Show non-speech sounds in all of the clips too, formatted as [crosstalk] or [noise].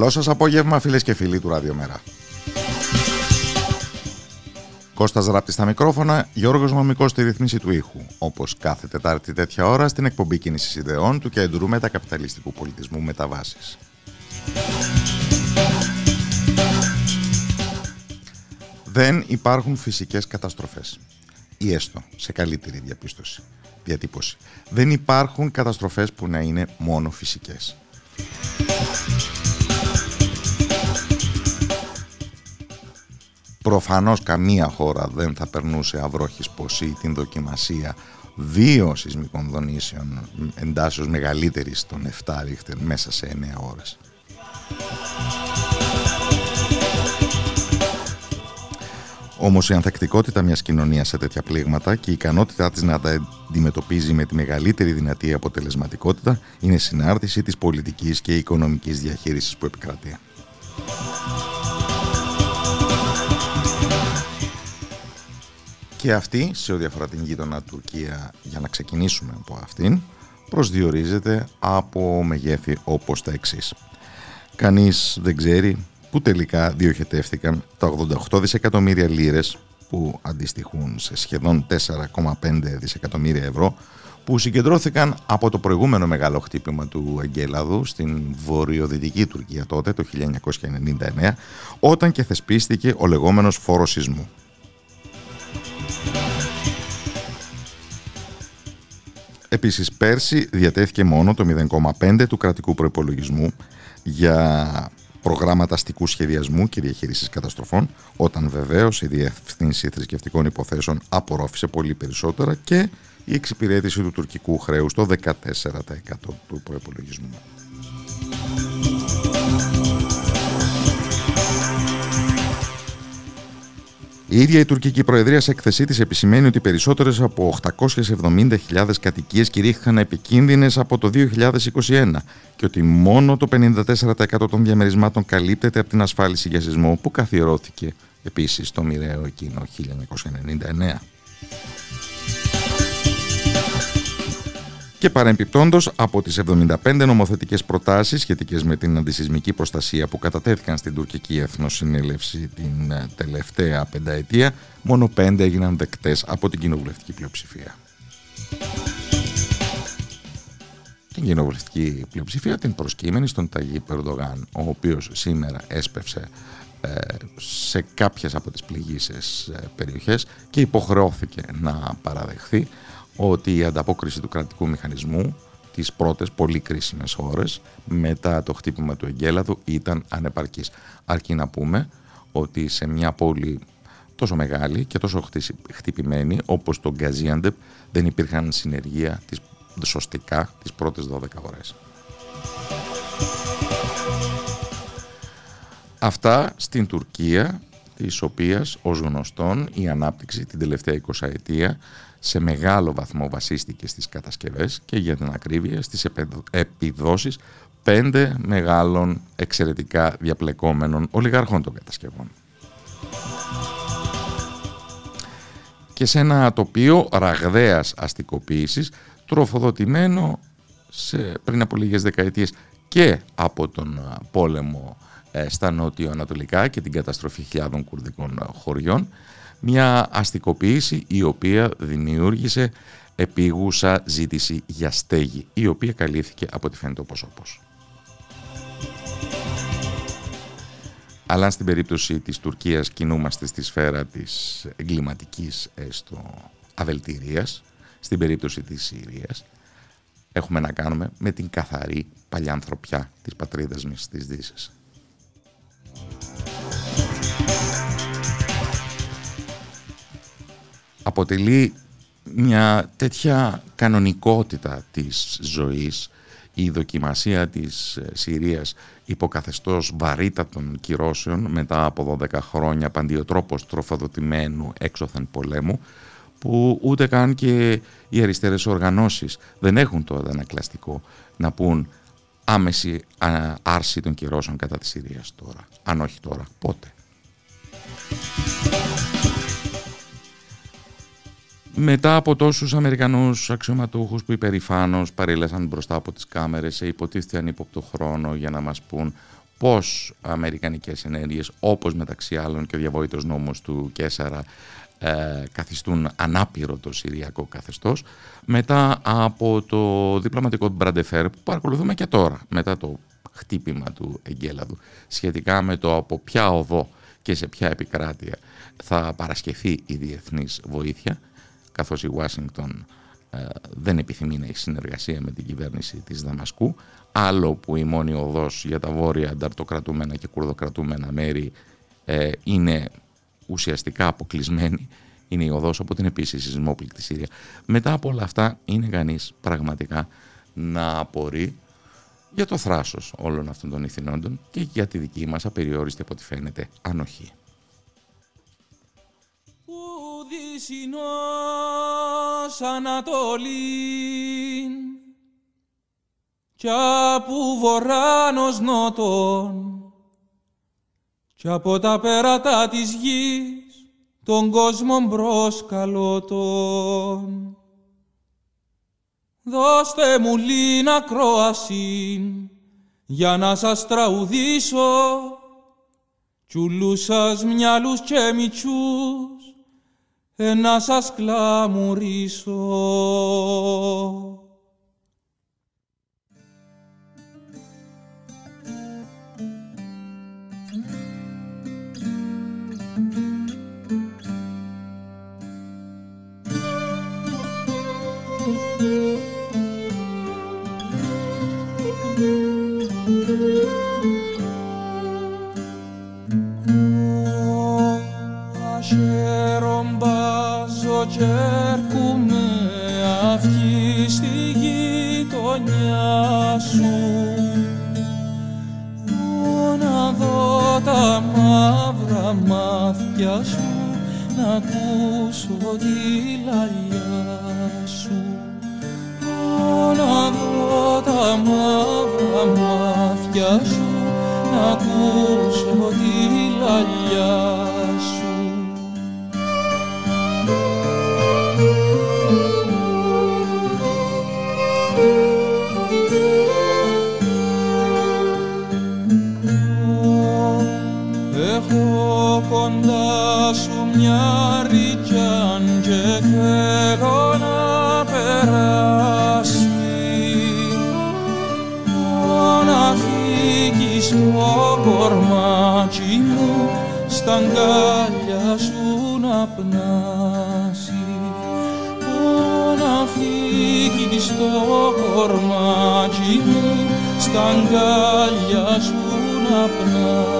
Καλό σας απόγευμα φίλες και φίλοι του Ραδιομέρα. Κώστας Ράπτη στα μικρόφωνα, Γιώργος Νομικός στη ρυθμίση του ήχου. Όπως κάθε Τετάρτη τέτοια ώρα στην εκπομπή κίνησης ιδεών του Κέντρου Μετακαπιταλιστικού Πολιτισμού Μεταβάσεις. Δεν υπάρχουν φυσικές καταστροφές. Ή έστω, σε καλύτερη διαπίστωση, διατύπωση. Δεν υπάρχουν καταστροφές που να είναι μόνο φυσικές. Προφανώς καμία χώρα δεν θα περνούσε αυρόχης ποσή την δοκιμασία δύο σεισμικών δονήσεων εντάσσεως μεγαλύτερης των 7 ρίχτερ μέσα σε 9 ώρες. Όμως η ανθεκτικότητα μιας κοινωνίας σε τέτοια πλήγματα και η ικανότητά της να τα αντιμετωπίζει με τη μεγαλύτερη δυνατή αποτελεσματικότητα είναι συνάρτηση της πολιτικής και οικονομικής διαχείρισης που επικρατεί. Και αυτή, σε ό,τι αφορά την γείτονα Τουρκία, για να ξεκινήσουμε από αυτήν, προσδιορίζεται από μεγέθη όπως τα εξής. Κανείς δεν ξέρει που τελικά διοχετεύτηκαν τα 88 δισεκατομμύρια λίρες που αντιστοιχούν σε σχεδόν 4,5 δισεκατομμύρια ευρώ που συγκεντρώθηκαν από το προηγούμενο μεγάλο χτύπημα του Αγγέλαδου στην βορειοδυτική Τουρκία τότε το 1999 όταν και θεσπίστηκε ο λεγόμενος φόρος σεισμού. Επίσης πέρσι διατέθηκε μόνο το 0,5 του κρατικού προϋπολογισμού για προγράμματα αστικού σχεδιασμού και διαχείρισης καταστροφών, όταν βεβαίως η Διευθύνση Θρησκευτικών Υποθέσεων απορρόφησε πολύ περισσότερα και η εξυπηρέτηση του τουρκικού χρέους το 14% του προϋπολογισμού. Η ίδια η τουρκική προεδρία σε εκθεσή της επισημαίνει ότι περισσότερες από 870.000 κατοικίες κηρύχθηκαν επικίνδυνες από το 2021 και ότι μόνο το 54% των διαμερισμάτων καλύπτεται από την ασφάλιση για σεισμό που καθιερώθηκε επίσης το μοιραίο εκείνο 1999. Και παρεμπιπτόντως, από τις 75 νομοθετικές προτάσεις σχετικές με την αντισυσμική προστασία που κατατέθηκαν στην τουρκική Εθνοσυνέλευση την ε, τελευταία πενταετία, μόνο 5 έγιναν δεκτές από την κοινοβουλευτική πλειοψηφία. Την κοινοβουλευτική πλειοψηφία την προσκύμενη στον Ταγί Περδογάν, ο οποίος σήμερα έσπευσε ε, σε κάποιες από τις πληγήσεις ε, περιοχές και υποχρεώθηκε να παραδεχθεί ότι η ανταπόκριση του κρατικού μηχανισμού τις πρώτες πολύ κρίσιμες ώρες μετά το χτύπημα του εγκέλαδου ήταν ανεπαρκής. Αρκεί να πούμε ότι σε μια πόλη τόσο μεγάλη και τόσο χτυπημένη όπως το Γκαζίαντεπ δεν υπήρχαν συνεργεία της, σωστικά τις πρώτες 12 ώρες. Αυτά στην Τουρκία, της οποίας ως γνωστόν η ανάπτυξη την τελευταία 20 ετία σε μεγάλο βαθμό βασίστηκε στις κατασκευές και για την ακρίβεια στις επιδόσεις πέντε μεγάλων εξαιρετικά διαπλεκόμενων ολιγαρχών των κατασκευών. Και σε ένα τοπίο ραγδαίας αστικοποίησης, τροφοδοτημένο σε, πριν από λίγες δεκαετίες και από τον πόλεμο ε, στα νότιο-ανατολικά και την καταστροφή χιλιάδων κουρδικών χωριών μια αστικοποίηση η οποία δημιούργησε επίγουσα ζήτηση για στέγη η οποία καλύφθηκε από τη φαίνεται όπως όπως. Αλλά στην περίπτωση της Τουρκίας κινούμαστε στη σφαίρα της εγκληματικής έστω αβελτηρίας, στην περίπτωση της Συρίας έχουμε να κάνουμε με την καθαρή παλιανθρωπιά της πατρίδας μας της Δύσης. Αποτελεί μια τέτοια κανονικότητα της ζωής η δοκιμασία της ε, Συρίας υποκαθεστώς βαρύτατων κυρώσεων μετά από 12 χρόνια παντιοτρόπως τροφοδοτημένου έξωθεν πολέμου που ούτε καν και οι αριστερές οργανώσεις δεν έχουν το αντανακλαστικό να πούν άμεση άρση των κυρώσεων κατά της Συρίας τώρα. Αν όχι τώρα, πότε. Μετά από τόσους Αμερικανούς αξιωματούχους που υπερηφάνως παρήλασαν μπροστά από τις κάμερες σε υποτίθεται ανύποπτο χρόνο για να μας πούν πώς αμερικανικές ενέργειες όπως μεταξύ άλλων και ο διαβόητος νόμος του Κέσσαρα ε, καθιστούν ανάπηρο το Συριακό καθεστώς. Μετά από το διπλωματικό Μπραντεφέρ που παρακολουθούμε και τώρα μετά το χτύπημα του Εγκέλαδου σχετικά με το από ποια οδό και σε ποια επικράτεια θα παρασκευθεί η διεθνής βοήθεια καθώς η Ουάσιγκτον ε, δεν επιθυμεί να έχει συνεργασία με την κυβέρνηση της Δαμασκού άλλο που η μόνη οδός για τα βόρεια ανταρτοκρατούμενα και κουρδοκρατούμενα μέρη ε, είναι ουσιαστικά αποκλεισμένη είναι η οδός από την επίσης σεισμόπληκτη Σύρια. Μετά από όλα αυτά είναι κανείς πραγματικά να απορεί για το θράσος όλων αυτών των ηθινόντων και για τη δική μας απεριόριστη από ό,τι φαίνεται ανοχή. Ανατολήν κι από βορράνος νότον κι από τα πέρατα της γης τον κόσμο μπροσκαλώ τον. Δώστε μου λίνα κρόαση για να σας τραουδήσω τσουλούς σας μυαλούς και μητσούς να σας κλαμουρίσω. Έρχομαι αυτή στη γειτονιά σου. Να δω τα μαύρα μάτια σου να ακούσω τη λαλιά σου. Να δω τα μαύρα μάτια σου να ακούσω τη λαλιά κοντά σου να πνάσει να φύγει στο κορμάκι μου στα αγκάλια σου να πνάσει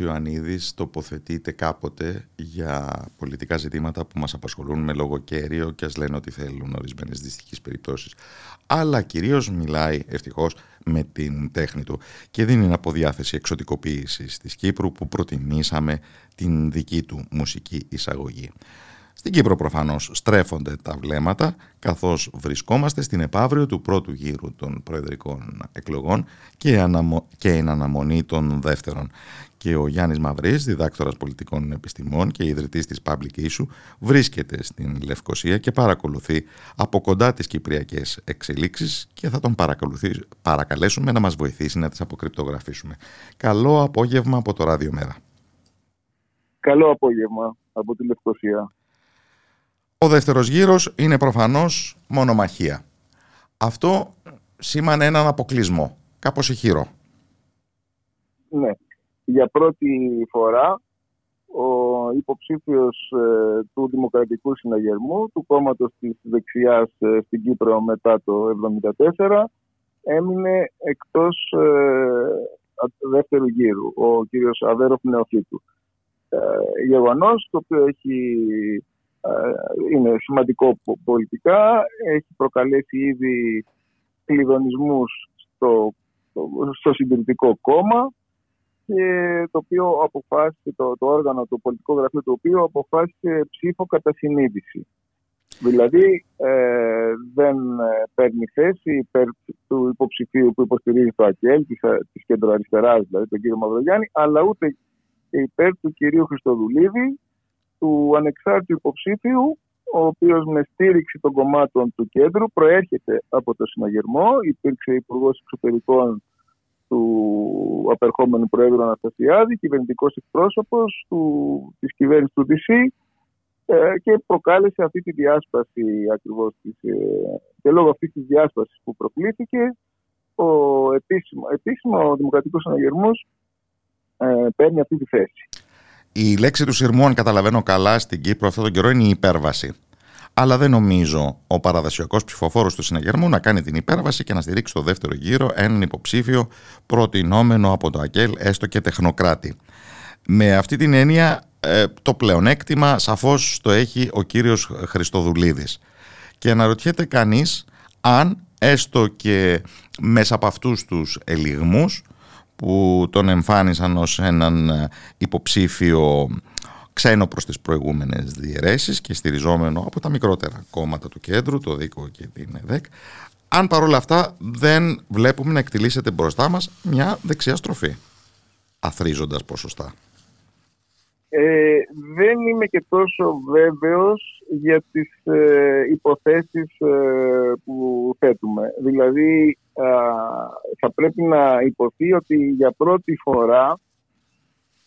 Αλκίνος Ιωαννίδης τοποθετείται κάποτε για πολιτικά ζητήματα που μας απασχολούν με λόγο κέριο και ας λένε ότι θέλουν ορισμένες δυστυχείς περιπτώσεις. Αλλά κυρίως μιλάει ευτυχώς με την τέχνη του και δίνει ένα αποδιάθεση εξωτικοποίησης της Κύπρου που προτιμήσαμε την δική του μουσική εισαγωγή. Στην Κύπρο προφανώς στρέφονται τα βλέμματα καθώς βρισκόμαστε στην επαύριο του πρώτου γύρου των προεδρικών εκλογών και, αναμο... και εν αναμονή των δεύτερων. Και ο Γιάννης Μαυρής, διδάκτορας πολιτικών επιστημών και ιδρυτής της Public Issue, βρίσκεται στην Λευκοσία και παρακολουθεί από κοντά τις κυπριακές εξελίξεις και θα τον παρακαλέσουμε να μας βοηθήσει να τις αποκρυπτογραφήσουμε. Καλό απόγευμα από το Ράδιο Μέρα. Καλό απόγευμα από τη Λευκοσία. Ο δεύτερος γύρος είναι προφανώς μονομαχία. Αυτό σήμανε έναν αποκλεισμό, κάπως ηχηρό. Ναι. Για πρώτη φορά ο υποψήφιος ε, του Δημοκρατικού Συναγερμού, του κόμματος της δεξιάς ε, στην Κύπρο μετά το 1974, έμεινε εκτός ε, δεύτερου γύρου, ο κύριος Αβέροφ Νεοφίτου. Ε, γεγονός το οποίο έχει ε, είναι σημαντικό πολιτικά, έχει προκαλέσει ήδη κλειδονισμούς στο, στο συντηρητικό κόμμα και το οποίο αποφάσισε, το, το όργανο, το πολιτικό γραφείο το οποίο αποφάσισε ψήφο κατά συνείδηση. Δηλαδή ε, δεν παίρνει θέση υπέρ του υποψηφίου που υποστηρίζει το ΑΚΕΛ, της, της κεντροαριστεράς, δηλαδή τον κύριο Μαυρογιάννη, αλλά ούτε υπέρ του κυρίου Χριστοδουλίδη, του ανεξάρτητου υποψήφιου, ο οποίος με στήριξη των κομμάτων του κέντρου προέρχεται από το συναγερμό, υπήρξε υπουργός εξωτερικών του απερχόμενου Προέδρου Αναστασιάδη, κυβερνητικός εκπρόσωπος του, της κυβέρνησης του DC ε, και προκάλεσε αυτή τη διάσπαση ακριβώς της, ε, και λόγω αυτής της διάσπασης που προκλήθηκε ο επίσημο, επίσημο ο Δημοκρατικός Συναγερμός ε, παίρνει αυτή τη θέση. Η λέξη του σειρμού, αν καταλαβαίνω καλά, στην Κύπρο αυτόν τον καιρό είναι η υπέρβαση. Αλλά δεν νομίζω ο παραδοσιακός ψηφοφόρος του συναγερμού να κάνει την υπέρβαση και να στηρίξει στο δεύτερο γύρο έναν υποψήφιο προτινόμενο από το ΑΚΕΛ, έστω και τεχνοκράτη. Με αυτή την έννοια, ε, το πλεονέκτημα σαφώς το έχει ο κύριος Χριστοδουλίδης. Και αναρωτιέται κανείς αν έστω και μέσα από αυτούς τους ελιγμούς που τον εμφάνισαν ως έναν ε, υποψήφιο ξένο προς τις προηγούμενες διαιρέσεις και στηριζόμενο από τα μικρότερα κόμματα του κέντρου, το ΔΙΚΟ και την ΕΔΕΚ, αν παρόλα αυτά δεν βλέπουμε να εκτελήσεται μπροστά μας μια δεξιά στροφή, αθρίζοντας ποσοστά. Ε, δεν είμαι και τόσο βέβαιος για τις ε, υποθέσεις ε, που θέτουμε. Δηλαδή θα πρέπει να υποθεί ότι για πρώτη φορά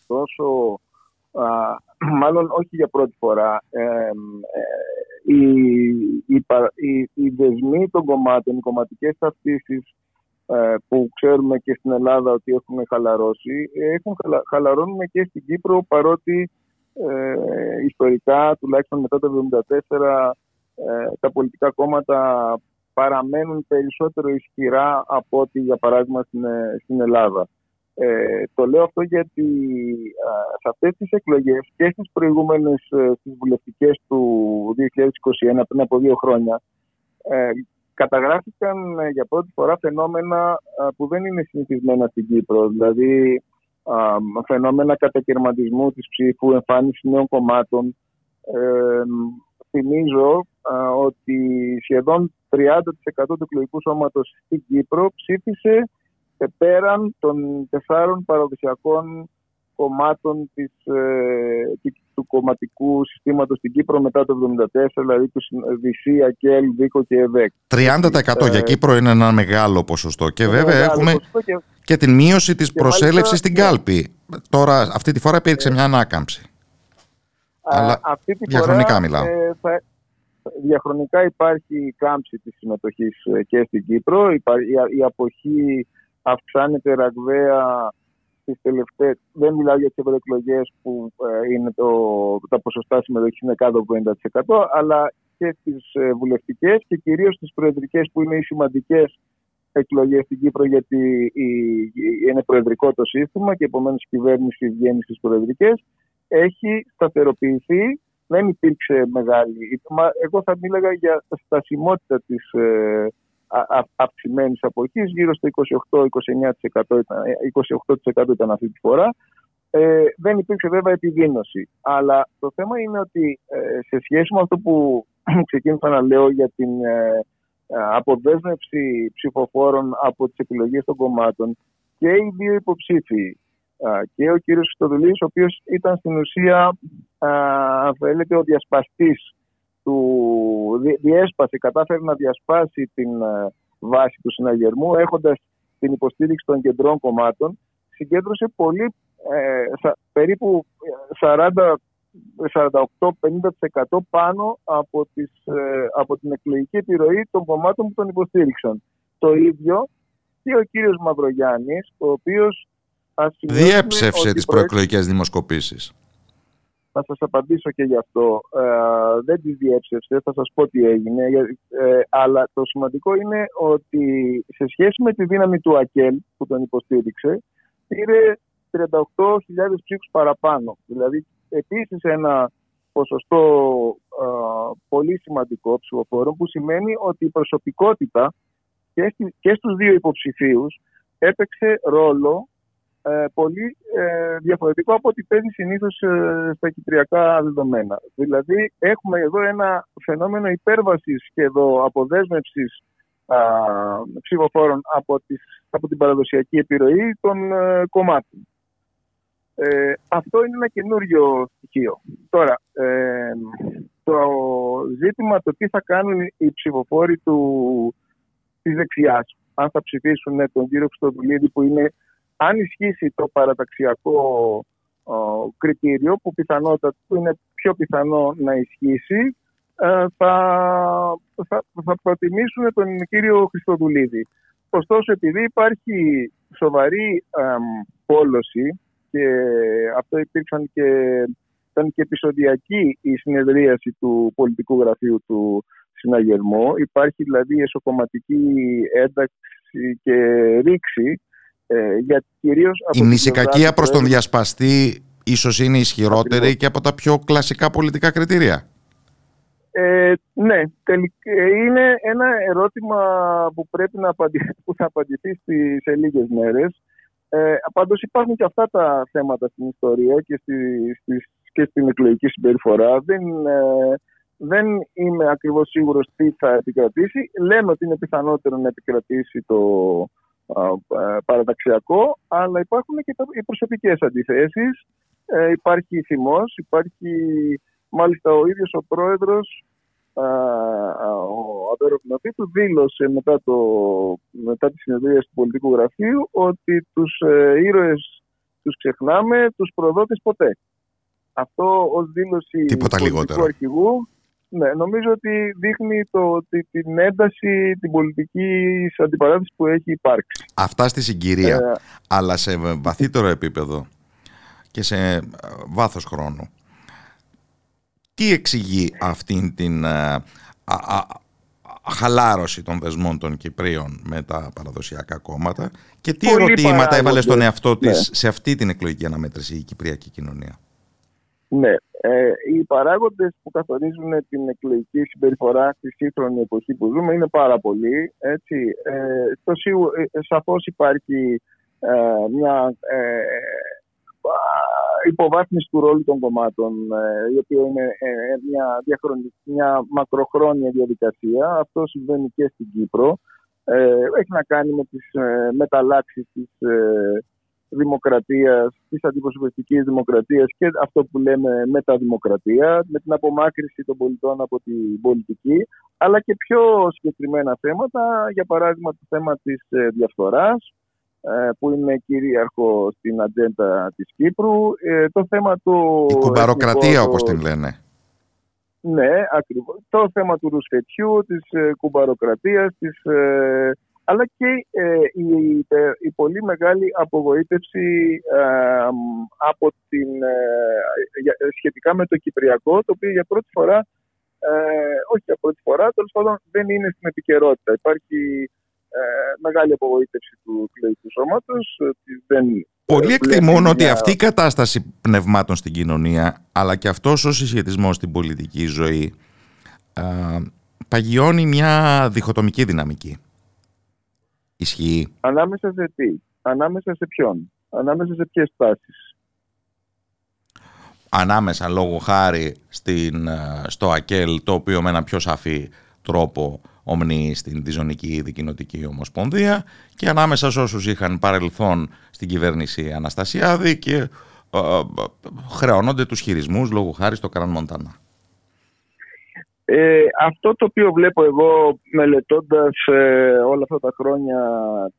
τόσο [clears throat] μάλλον όχι για πρώτη φορά ε, οι, οι, οι, οι δεσμοί των κομμάτων, οι κομματικές ταυτίσεις ε, που ξέρουμε και στην Ελλάδα ότι έχουν χαλαρώσει, έχουν χαλαρώνουν και στην Κύπρο παρότι ε, ιστορικά, τουλάχιστον μετά το 1974, ε, τα πολιτικά κόμματα παραμένουν περισσότερο ισχυρά από ό,τι για παράδειγμα στην, στην Ελλάδα. Ε, το λέω αυτό γιατί σε αυτές τις εκλογές και στις προηγούμενες στις βουλευτικές του 2021 πριν από δύο χρόνια καταγράφηκαν ε, για πρώτη φορά φαινόμενα που δεν είναι συνηθισμένα στην Κύπρο. Δηλαδή φαινόμενα κατακαιρματισμού της ψήφου, εμφάνιση νέων κομμάτων. Ε, θυμίζω ότι σχεδόν 30% του εκλογικού σώματος στην Κύπρο ψήφισε πέραν των τεσσάρων παραδοσιακών κομμάτων της, ε, του κομματικού συστήματος στην Κύπρο μετά το 1974, δηλαδή του Δυσία, ΚΕΛ, Δίκο και ΕΒΕΚ. 30% για Κύπρο είναι ένα μεγάλο ποσοστό και βέβαια έχουμε και... και... την μείωση της προσέλευσης στην ναι. κάλπη. Τώρα αυτή τη φορά υπήρξε μια ανάκαμψη. Αλλά αυτή τη διαχρονικά φορά, μιλάω. Ε, θα, διαχρονικά υπάρχει κάμψη της συμμετοχής ε, και στην Κύπρο. Η, η αποχή αυξάνεται ραγδαία στις τελευταίες. Δεν μιλάω για τις ευρωεκλογές που ε, είναι το, τα ποσοστά συμμετοχής είναι κάτω από 50% αλλά και στις ε, βουλευτικές και κυρίως στις προεδρικές που είναι οι σημαντικές εκλογές στην Κύπρο γιατί είναι προεδρικό το σύστημα και επομένως η κυβέρνηση βγαίνει στις προεδρικές έχει σταθεροποιηθεί δεν υπήρξε μεγάλη. Εγώ θα μίλαγα για στασιμότητα της ε, αυξημένη αποχή, γύρω στο 28-29%. Ήταν, 28% ε, ήταν αυτή τη φορά. Ε, δεν υπήρξε βέβαια επιδείνωση. Αλλά το θέμα είναι ότι ε, σε σχέση με αυτό που [clears throat] ξεκίνησα να λέω για την ε, αποδέσμευση ψηφοφόρων από τις επιλογές των κομμάτων και οι δύο υποψήφοι και ο κύριος Χρυστοδουλής, ο οποίος ήταν στην ουσία θέλετε, ο διασπαστής του, διέσπασε, κατάφερε να διασπάσει την ε, βάση του συναγερμού έχοντας την υποστήριξη των κεντρών κομμάτων συγκέντρωσε πολύ, ε, περίπου 40 48-50% πάνω από, τις, ε, από την εκλογική επιρροή των κομμάτων που τον υποστήριξαν. Το ίδιο και ο κύριος Μαυρογιάννης, ο οποίος διέψευσε τις προεκλογικές δημοσκοπήσεις. Θα σας απαντήσω και γι' αυτό. Ε, δεν τις διέψευσε, θα σας πω τι έγινε. Ε, αλλά το σημαντικό είναι ότι σε σχέση με τη δύναμη του ΑΚΕΛ που τον υποστήριξε, πήρε 38.000 ψήφους παραπάνω. Δηλαδή επίσης ένα ποσοστό ε, πολύ σημαντικό ψηφοφόρων που σημαίνει ότι η προσωπικότητα και, και στους δύο υποψηφίους έπαιξε ρόλο ε, πολύ ε, διαφορετικό από ό,τι παίζει συνήθως ε, στα κυπριακά δεδομένα. Δηλαδή, έχουμε εδώ ένα φαινόμενο υπέρβασης και εδώ αποδέσμευσης ψηφοφόρων από, τις, από την παραδοσιακή επιρροή των ε, κομμάτων. Ε, αυτό είναι ένα καινούριο στοιχείο. Τώρα, το ζήτημα το τι θα κάνουν οι ψηφοφόροι του, της δεξιάς, αν θα ψηφίσουν τον κύριο Χρυστοδουλίδη που είναι αν ισχύσει το παραταξιακό κριτήριο που πιθανότατα που είναι πιο πιθανό να ισχύσει ε, θα, θα, θα προτιμήσουν τον κύριο Χριστοδουλίδη. Ωστόσο επειδή υπάρχει σοβαρή πόλωση και αυτό υπήρξαν και, ήταν και επεισοδιακή η συνεδρίαση του πολιτικού γραφείου του συναγερμού. Υπάρχει δηλαδή εσωκομματική ένταξη και ρήξη ε, για κυρίως Η νησικακία προς τον διασπαστή ίσως είναι ισχυρότερη και από τα πιο κλασικά πολιτικά κριτήρια. Ε, ναι, ε, είναι ένα ερώτημα που πρέπει να απαντηθεί, [laughs] που θα απαντηθεί στις, σε λίγες μέρες. Ε, πάντως υπάρχουν και αυτά τα θέματα στην ιστορία και, στη, στις, και στην εκλογική συμπεριφορά. Δεν, ε, δεν είμαι ακριβώς σίγουρος τι θα επικρατήσει. Λέμε ότι είναι πιθανότερο να επικρατήσει το, παραταξιακό, αλλά υπάρχουν και οι προσωπικές αντιθέσεις. Ε, υπάρχει θυμός, υπάρχει μάλιστα ο ίδιος ο πρόεδρος ο Αβέρο του δήλωσε μετά, το, μετά τη συνεδρία του πολιτικού γραφείου ότι τους ε, ήρωες τους ξεχνάμε, τους προδότες ποτέ. Αυτό ως δήλωση του πολιτικού αρχηγού ναι, νομίζω ότι δείχνει το, την ένταση, την πολιτική αντιπαράθεση που έχει υπάρξει. Αυτά στη συγκυρία, ε, αλλά σε βαθύτερο επίπεδο και σε ε, βάθος χρόνου. Τι εξηγεί αυτήν την ε, χαλάρωση των δεσμών των Κυπρίων με τα παραδοσιακά κόμματα και τι Πολύ ερωτήματα έβαλε στον εαυτό της ναι. σε αυτή την εκλογική αναμέτρηση η Κυπριακή κοινωνία; Ναι, ε, οι παράγοντες που καθορίζουν την εκλογική συμπεριφορά στη σύγχρονη εποχή που ζούμε είναι πάρα πολλοί. Έτσι. Ε, το ε, σαφώς υπάρχει ε, μια ε, υποβάθμιση του ρόλου των κομμάτων, η οποία είναι μια, μια μακροχρόνια διαδικασία. Αυτό συμβαίνει και στην Κύπρο. έχει να κάνει με τις μεταλλάξεις της δημοκρατίας, της αντιπροσωπευτικής δημοκρατίας και αυτό που λέμε μεταδημοκρατία, με την απομάκρυση των πολιτών από την πολιτική, αλλά και πιο συγκεκριμένα θέματα, για παράδειγμα το θέμα της ε, διαφθοράς, ε, που είναι κυρίαρχο στην ατζέντα της Κύπρου, ε, το θέμα του... Η κουμπαροκρατία όπως την λένε. Ναι, ακριβώς. Το θέμα του ρουσφετιού, της κουμπαροκρατίας, της αλλά και ε, η, η, πολύ μεγάλη απογοήτευση ε, από την, ε, σχετικά με το Κυπριακό, το οποίο για πρώτη φορά, όχι για πρώτη φορά, τέλος πάντων δεν είναι στην επικαιρότητα. Υπάρχει μεγάλη απογοήτευση του κληρικού σώματος. Πολλοί εκτιμούν ότι αυτή η κατάσταση πνευμάτων στην κοινωνία, αλλά και αυτός ο συσχετισμός στην πολιτική ζωή, παγιώνει μια διχοτομική δυναμική. Ισχύει. Ανάμεσα σε τι, ανάμεσα σε ποιον, ανάμεσα σε ποιες τάσεις; Ανάμεσα λόγω χάρη στην, ε, στο ΑΚΕΛ το οποίο με ένα πιο σαφή τρόπο ομνεί στην Διζωνική Δικοινοτική Ομοσπονδία και ανάμεσα σε όσους είχαν παρελθόν στην κυβέρνηση Αναστασιάδη και ε, ε, χρεώνονται τους χειρισμούς λόγω χάρη στο Κραν Μοντανά. Ε, αυτό το οποίο βλέπω εγώ μελετώντας ε, όλα αυτά τα χρόνια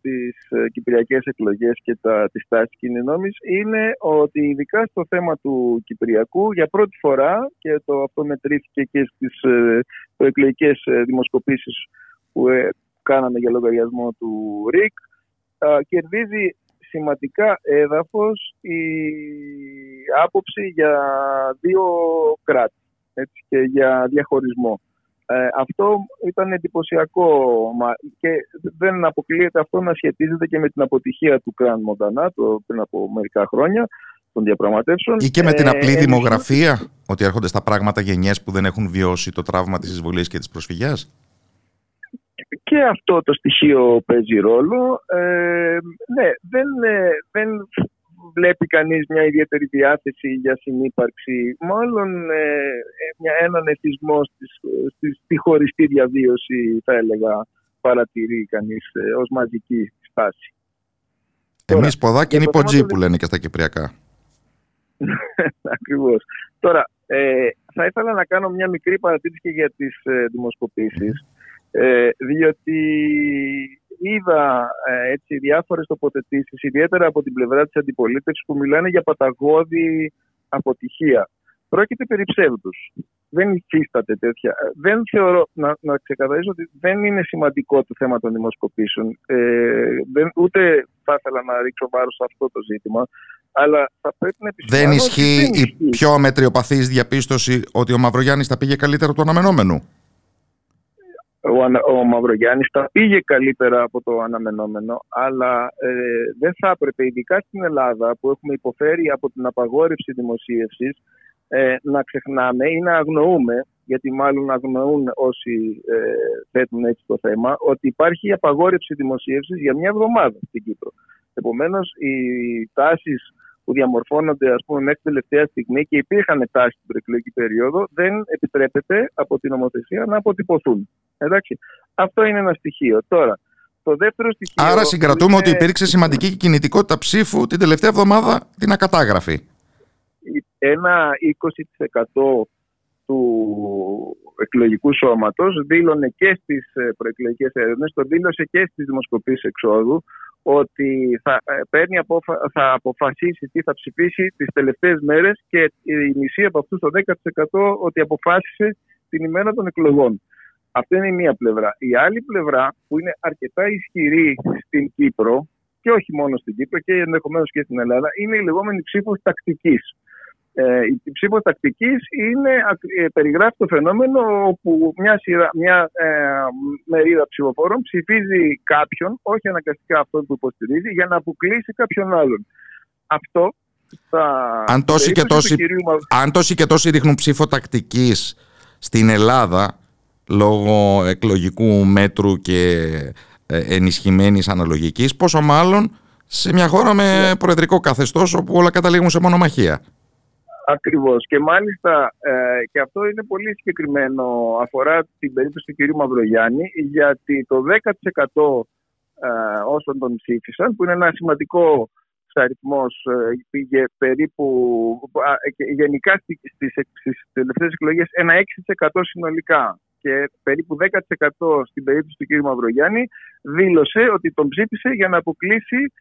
τις ε, κυπριακές εκλογές και τα, τις τάσεις κοινωνόμης είναι ότι ειδικά στο θέμα του Κυπριακού για πρώτη φορά και το αυτό μετρήθηκε και στις ε, προεκλογικές ε, δημοσκοπήσεις που ε, κάναμε για λογαριασμό του ΡΙΚ κερδίζει σημαντικά έδαφος η άποψη για δύο κράτη έτσι, και για διαχωρισμό. Ε, αυτό ήταν εντυπωσιακό και δεν αποκλείεται αυτό να σχετίζεται και με την αποτυχία του Κραν Μοντανά το, πριν από μερικά χρόνια των διαπραγματεύσεων. Ή και με την απλή ε, δημογραφία, ότι έρχονται στα πράγματα γενιές που δεν έχουν βιώσει το τραύμα της εισβολής και της προσφυγιάς; Και αυτό το στοιχείο παίζει ρόλο. Ε, ναι, δεν, ε, δεν βλέπει κανείς μια ιδιαίτερη διάθεση για συνύπαρξη, μάλλον ε, ε μια, έναν εθισμό στη, στη χωριστή διαβίωση, θα έλεγα, παρατηρεί κανείς ε, ως μαζική στάση. Εμείς ποδάκι είναι υποτζή που λένε και στα Κυπριακά. [laughs] Ακριβώς. Τώρα, ε, θα ήθελα να κάνω μια μικρή παρατήρηση και για τις ε, δημοσκοπήσεις, ε, διότι είδα ε, έτσι, διάφορες τοποθετήσεις, ιδιαίτερα από την πλευρά της αντιπολίτευσης που μιλάνε για παταγώδη αποτυχία. Πρόκειται περί ψεύδους. Δεν υφίσταται τέτοια. Δεν θεωρώ, να, να ξεκαθαρίσω ότι δεν είναι σημαντικό το θέμα των δημοσκοπήσεων. Ε, δεν, ούτε θα ήθελα να ρίξω βάρος σε αυτό το ζήτημα. Αλλά θα πρέπει να Δεν ισχύει η πιο μετριοπαθής διαπίστωση ότι ο Μαυρογιάννης θα πήγε καλύτερα του αναμενόμενου ο, ο Μαυρογιάννης τα πήγε καλύτερα από το αναμενόμενο, αλλά ε, δεν θα έπρεπε, ειδικά στην Ελλάδα που έχουμε υποφέρει από την απαγόρευση δημοσίευσης, ε, να ξεχνάμε ή να αγνοούμε, γιατί μάλλον αγνοούν όσοι ε, θέτουν έτσι το θέμα, ότι υπάρχει απαγόρευση δημοσίευσης για μια εβδομάδα στην Κύπρο. Επομένως, οι τάσεις που διαμορφώνονται ας πούμε, μέχρι τελευταία στιγμή και υπήρχαν τάσεις στην προεκλογική περίοδο, δεν επιτρέπεται από την νομοθεσία να αποτυπωθούν. Εντάξει. Αυτό είναι ένα στοιχείο. Τώρα, το δεύτερο στοιχείο. Άρα συγκρατούμε ότι υπήρξε σημαντική κινητικότητα ψήφου την τελευταία εβδομάδα την ακατάγραφη. Ένα 20% του εκλογικού σώματος δήλωνε και στις ε, προεκλογικές έρευνες, το δήλωσε και στις δημοσκοπήσεις εξόδου, ότι θα, ε, παίρνει θα αποφασίσει τι θα ψηφίσει τις τελευταίες μέρες και η μισή από αυτούς το 10% ότι αποφάσισε την ημέρα των εκλογών. Αυτή είναι η μία πλευρά. Η άλλη πλευρά που είναι αρκετά ισχυρή στην Κύπρο και όχι μόνο στην Κύπρο και ενδεχομένως και στην Ελλάδα είναι η λεγόμενη ψήφος τακτικής. Ε, η ψήφος τακτικής είναι, ε, περιγράφει το φαινόμενο όπου μια, σειρά, μια ε, μερίδα ψηφοφόρων ψηφίζει κάποιον, όχι αναγκαστικά αυτόν που υποστηρίζει, για να αποκλείσει κάποιον άλλον. Αυτό θα. Αν τόσοι, και τόσοι, κυρίου... αν τόσοι και τόσοι ρίχνουν ψήφο τακτικής στην Ελλάδα λόγω εκλογικού μέτρου και ε, ενισχυμένης αναλογικής, πόσο μάλλον σε μια χώρα με ναι. προεδρικό καθεστώς όπου όλα καταλήγουν σε μονομαχία. Ακριβώς. Και μάλιστα ε, και αυτό είναι πολύ συγκεκριμένο αφορά την περίπτωση του κ. Μαυρογιάννη γιατί το 10% ε, όσων τον ψήφισαν που είναι ένα σημαντικό αριθμός πήγε περίπου γενικά στις, στις τελευταίες εκλογές ένα 6% συνολικά και περίπου 10% στην περίπτωση του κ. Μαυρογιάννη δήλωσε ότι τον ψήφισε για να αποκλείσει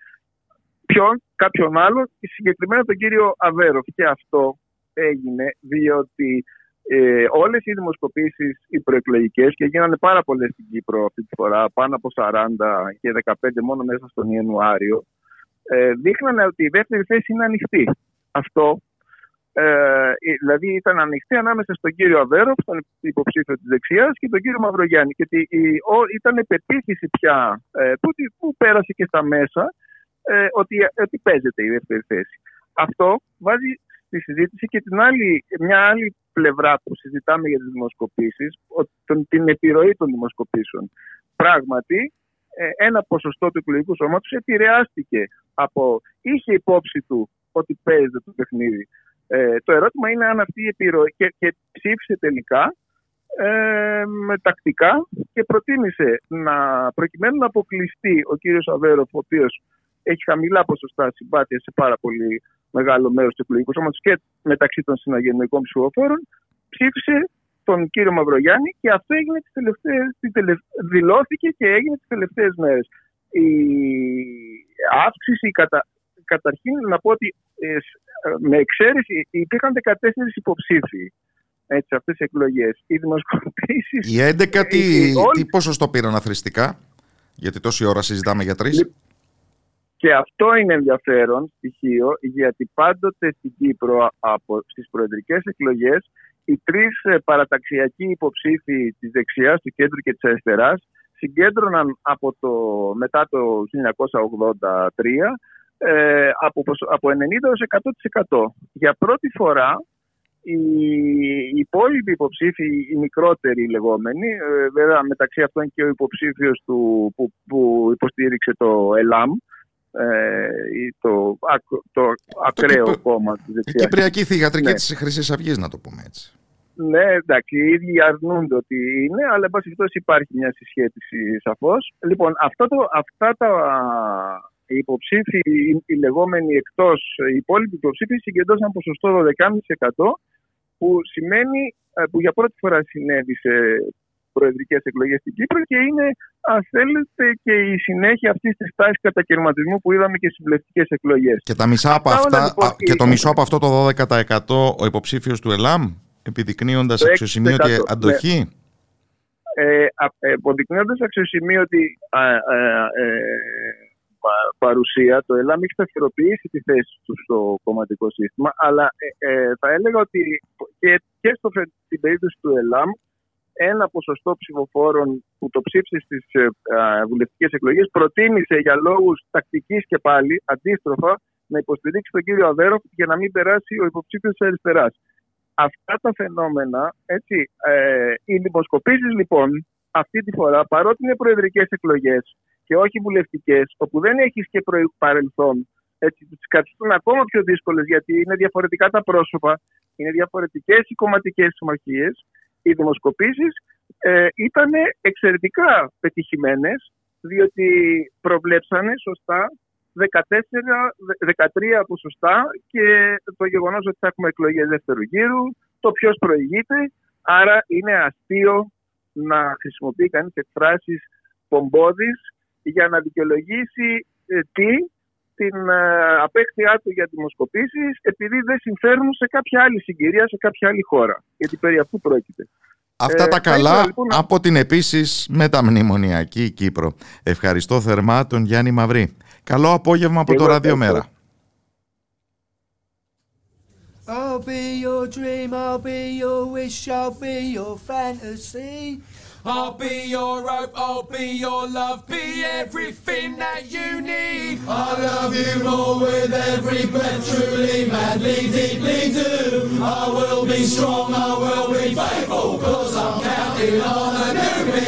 ποιον, κάποιον άλλο, συγκεκριμένα τον κύριο Αβέροφ. Και αυτό έγινε διότι ε, όλες οι δημοσκοπήσεις οι προεκλογικές και γίνανε πάρα πολλές στην Κύπρο αυτή τη φορά, πάνω από 40 και 15 μόνο μέσα στον Ιανουάριο, ε, δείχνανε ότι η δεύτερη θέση είναι ανοιχτή. Αυτό ε, δηλαδή ήταν ανοιχτή ανάμεσα στον κύριο Αβέροφ, τον υποψήφιο της δεξιάς και τον κύριο Μαυρογιάννη και ήταν πεποίθηση πια ε, που, που πέρασε και στα μέσα ε, ότι, ότι παίζεται η δεύτερη θέση. Αυτό βάζει στη συζήτηση και την άλλη, μια άλλη πλευρά που συζητάμε για τις δημοσκοπήσεις, την επιρροή των δημοσκοπήσεων. Πράγματι, ε, ένα ποσοστό του εκλογικού σώματος επηρεάστηκε από, είχε υπόψη του ότι παίζεται το παιχνίδι. Ε, το ερώτημα είναι αν αυτή η επιρροή και, και ψήφισε τελικά ε, με τακτικά και προτίμησε να προκειμένου να αποκλειστεί ο κύριος Αβέροφ, ο οποίος έχει χαμηλά ποσοστά συμπάθειας σε πάρα πολύ μεγάλο μέρος του εκλογικού σώματος και μεταξύ των συναγενικών ψηφοφόρων, ψήφισε τον κύριο Μαυρογιάννη και αυτό έγινε τις τελευταίες, δηλώθηκε και έγινε τις τελευταίες μέρες. Η αύξηση, η κατα, καταρχήν να πω ότι ε, με εξαίρεση υπήρχαν 14 υποψήφοι σε αυτές τις εκλογές. Οι δημοσκοπήσεις... Οι 11 τι, τι ποσοστό πήραν αθρηστικά, γιατί τόση ώρα συζητάμε για τρεις; Και αυτό είναι ενδιαφέρον στοιχείο, γιατί πάντοτε στην Κύπρο από στις προεδρικές εκλογές οι τρεις ε, παραταξιακοί υποψήφοι της δεξιάς, του κέντρου και της αριστεράς συγκέντρωναν από το, μετά το 1983 ε, από, από 90% έως 100%. Για πρώτη φορά οι, οι υπόλοιποι υποψήφοι, οι μικρότεροι λεγόμενοι, ε, βέβαια μεταξύ αυτών και ο υποψήφιος του, που, που υποστήριξε το ΕΛΑΜ, ε, το, το, ακραίο το κόμμα της δεξιάς. Η Κυπριακή Θηγατρική ναι. της Χρυσής Αυγής, να το πούμε έτσι. Ναι, εντάξει, οι ίδιοι αρνούνται ότι είναι, αλλά εν πάση υπάρχει μια συσχέτιση σαφώς. Λοιπόν, αυτό το, αυτά τα οι υποψήφοι, οι λεγόμενοι εκτός, οι υπόλοιποι υποψήφοι συγκεντρώσαν ποσοστό 12,5% που σημαίνει ε, που για πρώτη φορά συνέβη σε προεδρικές εκλογές στην Κύπρο και είναι, αν θέλετε, και η συνέχεια αυτής της τάσης κατακαιρματισμού που είδαμε και στις βουλευτικές εκλογές. Και, τα μισά από αυτά, λοιπόν, και το μισό από αυτό το 12% ο υποψήφιος του ΕΛΑΜ, επιδεικνύοντας αξιοσημείωτη αντοχή. Ναι. Ε, ε, αξιοσημείωτη παρουσία, το ΕΛΑΜ έχει σταθεροποιήσει τη θέση του στο κομματικό σύστημα, αλλά ε, ε, θα έλεγα ότι και, και στο, στην περίπτωση του ΕΛΑΜ ένα ποσοστό ψηφοφόρων που το ψήφισε στις ε, βουλευτικές εκλογές προτίμησε για λόγους τακτικής και πάλι αντίστροφα να υποστηρίξει τον κύριο Αβέροφ για να μην περάσει ο υποψήφιος της αριστεράς. Αυτά τα φαινόμενα, έτσι, ε, οι δημοσκοπήσεις λοιπόν αυτή τη φορά, παρότι είναι προεδρικές εκλογές, και όχι βουλευτικές, όπου δεν έχεις και παρελθόν, έτσι, τις καθιστούν ακόμα πιο δύσκολες γιατί είναι διαφορετικά τα πρόσωπα, είναι διαφορετικές οι κομματικές συμμαχίες. Οι δημοσκοπήσεις ε, ήταν εξαιρετικά πετυχημένες, διότι προβλέψανε σωστά 14, 13 ποσοστά και το γεγονός ότι θα έχουμε εκλογές δεύτερου γύρου, το ποιος προηγείται, άρα είναι αστείο να χρησιμοποιεί κανείς εκφράσεις πομπόδης για να δικαιολογήσει ε, τι, την ε, απέχθειά του για δημοσκοπήσεις επειδή δεν συμφέρουν σε κάποια άλλη συγκυρία, σε κάποια άλλη χώρα. Γιατί περί αυτού πρόκειται. Αυτά τα ε, καλά λοιπόν από την επίσης μεταμνημονιακή Κύπρο. Ευχαριστώ θερμά τον Γιάννη Μαυρή. Καλό απόγευμα από το Ραδιομέρα. I'll be your dream, I'll be your wish, I'll be your fantasy. I'll be your hope, I'll be your love, be everything that you need. I love you more with every breath, truly, madly, deeply do. I will be strong, I will be faithful, cause I'm counting on a new beginning.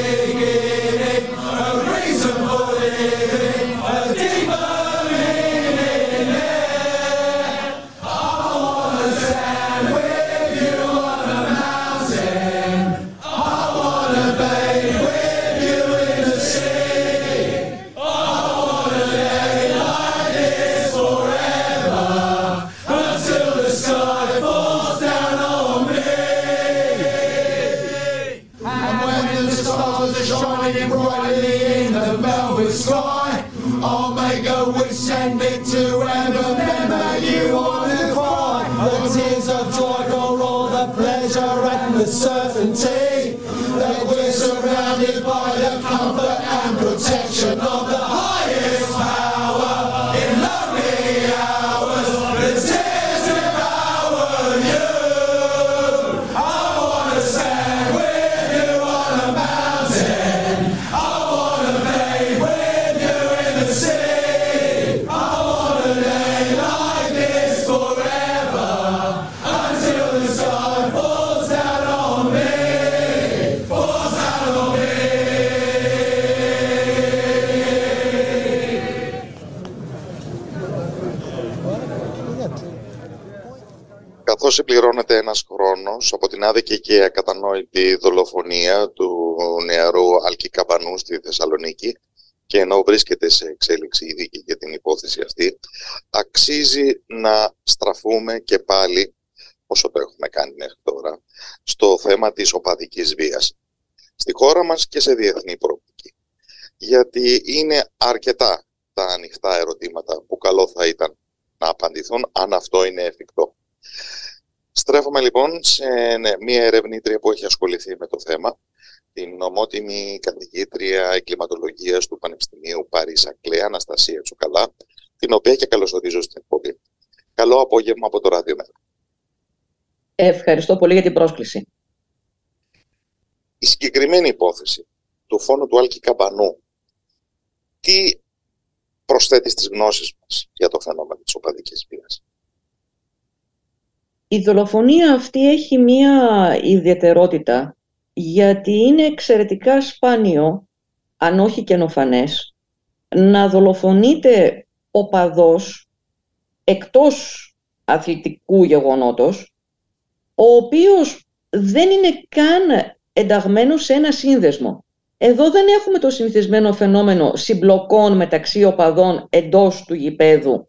Συμπληρώνεται ένας χρόνος από την άδικη και ακατανόητη δολοφονία του νεαρού Αλκή Καμπανού στη Θεσσαλονίκη και ενώ βρίσκεται σε εξέλιξη η δίκη για την υπόθεση αυτή, αξίζει να στραφούμε και πάλι, όσο το έχουμε κάνει μέχρι τώρα, στο θέμα της οπαδικής βίας. Στη χώρα μας και σε διεθνή προοπτική. Γιατί είναι αρκετά τα ανοιχτά ερωτήματα που καλό θα ήταν να απαντηθούν αν αυτό είναι εφικτό. Στρέφομαι λοιπόν σε ναι, μία ερευνήτρια που έχει ασχοληθεί με το θέμα, την νομότιμη καθηγήτρια εγκληματολογίας του Πανεπιστημίου Παρίσα Κλέα, Αναστασία Τσουκαλά, την οποία και καλωσορίζω στην εκπομπή. Καλό απόγευμα από το Ράδιο Μέρα. Ευχαριστώ πολύ για την πρόσκληση. Η συγκεκριμένη υπόθεση του φόνου του Άλκη Καμπανού, τι προσθέτει στις γνώσεις μας για το φαινόμενο της οπαδικής βίας; Η δολοφονία αυτή έχει μία ιδιαιτερότητα γιατί είναι εξαιρετικά σπάνιο, αν όχι καινοφανές, να δολοφονείται ο παδός εκτός αθλητικού γεγονότος, ο οποίος δεν είναι καν ενταγμένο σε ένα σύνδεσμο. Εδώ δεν έχουμε το συνηθισμένο φαινόμενο συμπλοκών μεταξύ οπαδών εντός του γηπέδου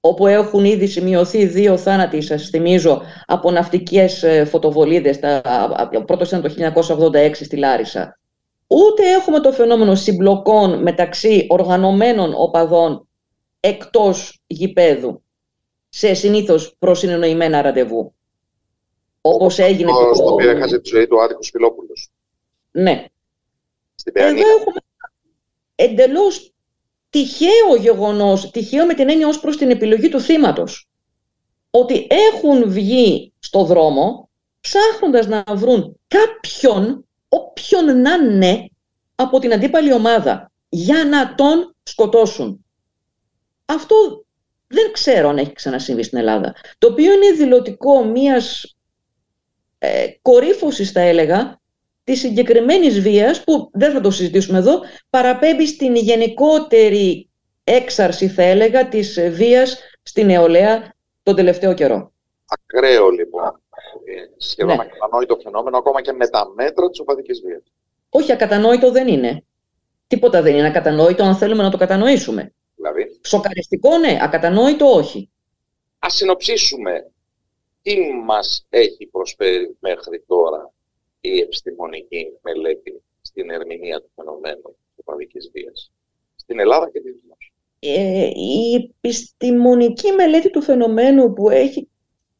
όπου έχουν ήδη σημειωθεί δύο θάνατοι, σας θυμίζω, από ναυτικές φωτοβολίδες, ο πρώτος ήταν το 1986 στη Λάρισα. Ούτε έχουμε το φαινόμενο συμπλοκών μεταξύ οργανωμένων οπαδών εκτός γηπέδου, σε συνήθως προσυνεννοημένα ραντεβού. Όπως έγινε... Το, στο οποίο έχασε τη ζωή του Άδικος Φιλόπουλος. Ναι. Στην Εδώ έχουμε εντελώς τυχαίο γεγονός, τυχαίο με την έννοια ως προς την επιλογή του θύματος. Ότι έχουν βγει στο δρόμο ψάχνοντας να βρουν κάποιον, όποιον να είναι, από την αντίπαλη ομάδα για να τον σκοτώσουν. Αυτό δεν ξέρω αν έχει ξανασυμβεί στην Ελλάδα. Το οποίο είναι δηλωτικό μιας ε, κορύφωσης, θα έλεγα, της συγκεκριμένης βίας που δεν θα το συζητήσουμε εδώ παραπέμπει στην γενικότερη έξαρση θα έλεγα της βίας στην νεολαία τον τελευταίο καιρό. Ακραίο λοιπόν. Ε, σχεδόν ναι. ακατανόητο φαινόμενο ακόμα και με τα μέτρα της οπαδικής βίας. Όχι, ακατανόητο δεν είναι. Τίποτα δεν είναι ακατανόητο αν θέλουμε να το κατανοήσουμε. Δηλαδή; Σοκαριστικό ναι, ακατανόητο όχι. Ας συνοψίσουμε τι μας έχει προσφέρει μέχρι τώρα η επιστημονική μελέτη στην ερμηνεία του φαινομένου της οπαδικής βίας στην Ελλάδα και διεθνώς. Ε, η επιστημονική μελέτη του φαινομένου που έχει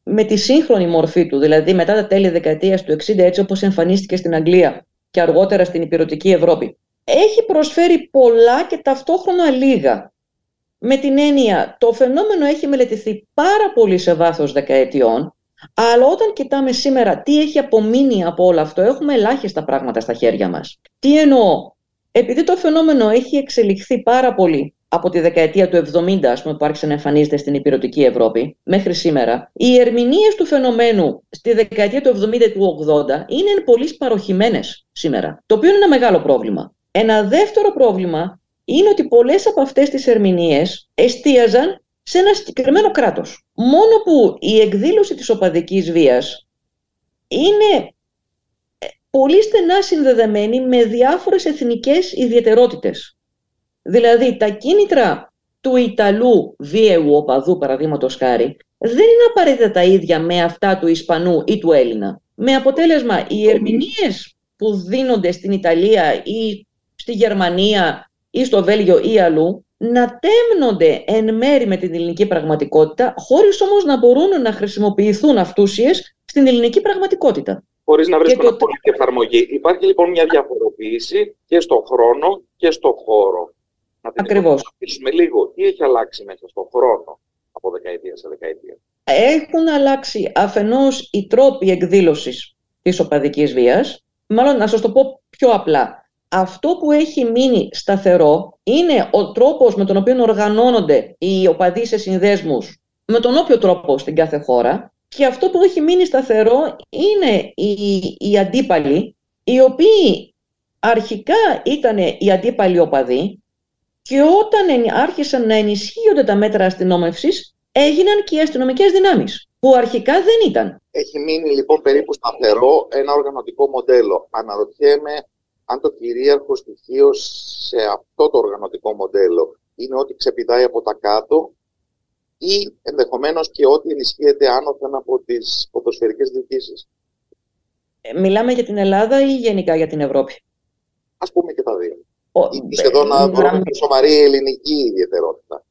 με τη σύγχρονη μορφή του, δηλαδή μετά τα τέλη δεκαετίας του 60, έτσι όπως εμφανίστηκε στην Αγγλία και αργότερα στην υπηρετική Ευρώπη, έχει προσφέρει πολλά και ταυτόχρονα λίγα. Με την έννοια, το φαινόμενο έχει μελετηθεί πάρα πολύ σε βάθος δεκαετιών, αλλά όταν κοιτάμε σήμερα τι έχει απομείνει από όλο αυτό, έχουμε ελάχιστα πράγματα στα χέρια μας. Τι εννοώ, επειδή το φαινόμενο έχει εξελιχθεί πάρα πολύ από τη δεκαετία του 70, ας πούμε, που άρχισε να εμφανίζεται στην υπηρετική Ευρώπη, μέχρι σήμερα, οι ερμηνείες του φαινομένου στη δεκαετία του 70 του 80 είναι πολύ παροχημένες σήμερα, το οποίο είναι ένα μεγάλο πρόβλημα. Ένα δεύτερο πρόβλημα είναι ότι πολλές από αυτές τις ερμηνείες εστίαζαν σε ένα συγκεκριμένο κράτος. Μόνο που η εκδήλωση της οπαδικής βίας είναι ε, πολύ στενά συνδεδεμένη με διάφορες εθνικές ιδιαιτερότητες. Δηλαδή, τα κίνητρα του Ιταλού βίαιου οπαδού, παραδείγματος χάρη, δεν είναι απαραίτητα τα ίδια με αυτά του Ισπανού ή του Έλληνα. Με αποτέλεσμα, οι ερμηνείες που δίνονται στην Ιταλία ή στη Γερμανία ή στο Βέλγιο ή αλλού, να τέμνονται εν μέρη με την ελληνική πραγματικότητα, χωρίς όμως να μπορούν να χρησιμοποιηθούν αυτούσιες στην ελληνική πραγματικότητα. Χωρίς να βρίσκουν το... απόλυτη εφαρμογή. Υπάρχει λοιπόν μια διαφοροποίηση και στο χρόνο και στο χώρο. Να την Ακριβώς. λίγο τι έχει αλλάξει μέσα στον χρόνο από δεκαετία σε δεκαετία; Έχουν αλλάξει αφενός οι τρόποι εκδήλωσης της οπαδικής βίας. Μάλλον να σας το πω πιο απλά. Αυτό που έχει μείνει σταθερό είναι ο τρόπος με τον οποίο οργανώνονται οι οπαδοί σε συνδέσμους με τον όποιο τρόπο στην κάθε χώρα και αυτό που έχει μείνει σταθερό είναι οι, οι αντίπαλοι οι οποίοι αρχικά ήταν οι αντίπαλοι οπαδοί και όταν άρχισαν να ενισχύονται τα μέτρα αστυνόμευσης έγιναν και οι αστυνομικές δυνάμεις που αρχικά δεν ήταν. Έχει μείνει λοιπόν περίπου σταθερό ένα οργανωτικό μοντέλο. Αναρωτιέμαι αν το κυρίαρχο στοιχείο σε αυτό το οργανωτικό μοντέλο είναι ότι ξεπηδάει από τα κάτω ή ενδεχομένως και ότι ενισχύεται άνωθεν από τις ποδοσφαιρικές διοικήσεις. Ε, μιλάμε για την Ελλάδα ή γενικά για την Ευρώπη; Ας πούμε και τα δύο. Ο, ή σχεδόν να βρούμε μια σοβαρή ελληνική ιδιαιτερότητα.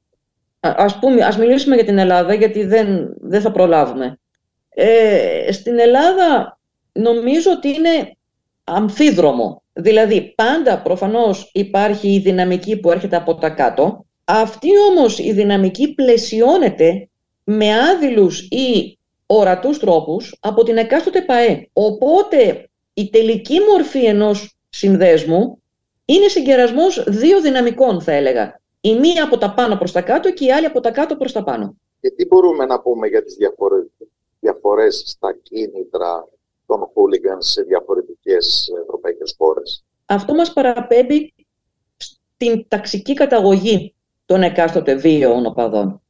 Ας, πούμε, ας μιλήσουμε για την Ελλάδα γιατί δεν, δεν θα προλάβουμε. Ε, στην Ελλάδα νομίζω ότι είναι αμφίδρομο. Δηλαδή πάντα προφανώς υπάρχει η δυναμική που έρχεται από τα κάτω. Αυτή όμως η δυναμική πλαισιώνεται με άδειλους ή ορατούς τρόπους από την εκάστοτε ΠαΕ. Οπότε η τελική μορφή ενός συνδέσμου είναι συγκερασμός δύο δυναμικών θα έλεγα. Η μία από τα πάνω προς τα κάτω και η άλλη από τα κάτω προς τα πάνω. Και τι μπορούμε να πούμε για τις διαφορές, διαφορές στα κίνητρα των hooligans σε διαφορετικές ευρωπαϊκές χώρες. Αυτό μας παραπέμπει στην ταξική καταγωγή των εκάστοτε βίαιων οπαδών.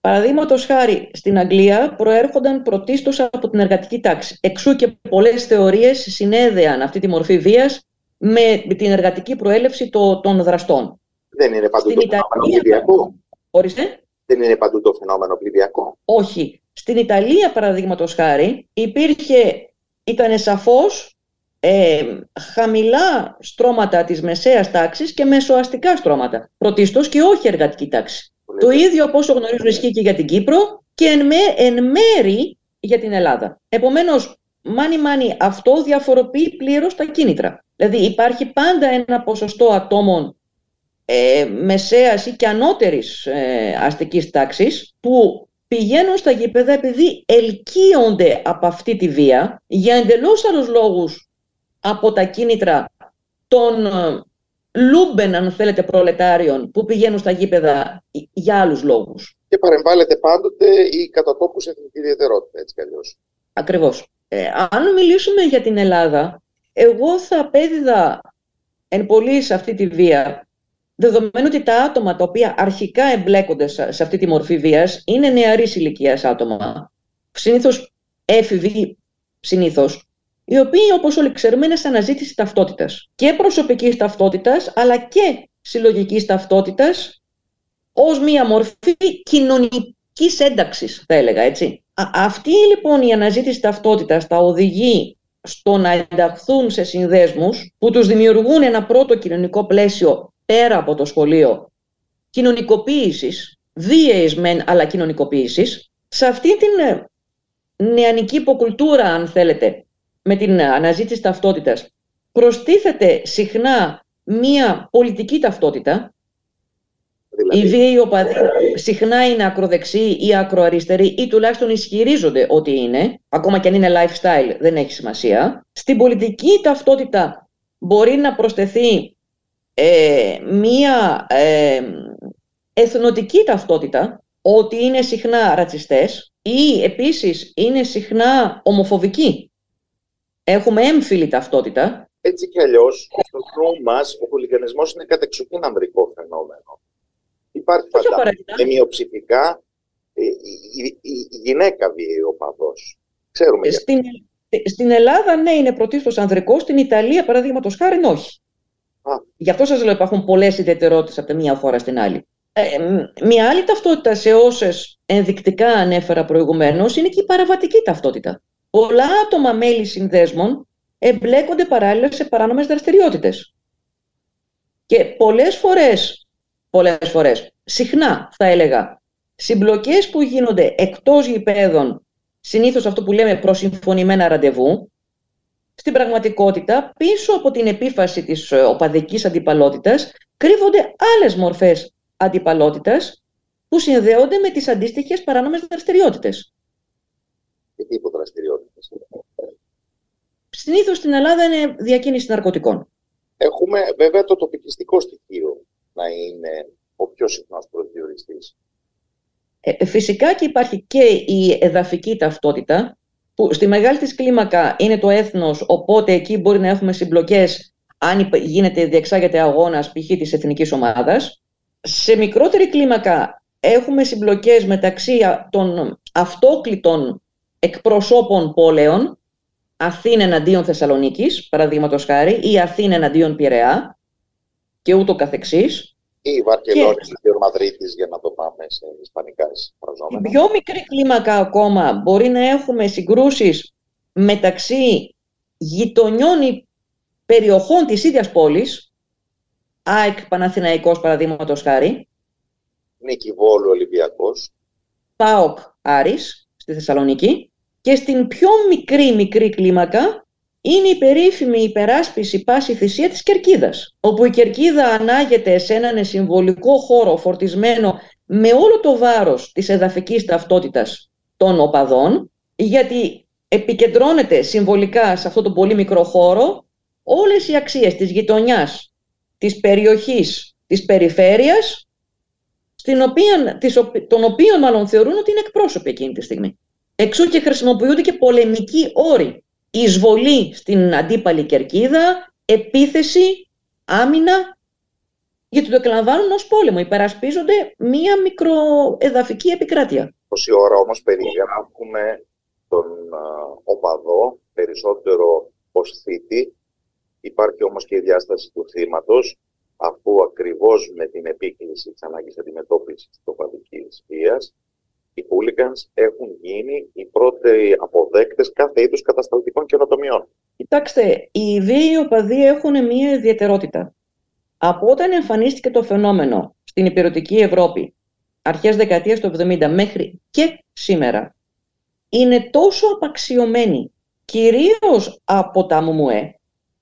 Παραδείγματος χάρη, στην Αγγλία προέρχονταν πρωτίστως από την εργατική τάξη. Εξού και πολλές θεωρίες συνέδεαν αυτή τη μορφή βίας με την εργατική προέλευση των δραστών. Δεν είναι παντού Στην το Ιταλία... φαινόμενο πληδιακό. Ορίστε. Δεν είναι παντού το φαινόμενο πληδιακό. Όχι. Στην Ιταλία, παραδείγματος χάρη, υπήρχε, ήταν σαφώς ε, χαμηλά στρώματα της μεσαίας τάξης και μεσοαστικά στρώματα. Πρωτίστως και όχι εργατική τάξη. Το ίδιο από όσο γνωρίζουν ισχύει και για την Κύπρο και εν, με, εν μέρη για την Ελλάδα. Επομένως, μάνι μάνι αυτό διαφοροποιεί πλήρως τα κίνητρα. Δηλαδή υπάρχει πάντα ένα ποσοστό ατόμων ε, μεσαίας ή και ανώτερης ε, αστικής τάξης που πηγαίνουν στα γήπεδα επειδή ελκύονται από αυτή τη βία για εντελώς άλλους λόγους από τα κίνητρα των ε, λούμπεν, αν θέλετε, προλετάριων που πηγαίνουν στα γήπεδα για άλλους λόγους. Και παρεμβάλλεται πάντοτε η κατατόπους εθνική ιδιαιτερότητα, έτσι κι αλλιώς. Ακριβώς. Ε, αν μιλήσουμε για την Ελλάδα, εγώ θα απέδιδα εν πολύ σε αυτή τη βία Δεδομένου ότι τα άτομα τα οποία αρχικά εμπλέκονται σε αυτή τη μορφή βίας είναι νεαρής ηλικίας άτομα, συνήθως έφηβοι συνήθως, οι οποίοι όπως όλοι ξέρουμε είναι σε αναζήτηση ταυτότητας και προσωπικής ταυτότητας αλλά και συλλογικής ταυτότητας ως μία μορφή κοινωνικής ένταξης θα έλεγα έτσι. αυτή λοιπόν η αναζήτηση ταυτότητας τα οδηγεί στο να ενταχθούν σε συνδέσμους που τους δημιουργούν ένα πρώτο κοινωνικό πλαίσιο πέρα από το σχολείο κοινωνικοποίησης, βίαιης μεν αλλά κοινωνικοποίησης, σε αυτή την ε, νεανική υποκουλτούρα αν θέλετε, με την αναζήτηση ταυτότητας, προστίθεται συχνά μία πολιτική ταυτότητα, Δηλαδή; Οι βίαιοι οπαδοί συχνά είναι ακροδεξιοί ή ακροαριστεροί ή τουλάχιστον ισχυρίζονται ότι είναι, ακόμα και αν είναι lifestyle δεν έχει σημασία. Στην πολιτική ταυτότητα μπορεί να προσθεθεί ε, μία ε, εθνοτική ταυτότητα, ότι είναι συχνά ρατσιστές ή επίσης είναι συχνά ομοφοβικοί. Έχουμε έμφυλη ταυτότητα. Έτσι κι αλλιώς, στο νου μας, ο χουλιγανισμός είναι κατεξοχήν ανδρικό φαινόμενο. Υπάρχει φαντάζομαι με μειοψηφικά η, η, η, γυναίκα βίαιη οπαδός. Ξέρουμε στην, στην Ελλάδα, ναι, είναι πρωτίστως ανδρικό. Στην Ιταλία, παραδείγματος χάρη, όχι. Γι' αυτό σας λέω υπάρχουν πολλές ιδιαιτερότητες από τη μία χώρα στην άλλη. Ε, μια άλλη ταυτότητα σε όσες ενδεικτικά ανέφερα προηγουμένως είναι και η παραβατική ταυτότητα. Πολλά άτομα μέλη συνδέσμων εμπλέκονται παράλληλα σε παράνομες δραστηριότητες. Και Και πολλές φορές, πολλές φορές, συχνά θα έλεγα, συμπλοκές που γίνονται εκτός γηπέδων, συνήθως αυτό που λέμε προσυμφωνημένα ραντεβού, στην πραγματικότητα πίσω από την επίφαση της ε, οπαδικής αντιπαλότητας κρύβονται άλλες μορφές αντιπαλότητας που συνδέονται με τις αντίστοιχες παράνομες δραστηριότητες. Τι τύπο δραστηριότητες. Συνήθως στην Ελλάδα είναι διακίνηση ναρκωτικών. Έχουμε βέβαια το τοπικιστικό στοιχείο να είναι ο πιο συχνός προσδιοριστής. Ε, φυσικά και υπάρχει και η εδαφική ταυτότητα, που στη μεγάλη της κλίμακα είναι το έθνος, οπότε εκεί μπορεί να έχουμε συμπλοκές αν γίνεται, διεξάγεται αγώνας π.χ. της εθνικής ομάδας. Σε μικρότερη κλίμακα έχουμε συμπλοκές μεταξύ των αυτόκλητων εκπροσώπων πόλεων, Αθήνα εναντίον Θεσσαλονίκης, παραδείγματος χάρη, ή Αθήνα εναντίον Πειραιά και ούτω καθεξής. Ή η Βαρκελόνης και... εναντίον Μαδρίτης, για να το πάμε σε ισπανικά φραζόμενα. πιο μικρή κλίμακα ακόμα μπορεί να έχουμε συγκρούσεις μεταξύ γειτονιών ή περιοχών της ίδιας πόλης, ΑΕΚ Παναθηναϊκός παραδείγματος χάρη, Νίκη Βόλου Ολυμπιακός, ΠΑΟΚ Άρης στη Θεσσαλονίκη. Και στην πιο μικρή μικρή κλίμακα είναι η περίφημη υπεράσπιση πάση θυσία της Κερκίδας, όπου η Κερκίδα ανάγεται σε έναν συμβολικό χώρο φορτισμένο με όλο το βάρος της εδαφικής ταυτότητας των οπαδών, γιατί επικεντρώνεται συμβολικά σε αυτό το πολύ μικρό χώρο όλες οι αξίες της γειτονιάς, της περιοχής, της περιφέρειας, στην οποία, των οποίων μάλλον θεωρούν ότι είναι εκπρόσωποι εκείνη τη στιγμή. Εξού και χρησιμοποιούνται και πολεμικοί όροι. Εισβολή στην αντίπαλη κερκίδα, επίθεση, άμυνα, γιατί το εκλαμβάνουν ως πόλεμο. Υπερασπίζονται μία μικροεδαφική επικράτεια. Όση ώρα όμως περιγράφουμε τον οπαδό περισσότερο ως θήτη. Υπάρχει όμως και η διάσταση του θύματος, αφού ακριβώς με την επίκληση της ανάγκης αντιμετώπισης της οπαδικής βίας οι hooligans έχουν γίνει οι πρώτοι αποδέκτες κάθε είδους κατασταλτικών καινοτομιών. Κοιτάξτε, οι βίαιοι οπαδοί έχουν μία ιδιαιτερότητα. Από όταν εμφανίστηκε το φαινόμενο στην υπηρετική Ευρώπη, αρχές δεκαετίας του 70 μέχρι και σήμερα, είναι τόσο απαξιωμένοι, κυρίως από τα ΜΟΜΟΕ,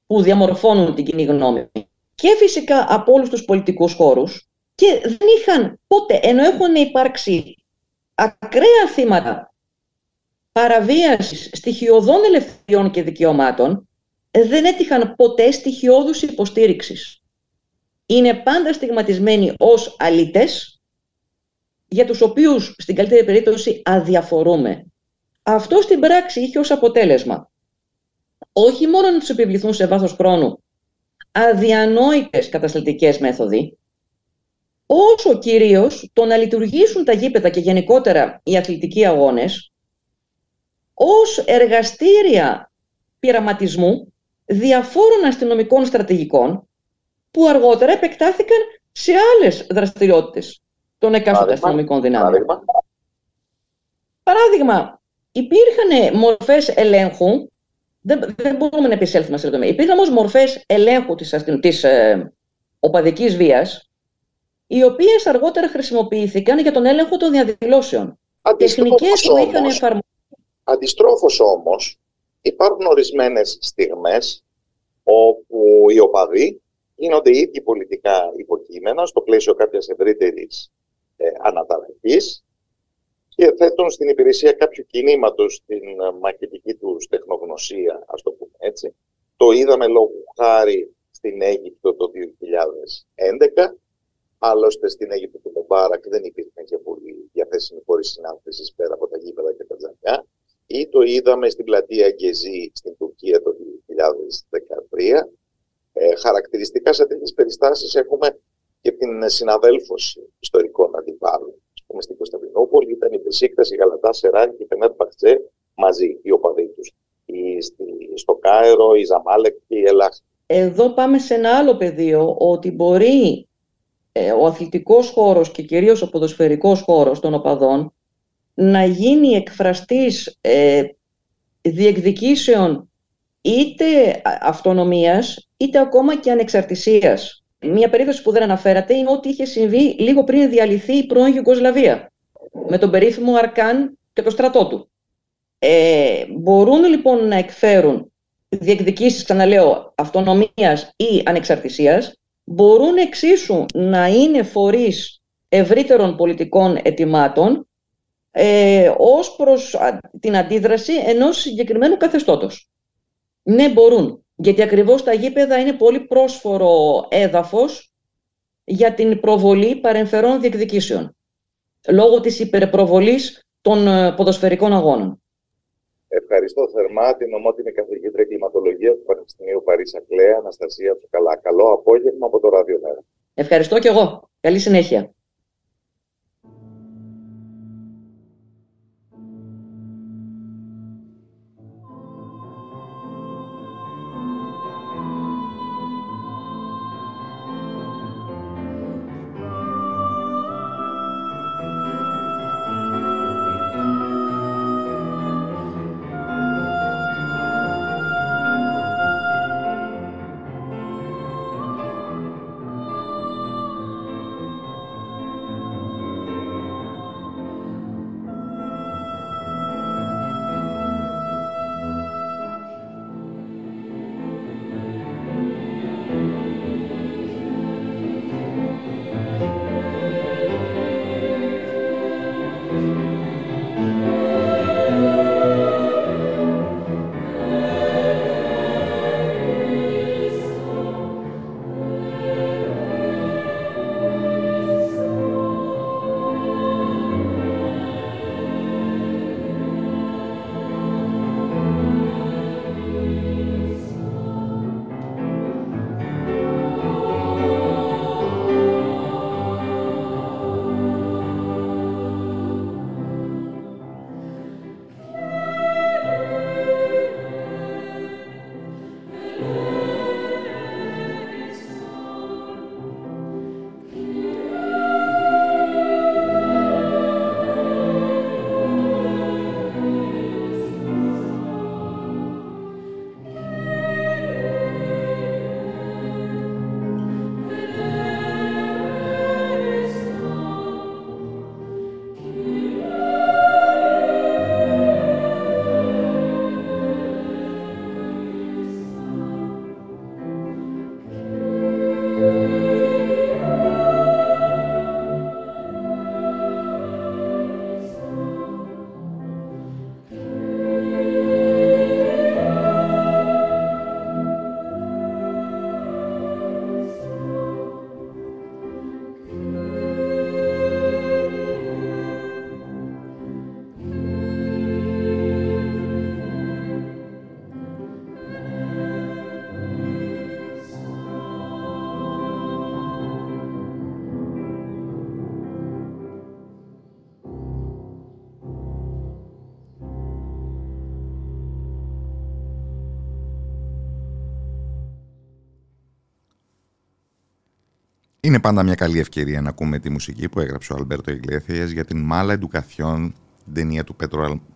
που διαμορφώνουν την κοινή γνώμη, και φυσικά από όλους τους πολιτικούς χώρους, και δεν είχαν ποτέ, ενώ έχουν υπάρξει ακραία θύματα παραβίασης στοιχειωδών ελευθεριών και δικαιωμάτων δεν έτυχαν ποτέ στοιχειώδους υποστήριξης. Είναι πάντα στιγματισμένοι ως αλήτες για τους οποίους στην καλύτερη περίπτωση αδιαφορούμε. Αυτό στην πράξη είχε ως αποτέλεσμα όχι μόνο να τους επιβληθούν σε βάθος χρόνου αδιανόητες κατασταλτικές μέθοδοι, όσο κυρίως το να λειτουργήσουν τα γήπεδα και γενικότερα οι αθλητικοί αγώνες ως εργαστήρια πειραματισμού διαφόρων αστυνομικών στρατηγικών που αργότερα επεκτάθηκαν σε άλλες δραστηριότητες των εκάστοτε αστυνομικών δυνάμεων. Παράδειγμα, υπήρχαν μορφές ελέγχου, δεν, δεν μπορούμε να επισέλθουμε σε λεπτομέρειες. Υπήρχαν όμως μορφές ελέγχου της της, ε, οπαδικής βίας, οι οποίες αργότερα χρησιμοποιήθηκαν για τον έλεγχο των διαδηλώσεων. Τεχνικές που είχαν εφαρμοστεί. Αντιστρόφως όμως, υπάρχουν ορισμένες στιγμές όπου οι οπαδοί γίνονται οι ίδιοι πολιτικά υποκείμενα στο πλαίσιο κάποιας ευρύτερης ε, αναταραχής και θέτουν στην υπηρεσία κάποιου κινήματος την μαχητική του τεχνογνωσία, ας το πούμε έτσι. Το είδαμε λόγω χάρη στην Αίγυπτο το 2011 Άλλωστε στην Αίγυπτο του Μουμπάρακ δεν υπήρχαν και πολύ διαθέσιμοι χώροι συνάντηση πέρα από τα γήπεδα και τα τζαμιά. Ή το είδαμε στην πλατεία Γκεζή στην Τουρκία το 2013. Ε, χαρακτηριστικά σε τέτοιες περιστάσεις έχουμε και την συναδέλφωση ιστορικών αντιπάλων. Α πούμε στην Κωνσταντινούπολη ήταν η Πεσίκτα, η Γαλατάς, Σεράν και η Πενέτ Μπαχτζέ μαζί, οι οπαδοί τους. Στο Κάιρο, η Ζαμάλεκ και η Ελλάδα. Εδώ πάμε σε ένα άλλο πεδίο, ότι μπορεί ε, ο αθλητικός χώρος και κυρίως ο ποδοσφαιρικός χώρος των οπαδών να γίνει εκφραστής ε, διεκδικήσεων είτε αυτονομίας είτε ακόμα και ανεξαρτησίας Μία περίπτωση που δεν αναφέρατε είναι ότι είχε συμβεί λίγο πριν διαλυθεί η πρώην Ιουγκοσλαβία με τον περίφημο Αρκάν και το στρατό του. Ε, μπορούν λοιπόν να εκφέρουν διεκδικήσεις, ξαναλέω, αυτονομίας ή ανεξαρτησίας, μπορούν εξίσου να είναι φορείς ευρύτερων πολιτικών ετοιμάτων ε, ως προς την αντίδραση ενός συγκεκριμένου καθεστώτος. Ναι, μπορούν, γιατί ακριβώς τα γήπεδα είναι πολύ πρόσφορο έδαφος για την προβολή παρεμφερών διεκδικήσεων, λόγω της υπερπροβολής των ε, ποδοσφαιρικών αγώνων. Ευχαριστώ θερμά την ομότιμη καθηγήτρια κλιματολογίας του Πανεπιστημίου Παρίσι Ακλέα, Αναστασία Τσουκαλά. Καλό απόγευμα από το Ράδιο Μέρα. Ευχαριστώ και εγώ. Καλή συνέχεια. Είναι πάντα μια καλή ευκαιρία να ακούμε τη μουσική που έγραψε ο Αλμπέρτο Ιγκλέθιας για την Μάλα Εντουκαθιόν, την ταινία του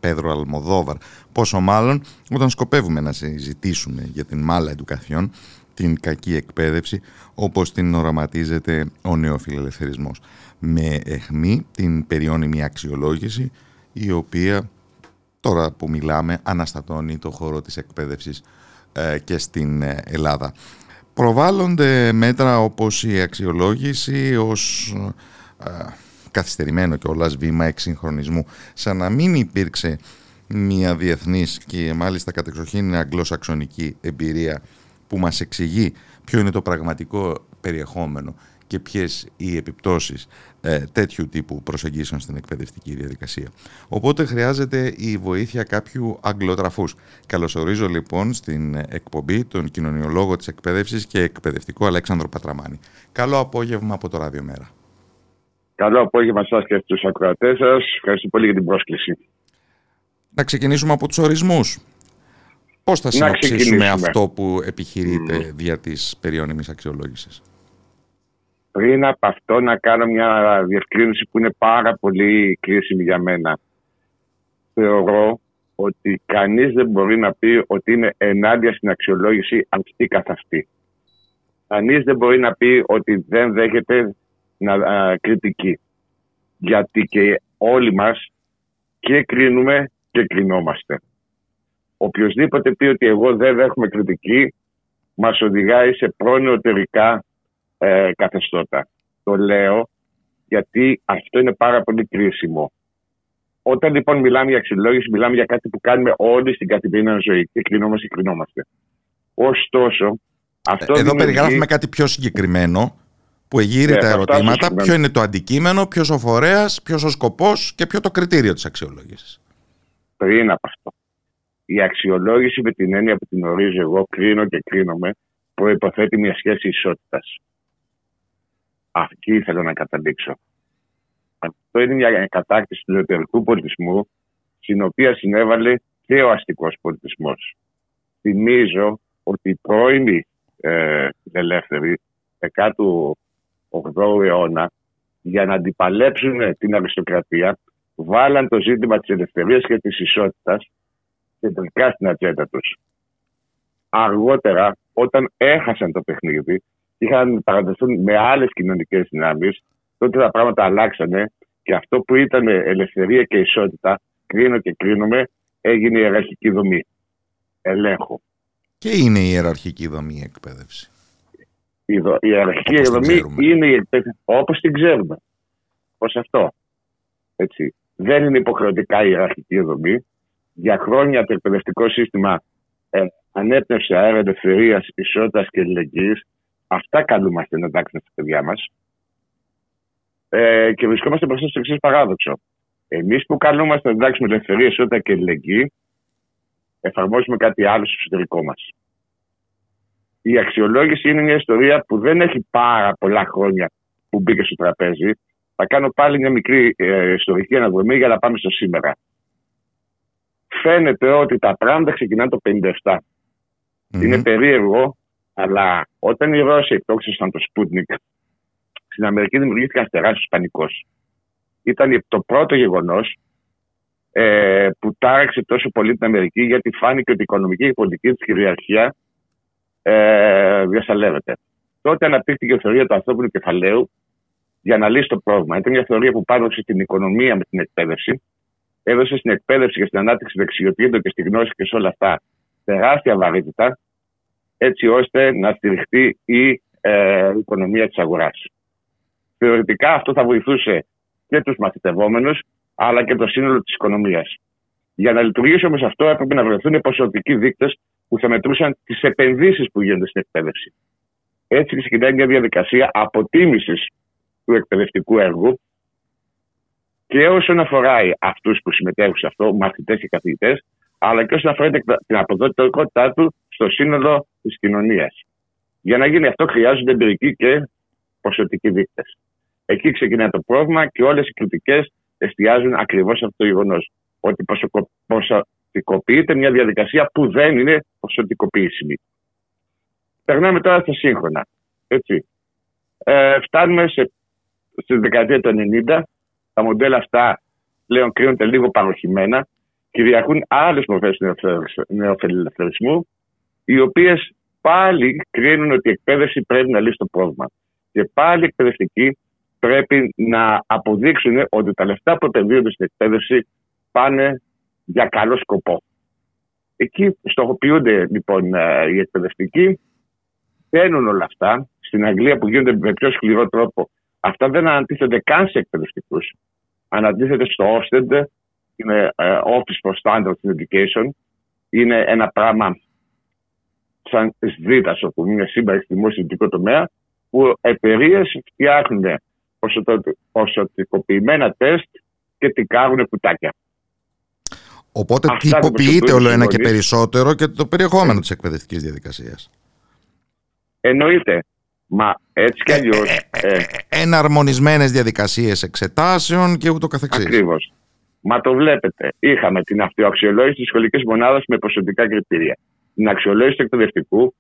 Πέδρο Αλμοδόβαρ. Πόσο μάλλον όταν σκοπεύουμε να συζητήσουμε για την Μάλα Εντουκαθιόν, την κακή εκπαίδευση, όπως την οραματίζεται ο νεοφιλελευθερισμός. Με εχμή την περιώνυμη αξιολόγηση, η οποία τώρα που μιλάμε αναστατώνει το χώρο της εκπαίδευσης ε, και στην ε, Ελλάδα. Προβάλλονται μέτρα όπως η αξιολόγηση ως ε, καθυστερημένο και όλας βήμα εξυγχρονισμού. Σαν να μην υπήρξε μια διεθνής και μάλιστα κατεξοχήν αγγλοσαξονική εμπειρία που μας εξηγεί ποιο είναι το πραγματικό περιεχόμενο και ποιες οι επιπτώσεις ε, τέτοιου τύπου προσεγγίσεων στην εκπαιδευτική διαδικασία. Οπότε χρειάζεται η βοήθεια κάποιου αγγλοτραφούς. Καλωσορίζω λοιπόν στην εκπομπή τον κοινωνιολόγο της εκπαίδευσης και εκπαιδευτικό Αλέξανδρο Πατραμάνη. Καλό απόγευμα από το Ράδιο Μέρα. Καλό απόγευμα σας και στους ακροατές σας. Ευχαριστώ πολύ για την πρόσκληση. Να ξεκινήσουμε από τους ορισμούς. Πώς θα συνοψίσουμε αυτό που επιχειρείται mm. δια της περιώνυμης αξιολόγησης; Πριν από αυτό να κάνω μια διευκρίνηση που είναι πάρα πολύ κρίσιμη για μένα. Θεωρώ ότι κανείς δεν μπορεί να πει ότι είναι ενάντια στην αξιολόγηση αυτή καθ' αυτή. Κανείς δεν μπορεί να πει ότι δεν δέχεται να, α, κριτική. Γιατί και όλοι μας και κρίνουμε και κρινόμαστε. Οποιοςδήποτε πει ότι εγώ δεν δέχομαι κριτική, μας οδηγάει σε προνεωτερικά ε, καθεστώτα. Το λέω γιατί αυτό είναι πάρα πολύ κρίσιμο. Όταν λοιπόν μιλάμε για αξιολόγηση, μιλάμε για κάτι που κάνουμε όλοι στην καθημερινή ζωή και κρινόμαστε και κρινόμαστε. Ωστόσο, αυτό Εδώ δημιουργεί- περιγράφουμε κάτι πιο συγκεκριμένο που εγείρει Ναι, τα θα φτάσω ερωτήματα. συγκεκριμένα. Ποιο είναι το αντικείμενο, ποιος ο φορέας, ποιος ο σκοπός και ποιο το κριτήριο της αξιολόγησης. πριν από αυτό. Η αξιολόγηση με την έννοια που την ορίζω εγώ, κρίνω και κρίνομαι, προϋποθέτει μια σχέση ισότητας. Αυτή θέλω να καταλήξω. Αυτό είναι μια κατάκτηση του εσωτερικού πολιτισμού, στην οποία συνέβαλε και ο αστικός πολιτισμός. Θυμίζω ότι οι πρώην ε, ελεύθεροι 18ου αιώνα για να αντιπαλέψουν την αριστοκρατία βάλαν το ζήτημα της ελευθερίας και της ισότητας κεντρικά στην ατζέντα τους. Αργότερα, όταν έχασαν το παιχνίδι, είχαν να παραδεθούν με άλλες κοινωνικές δυνάμεις, τότε τα πράγματα αλλάξανε και αυτό που ήταν ελευθερία και ισότητα, κρίνω και κρίνομαι, έγινε η ιεραρχική δομή. Ελέγχω. Και είναι η ιεραρχική δομή η εκπαίδευση. Η, δο- η ιεραρχική Όπως την δομή ξέρουμε. είναι η εκπαίδευση όπως την ξέρουμε. Πώς αυτό. Έτσι. Δεν είναι υποχρεωτικά η ιεραρχική δομή. Για χρόνια το εκπαιδευτικό σύστημα ε, ανέπνευσε αέρα ελευθερίας, ισότητας και αλληλεγγύης. Αυτά καλούμαστε να εντάξουμε στα παιδιά μας. Ε, και βρισκόμαστε μπροστά στο εξής παράδοξο. Εμείς που καλούμαστε να εντάξουμε ελευθερία, ισότητα και αλληλεγγύη, εφαρμόζουμε κάτι άλλο στο εσωτερικό μας. Η αξιολόγηση είναι μια ιστορία που δεν έχει πάρα πολλά χρόνια που μπήκε στο τραπέζι. Θα κάνω πάλι μια μικρή ε, ιστορική αναδρομή για να πάμε στο σήμερα. Φαίνεται ότι τα πράγματα ξεκινάνε το 57. Είναι περίεργο, αλλά όταν οι Ρώσοι εκτόξευσαν το Sputnik, στην Αμερική δημιουργήθηκε ένα τεράστιο πανικό. Ήταν το πρώτο γεγονός ε, που τάραξε τόσο πολύ την Αμερική, γιατί φάνηκε ότι η οικονομική και η πολιτική της κυριαρχία ε, διασαλεύεται. Τότε αναπτύχθηκε η θεωρία του ανθρώπινου κεφαλαίου για να λύσει το πρόβλημα. Ήταν μια θεωρία που πάρωσε την οικονομία με την εκπαίδευση, έδωσε στην εκπαίδευση και στην ανάπτυξη δεξιοτήτων και στη γνώση και σε όλα αυτά τεράστια βαρύτητα, έτσι ώστε να στηριχτεί η ε, οικονομία της αγοράς. Θεωρητικά αυτό θα βοηθούσε και τους μαθητευόμενους, αλλά και το σύνολο της οικονομίας. Για να λειτουργήσει όμως αυτό έπρεπε να βρεθούν ποσοτικοί δείκτες που θα μετρούσαν τις επενδύσεις που γίνονται στην εκπαίδευση. Έτσι ξεκινάει μια διαδικασία αποτίμησης του εκπαιδευτικού έργου και όσον αφορά αυτούς που συμμετέχουν σε αυτό, μαθητές και καθηγητές, αλλά και όσον αφορά την αποδοτικότητά του στο σύνολο της κοινωνίας. Για να γίνει αυτό χρειάζονται εμπειρικοί και ποσοτικοί δείκτες. Εκεί ξεκινάει το πρόβλημα και όλες οι κριτικές εστιάζουν ακριβώς σε αυτό το γεγονός. Ότι ποσοτικοποιείται μια διαδικασία που δεν είναι ποσοτικοποιήσιμη. Περνάμε τώρα στα σύγχρονα. Έτσι. Ε, φτάνουμε σε, στη δεκαετία του 90. Τα μοντέλα αυτά πλέον κρίνονται λίγο παροχημένα. Κυριαρχούν άλλες μορφές νεοφιλελευθερισμού, οι οποίες πάλι κρίνουν ότι η εκπαίδευση πρέπει να λύσει το πρόβλημα. Και πάλι οι εκπαιδευτικοί πρέπει να αποδείξουν ότι τα λεφτά που επενδύονται στην εκπαίδευση πάνε για καλό σκοπό. Εκεί στοχοποιούνται λοιπόν οι εκπαιδευτικοί, παίρνουν όλα αυτά. Στην Αγγλία που γίνονται με πιο σκληρό τρόπο, αυτά δεν ανατίθενται καν σε εκπαιδευτικούς. Ανατίθεται στο Ofsted, είναι uh, Office for Standards Education. Είναι ένα πράγμα σαν ΣΔΙΤ, α πούμε, μια σύμπραξη στη δημόσιο τομέα, που εταιρείες φτιάχνουν ποσοτικοποιημένα τεστ και τικάρουν κουτάκια. Οπότε Αυτά τυποποιείται όλο ένα και γονείς. περισσότερο και το περιεχόμενο της εκπαιδευτικής διαδικασίας. Εννοείται. Μα έτσι κι αλλιώς. Ε, Εναρμονισμένες διαδικασίες εξετάσεων και ούτω καθεξής. Ακριβώς. Μα το βλέπετε. Είχαμε την αυτοαξιολόγηση της σχολικής μονάδας με ποσοτικά κριτήρια. Την αξιολόγηση του εκπαιδευτικού.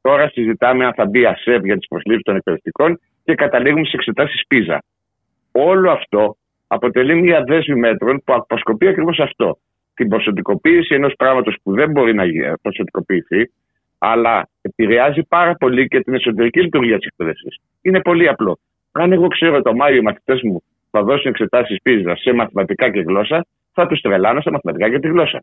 Τώρα συζητάμε αν θα μπει ΑΣΕΠ για τις προσλήψεις των εκπαιδευτικών και καταλήγουμε στι εξετάσεις πίζα. Όλο αυτό αποτελεί μια δέσμη μέτρων που αποσκοπεί ακριβώς αυτό. Την ποσοτικοποίηση ενός πράγματος που δεν μπορεί να ποσοτικοποιηθεί, αλλά επηρεάζει πάρα πολύ και την εσωτερική λειτουργία της εκπαίδευσης. Είναι πολύ απλό. Αν εγώ ξέρω το Μάιο οι μαθητές μου θα δώσουν εξετάσεις πίζα σε μαθηματικά και γλώσσα, θα τους τρελάνω σε μαθηματικά και τη γλώσσα.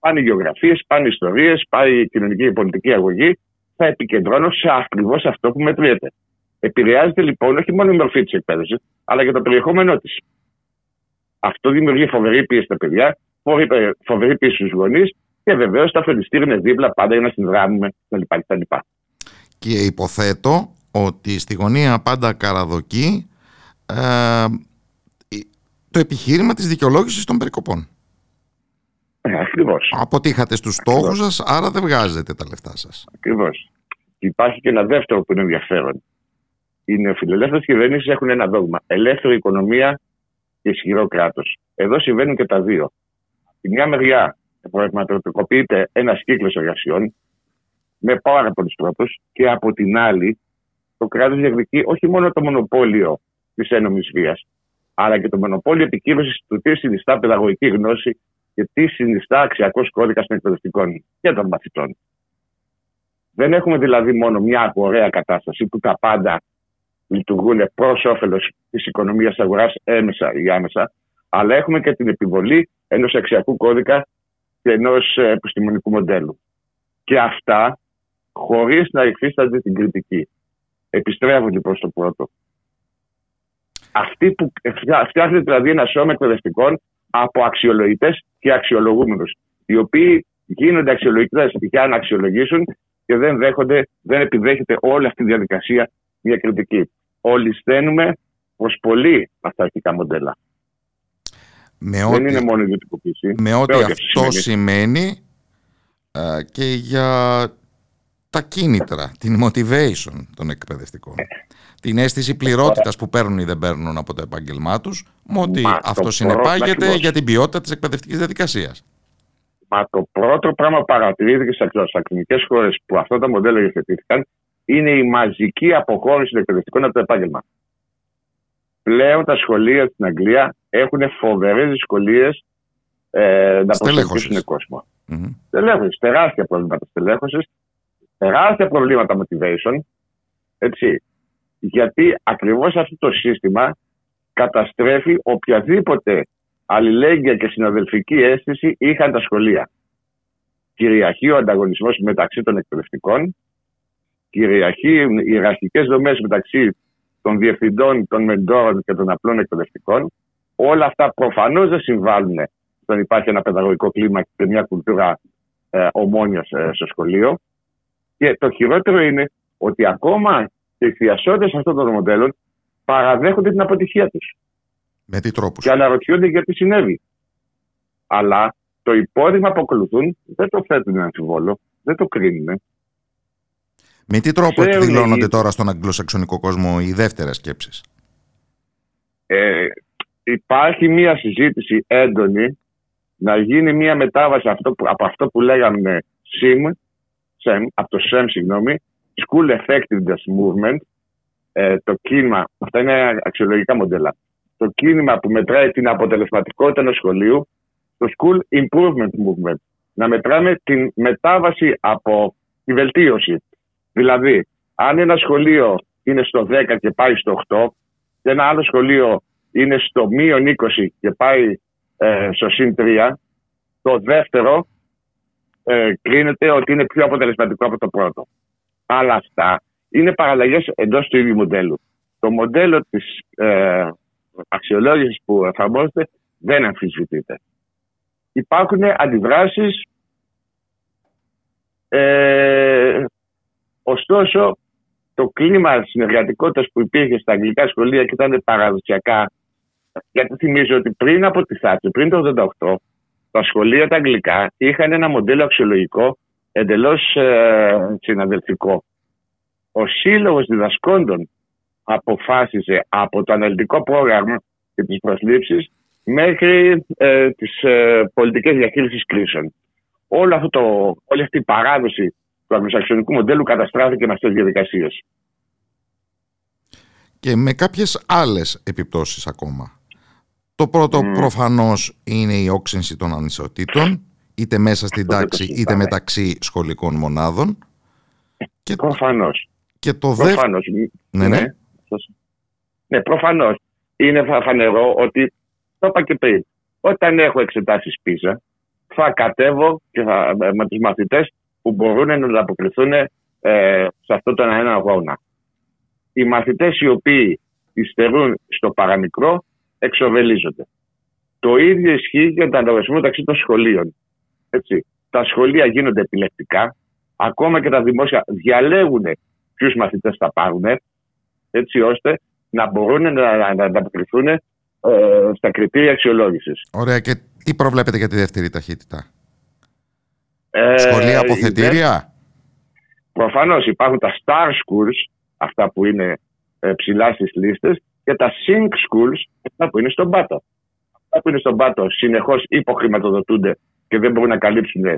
Πάνε οι γεωγραφίες, πάνε οι ιστορίες, πάει η κοινωνική και πολιτική αγωγή. Θα επικεντρώνω σε ακριβώς αυτό που μετριέται. Επηρεάζεται λοιπόν όχι μόνο η μορφή της εκπαίδευσης, αλλά και το περιεχόμενό της. Αυτό δημιουργεί φοβερή πίεση στα παιδιά, φοβερή πίεση στους γονείς και βεβαίως τα φροντιστήρια είναι δίπλα πάντα για να συνδράμουμε κτλ. Και υποθέτω ότι στη γωνία πάντα καραδοκεί ε, το επιχείρημα της δικαιολόγησης των περικοπών. Ε, ακριβώς. Αποτύχατε στους στόχους σας, άρα δεν βγάζετε τα λεφτά σας. Ακριβώς. Υπάρχει και ένα δεύτερο που είναι ενδιαφέρον. Οι νεοφιλελεύθερε κυβερνήσει έχουν ένα δόγμα. Ελεύθερη οικονομία και ισχυρό κράτος. Εδώ συμβαίνουν και τα δύο. Τη μια μεριά πραγματοποιείται ένας κύκλος εργασιών με πάρα πολλούς τρόπους και από την άλλη το κράτος διεκδικεί όχι μόνο το μονοπόλιο της ένομη βίας, αλλά και το μονοπόλιο επικύρωσης του τι συνιστά παιδαγωγική γνώση και τι συνιστά αξιακός κώδικας των εκπαιδευτικών και των μαθητών. Δεν έχουμε δηλαδή μόνο μια ωραία κατάσταση που τα πάντα λειτουργούν προς όφελος της οικονομίας αγοράς έμεσα ή άμεσα, αλλά έχουμε και την επιβολή ενός αξιακού κώδικα και ενός επιστημονικού μοντέλου. Και αυτά χωρίς να υφίστανται την κριτική. Επιστρέφω λοιπόν στο πρώτο. Αυτή που φτιάχνεται δηλαδή ένα σώμα εκπαιδευτικών από αξιολογητές και αξιολογούμενους, οι οποίοι γίνονται αξιολογητές για να αξιολογήσουν και δεν, δέχονται, δεν επιδέχεται όλη αυτή η διαδικασία μια κριτική. Όλοι στέλνουμε προ πολύ αυταρχικά μοντέλα. Με δεν ό,τι, είναι μόνο ιδιωτικοποίηση. Με ό,τι αυτό σημαίνει, σημαίνει και για τα κίνητρα, την motivation των εκπαιδευτικών. την αίσθηση πληρότητας που παίρνουν ή δεν παίρνουν από το επάγγελμά τους, με ότι αυτό συνεπάγεται για την ποιότητα της εκπαιδευτικής διαδικασίας. Μα το πρώτο πράγμα που παρατηρήθηκε στι ακαδημικέ χώρες που αυτά τα μοντέλα υιοθετήθηκαν είναι η μαζική αποχώρηση των εκπαιδευτικών από το επάγγελμα. Πλέον τα σχολεία στην Αγγλία έχουν φοβερές δυσκολίες ε, να προσελκύσουν κόσμο. Mm-hmm. τεράστια προβλήματα στελέχωσης, τεράστια προβλήματα motivation. Έτσι. Γιατί ακριβώς αυτό το σύστημα καταστρέφει οποιαδήποτε αλληλέγγυα και συναδελφική αίσθηση είχαν τα σχολεία. Κυριαρχεί ο ανταγωνισμός μεταξύ των εκπαιδευτικών, κυριαρχεί οι ιεραρχικέ δομές μεταξύ των διευθυντών, των μεντόρων και των απλών εκπαιδευτικών. Όλα αυτά προφανώς δεν συμβάλλουν στο να υπάρχει ένα παιδαγωγικό κλίμα και μια κουλτούρα ε, ομόνια ε, στο σχολείο. Και το χειρότερο είναι ότι ακόμα και οι θειασότες αυτών των μοντέλων παραδέχονται την αποτυχία τους. Με τι τρόπους; Και αναρωτιόνται γιατί συνέβη. Αλλά το υπόδειγμα που ακολουθούν δεν το θέτουν να αμφιβόλο, δεν το κρίνουν. Με τι τρόπο εκδηλώνονται τώρα στον αγγλοσαξονικό κόσμο οι δεύτερες σκέψεις; Ε, υπάρχει μία συζήτηση έντονη να γίνει μία μετάβαση αυτό που, από αυτό που λέγαμε SIM, SEM, από το SEM, συγγνώμη, School Effectiveness Movement, ε, το κίνημα, αυτά είναι αξιολογικά μοντέλα, το κίνημα που μετράει την αποτελεσματικότητα ενός σχολείου, το School Improvement Movement. Να μετράμε την μετάβαση από τη βελτίωση. Δηλαδή, αν ένα σχολείο είναι στο 10 και πάει στο 8 και ένα άλλο σχολείο είναι στο μείον 20 και πάει ε, στο συν 3, το δεύτερο ε, κρίνεται ότι είναι πιο αποτελεσματικό από το πρώτο. Αλλά αυτά είναι παραλλαγές εντός του ίδιου μοντέλου. Το μοντέλο της ε, αξιολόγησης που εφαρμόζεται δεν αμφισβητείται. Υπάρχουν αντιδράσεις ε, ωστόσο το κλίμα συνεργατικότητας που υπήρχε στα αγγλικά σχολεία και ήταν παραδοσιακά γιατί θυμίζω ότι πριν από τη Θάτση, πριν το 1988, τα σχολεία τα αγγλικά είχαν ένα μοντέλο αξιολογικό εντελώς ε, συναδελφικό. Ο Σύλλογος Διδασκόντων αποφάσισε από το αναλυτικό πρόγραμμα και τις προσλήψεις μέχρι ε, τις ε, πολιτικές διαχείρισης κρίσεων. Όλο αυτό το, όλη αυτή η παράδοση του αγγλοσαξονικού μοντέλου καταστράφηκε με αυτές τις διαδικασίες. Και με κάποιες άλλες επιπτώσεις ακόμα. Το πρώτο mm. προφανώς είναι η όξυνση των ανισοτήτων, είτε μέσα στην τάξη είτε μεταξύ σχολικών μονάδων. Και... Προφανώς. Και το δεύτερο... Ναι, ναι. Ναι, προφανώς. Είναι φανερό ότι, το είπα και πριν, όταν έχω εξετάσεις πίζα, θα κατέβω και θα, με τους μαθητές που μπορούν να ανταποκριθούν ε, σε αυτό το ένα αγώνα. Οι μαθητές οι οποίοι υστερούν στο παραμικρό εξοβελίζονται. Το ίδιο ισχύει για τον ανταγωνισμό μεταξύ των σχολείων. Έτσι. Τα σχολεία γίνονται επιλεκτικά, ακόμα και τα δημόσια διαλέγουν ποιους μαθητές θα πάρουν, έτσι ώστε να μπορούν να, να ανταποκριθούν ε, στα κριτήρια αξιολόγησης. Ωραία. Και τι προβλέπετε για τη δεύτερη ταχύτητα, ε, Σχολεία αποθετήρια; Προφανώς υπάρχουν τα star schools, αυτά που είναι ε, ψηλά στις λίστες, και τα sink schools, αυτά που είναι στον πάτο. Αυτά που είναι στον πάτο συνεχώς υποχρηματοδοτούνται και δεν μπορούν να καλύψουν ε,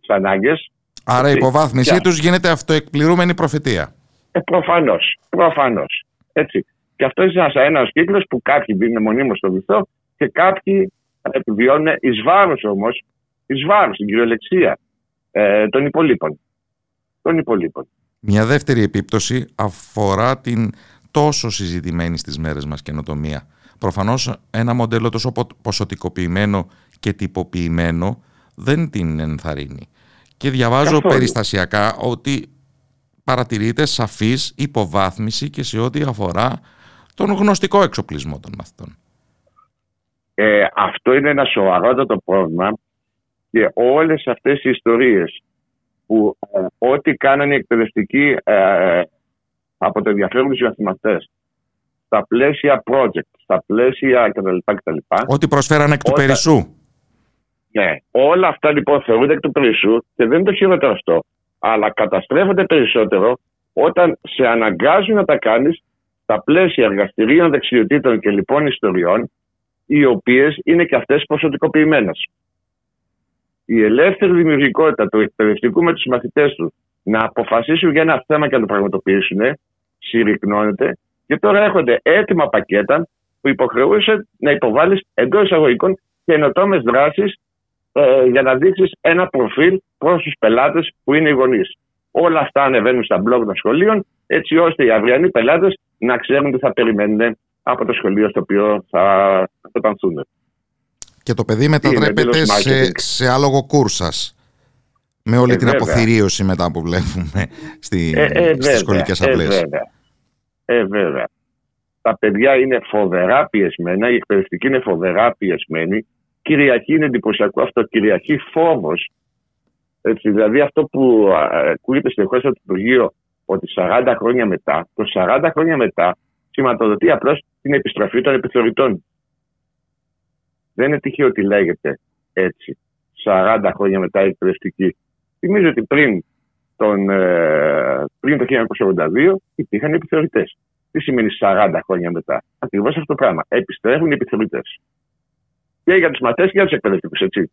τις ανάγκες. Άρα η υποβάθμισή τους γίνεται αυτοεκπληρούμενη προφητεία. Ε, Προφανώς. Προφανώς. Έτσι. Και αυτό είναι ένας κύκλος που κάποιοι είναι μονίμως στο βυθό και κάποιοι επιβιώνουν εις βάρος όμως, εις βάρος στην κυριολεξία ε, των υπολείπων. Των υπολείπων. Μια δεύτερη επίπτωση αφορά την τόσο συζητημένη στις μέρες μας καινοτομία. Προφανώς ένα μοντέλο τόσο ποσοτικοποιημένο και τυποποιημένο δεν την ενθαρρύνει. Και διαβάζω περιστασιακά ότι παρατηρείται σαφής υποβάθμιση και σε ό,τι αφορά τον γνωστικό εξοπλισμό των μαθητών. Ε, αυτό είναι ένα σοβαρότατο πρόβλημα και όλες αυτές οι ιστορίες που ε, ό,τι κάνανε οι εκπαιδευτικοί ε, από το ενδιαφέρον τους μαθηματές στα πλαίσια project, στα πλαίσια κτλ. κτλ. Ό,τι προσφέρανε εκ του περισσού. Ναι, όλα αυτά λοιπόν θεωρούνται εκ του περισσού και δεν είναι το χειρότερο αυτό. Αλλά καταστρέφονται περισσότερο όταν σε αναγκάζουν να τα κάνεις στα πλαίσια εργαστηρίων, δεξιοτήτων και λοιπόν ιστοριών, οι οποίες είναι και αυτές ποσοτικοποιημένες. Η ελεύθερη δημιουργικότητα του εκπαιδευτικού με τους μαθητές τους να αποφασίσουν για ένα θέμα και να το πραγματοποιήσουν, συρρυκνώνεται και τώρα έρχονται έτοιμα πακέτα που υποχρεούσε να υποβάλεις εντός εισαγωγικών καινοτόμες δράσεις ε, για να δείξεις ένα προφίλ προς τους πελάτες που είναι οι γονείς. Όλα αυτά ανεβαίνουν στα blog των σχολείων, έτσι ώστε οι αυριανοί πελάτες να ξέρουν τι θα περιμένουν από το σχολείο στο οποίο θα τανθούν. Και το παιδί μετατρέπεται σε, σε άλογο κούρσας. Με όλη ε, την αποθυρίωση μετά που βλέπουμε στη, ε, ε, στις σχολικές ε, απλές. Ε, βέβαια. Τα παιδιά είναι φοβερά πιεσμένα, η εκπαιδευτική είναι φοβερά πιεσμένη. Κυριακή είναι εντυπωσιακό αυτό, Κυριακή φόβος. Δηλαδή αυτό που ακούγεται συνεχώ από το Υπουργείο ότι 40 χρόνια μετά, το 40 χρόνια μετά σηματοδοτεί απλώς την επιστροφή των επιθεωρητών. Δεν είναι τυχαίο ότι λέγεται έτσι. 40 χρόνια μετά η εκπαιδευτική. Θυμίζω ότι πριν τον, ε, πριν το 1982 υπήρχαν επιθεωρητές. Τι σημαίνει 40 χρόνια μετά; Ακριβώς αυτό το πράγμα. Επιστρέφουν οι επιθεωρητές. Και για τους μαθητές και για τους εκπαιδευτικούς, έτσι.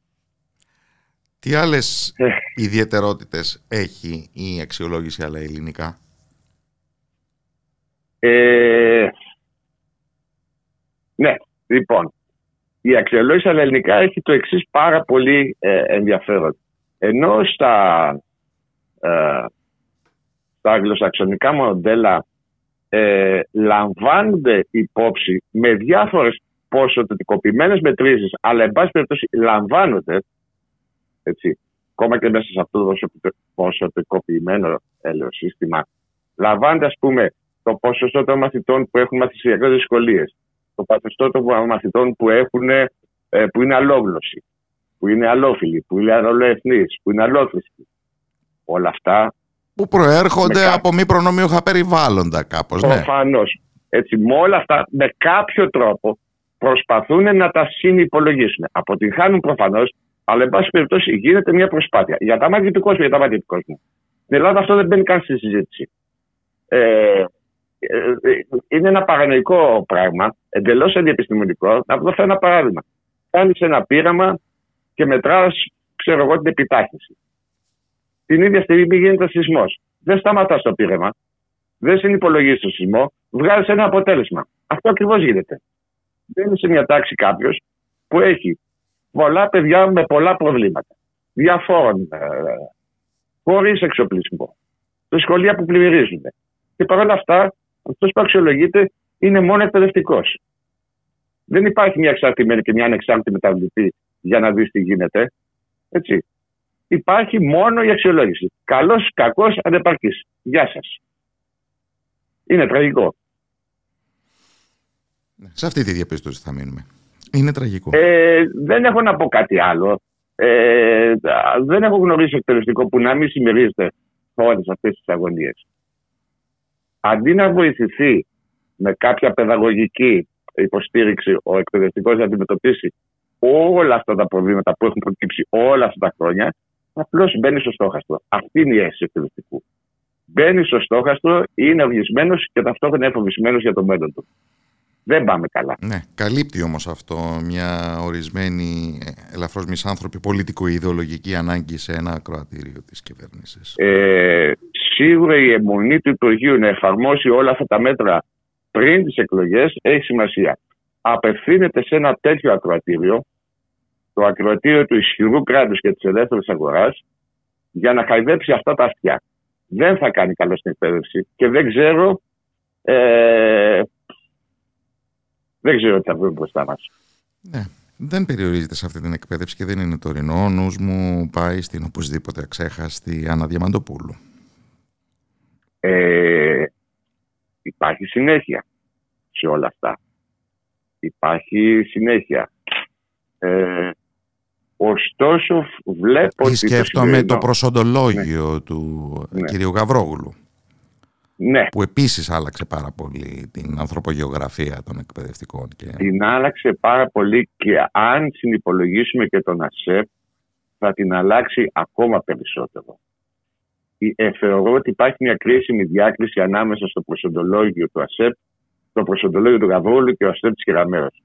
Τι άλλες ε. ιδιαιτερότητες έχει η αξιολόγηση αλλά ελληνικά; Ε, ναι, λοιπόν. Η αξιολόγηση αλλά ελληνικά έχει το εξής πάρα πολύ ε, ενδιαφέρον. Ενώ στα, ε, στα αγγλοσαξονικά μοντέλα ε, λαμβάνονται υπόψη με διάφορες ποσοτικοποιημένες μετρήσεις, αλλά εν πάση περιπτώσει λαμβάνονται, έτσι, ακόμα και μέσα σε αυτό το ποσοτικοποιημένο έλεο σύστημα, λαμβάνεται ας πούμε το ποσοστό των μαθητών που έχουν μαθησιακές δυσκολίες, το ποσοστό των μαθητών που, έχουν, ε, που είναι αλόγλωσσοι, που είναι αλόφιλοι, που είναι αλλοεθνείς, που είναι αλόθρησκοι. Όλα αυτά που προέρχονται από μη προνομιούχα περιβάλλοντα κάπως. Ναι. Προφανώς. Έτσι, με όλα αυτά, με κάποιο τρόπο προσπαθούν να τα συνυπολογίσουν. Αποτυγχάνουν προφανώς, αλλά εν πάση περιπτώσει γίνεται μια προσπάθεια. Για τα μάτια του κόσμου, για τα μάτια του κόσμου. Στην Ελλάδα αυτό δεν μπαίνει καν στη συζήτηση. Ε, ε, είναι ένα παρανοϊκό πράγμα, εντελώς αντιεπιστημονικό. Να δώσω ένα παράδειγμα. Κάνεις ένα πείραμα και μετράς, ξέρω εγώ, την επιτάχυνση την ίδια στιγμή που γίνεται σεισμός. Δεν σταματάς το πείραμα. Δεν συνυπολογίζεις το σεισμό. Βγάζεις ένα αποτέλεσμα. Αυτό ακριβώς γίνεται. Δεν είναι σε μια τάξη κάποιος που έχει πολλά παιδιά με πολλά προβλήματα. Διαφόρων, ε, χωρίς εξοπλισμό. Σε σχολεία που πλημμυρίζονται. Και παρόλα αυτά, αυτός που αξιολογείται είναι μόνο εκπαιδευτικός. Δεν υπάρχει μια εξαρτημένη και μια ανεξάρτητη μεταβλητή για να δεις τι γίνεται. Έτσι. Υπάρχει μόνο η αξιολόγηση. Καλός, κακός, ανεπαρκής. Γεια σας. Είναι τραγικό. Σε αυτή τη διαπίστωση θα μείνουμε. Είναι τραγικό. Ε, δεν έχω να πω κάτι άλλο. Ε, δεν έχω γνωρίσει εκπαιδευτικό που να μην συμμερίζεται όλες αυτές τις αγωνίες. Αντί να βοηθηθεί με κάποια παιδαγωγική υποστήριξη ο εκπαιδευτικό να αντιμετωπίσει όλα αυτά τα προβλήματα που έχουν προκύψει όλα αυτά τα χρόνια, απλώς μπαίνει στο στόχαστρο. Αυτή είναι η αίσθηση του εκπαιδευτικού. Μπαίνει στο στόχαστρο, είναι οργισμένο και ταυτόχρονα είναι φοβισμένος για το μέλλον του. Δεν πάμε καλά. Ναι, καλύπτει όμως αυτό μια ορισμένη ελαφρώς μισάνθρωπη πολιτικο-ιδεολογική ανάγκη σε ένα ακροατήριο της κυβέρνησης. Ε, σίγουρα η αιμονή του Υπουργείου να εφαρμόσει όλα αυτά τα μέτρα πριν τις εκλογές έχει σημασία. Απευθύνεται σε ένα τέτοιο ακροατήριο, το ακροατήριο του ισχυρού κράτους και της ελεύθερης αγοράς, για να χαϊδέψει αυτά τα αυτιά. Δεν θα κάνει καλό στην εκπαίδευση και δεν ξέρω ε, δεν ξέρω τι θα βρούμε μπροστά μας. Ναι. Δεν περιορίζεται σε αυτή την εκπαίδευση και δεν είναι τωρινό. Ο νους μου πάει στην οπωσδήποτε αξέχαστη Άννα Διαμαντοπούλου. Ε, υπάρχει συνέχεια σε όλα αυτά. Υπάρχει συνέχεια. Ε, ωστόσο βλέπω... Ότι σκέφτομαι το, προσοντολόγιο ναι. του ναι. κυρίου Γαβρόγουλου. Ναι. Που επίσης άλλαξε πάρα πολύ την ανθρωπογεωγραφία των εκπαιδευτικών. Και... Την άλλαξε πάρα πολύ και αν συνυπολογίσουμε και τον ΑΣΕΠ θα την αλλάξει ακόμα περισσότερο. Ε, θεωρώ ότι υπάρχει μια κρίσιμη διάκριση ανάμεσα στο προσοντολόγιο του ΑΣΕΠ, το προσοντολόγιο του Γαβρούλου και ο ΑΣΕΠ της Κεραμέρας.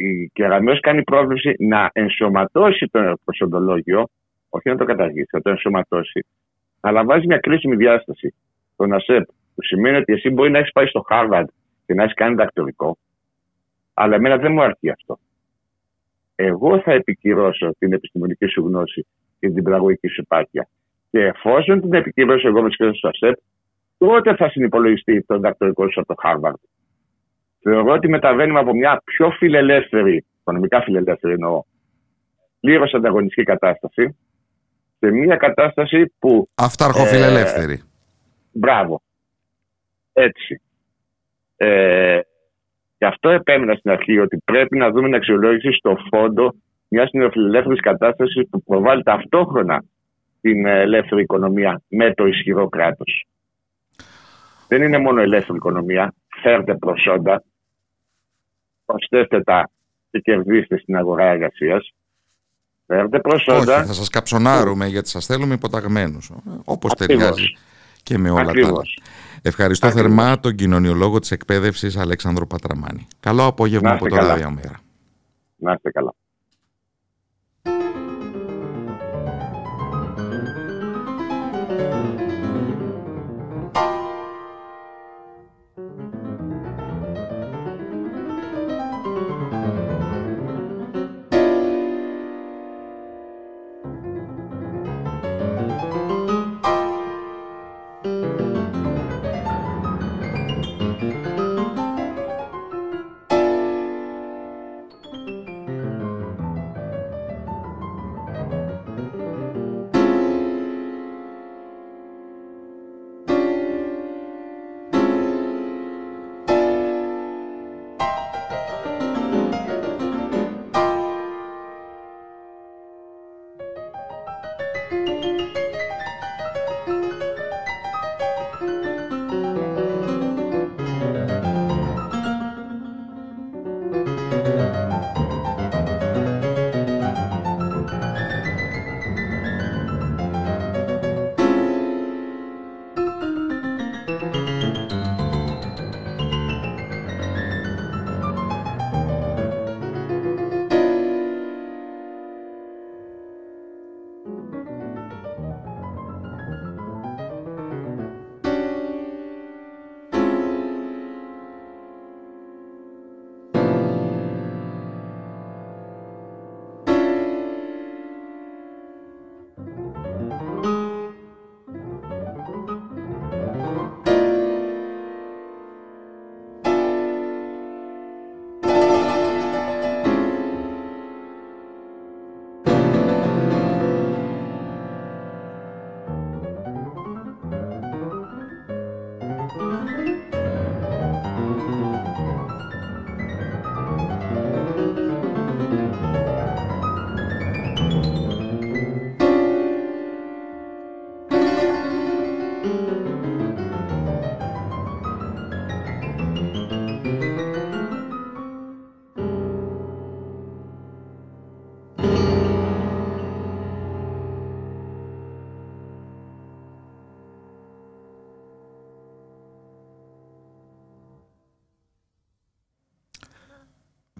Η Κεραμέρας κάνει πρόβληση να ενσωματώσει το προσοντολόγιο, όχι να το καταργήσει, να το ενσωματώσει αλλά βάζει μια κρίσιμη διάσταση. Το ΑΣΕΠ, που σημαίνει ότι εσύ μπορεί να έχεις πάει στο Χάρβαρντ και να έχεις κάνει δακτορικό, αλλά εμένα δεν μου αρκεί αυτό. Εγώ θα επικυρώσω την επιστημονική σου γνώση και την πραγωγική σου επάρκεια. Και εφόσον την επικυρώσω εγώ με τις στο ΑΣΕΠ, τότε θα συνυπολογιστεί το δακτορικό σου από το Χάρβαρντ. Θεωρώ ότι μεταβαίνουμε από μια πιο φιλελεύθερη, οικονομικά φιλελεύθερη εννοώ, πλήρως ανταγωνιστική κατάσταση, σε μια κατάσταση που... Αυταρχοφιλελεύθερη. Ε, μπράβο. Έτσι. Ε, γι' αυτό επέμεινα στην αρχή ότι πρέπει να δούμε την αξιολόγηση στο φόντο μιας νεοφιλελεύθερης κατάστασης που προβάλλει ταυτόχρονα την ελεύθερη οικονομία με το ισχυρό κράτος. Δεν είναι μόνο ελεύθερη οικονομία. Φέρτε προσόντα, προσθέστε τα και κερδίστε στην αγορά εργασίας. Φέρτε προσόντα. Όχι, θα σας καψονάρουμε γιατί σας θέλουμε υποταγμένους. Όπως ταιριάζει και με όλα τα άλλα. Ευχαριστώ θερμά τον κοινωνιολόγο της εκπαίδευσης Αλέξανδρο Πατραμάνη. Καλό απόγευμα από το Ραδιομέρα. Να είστε καλά.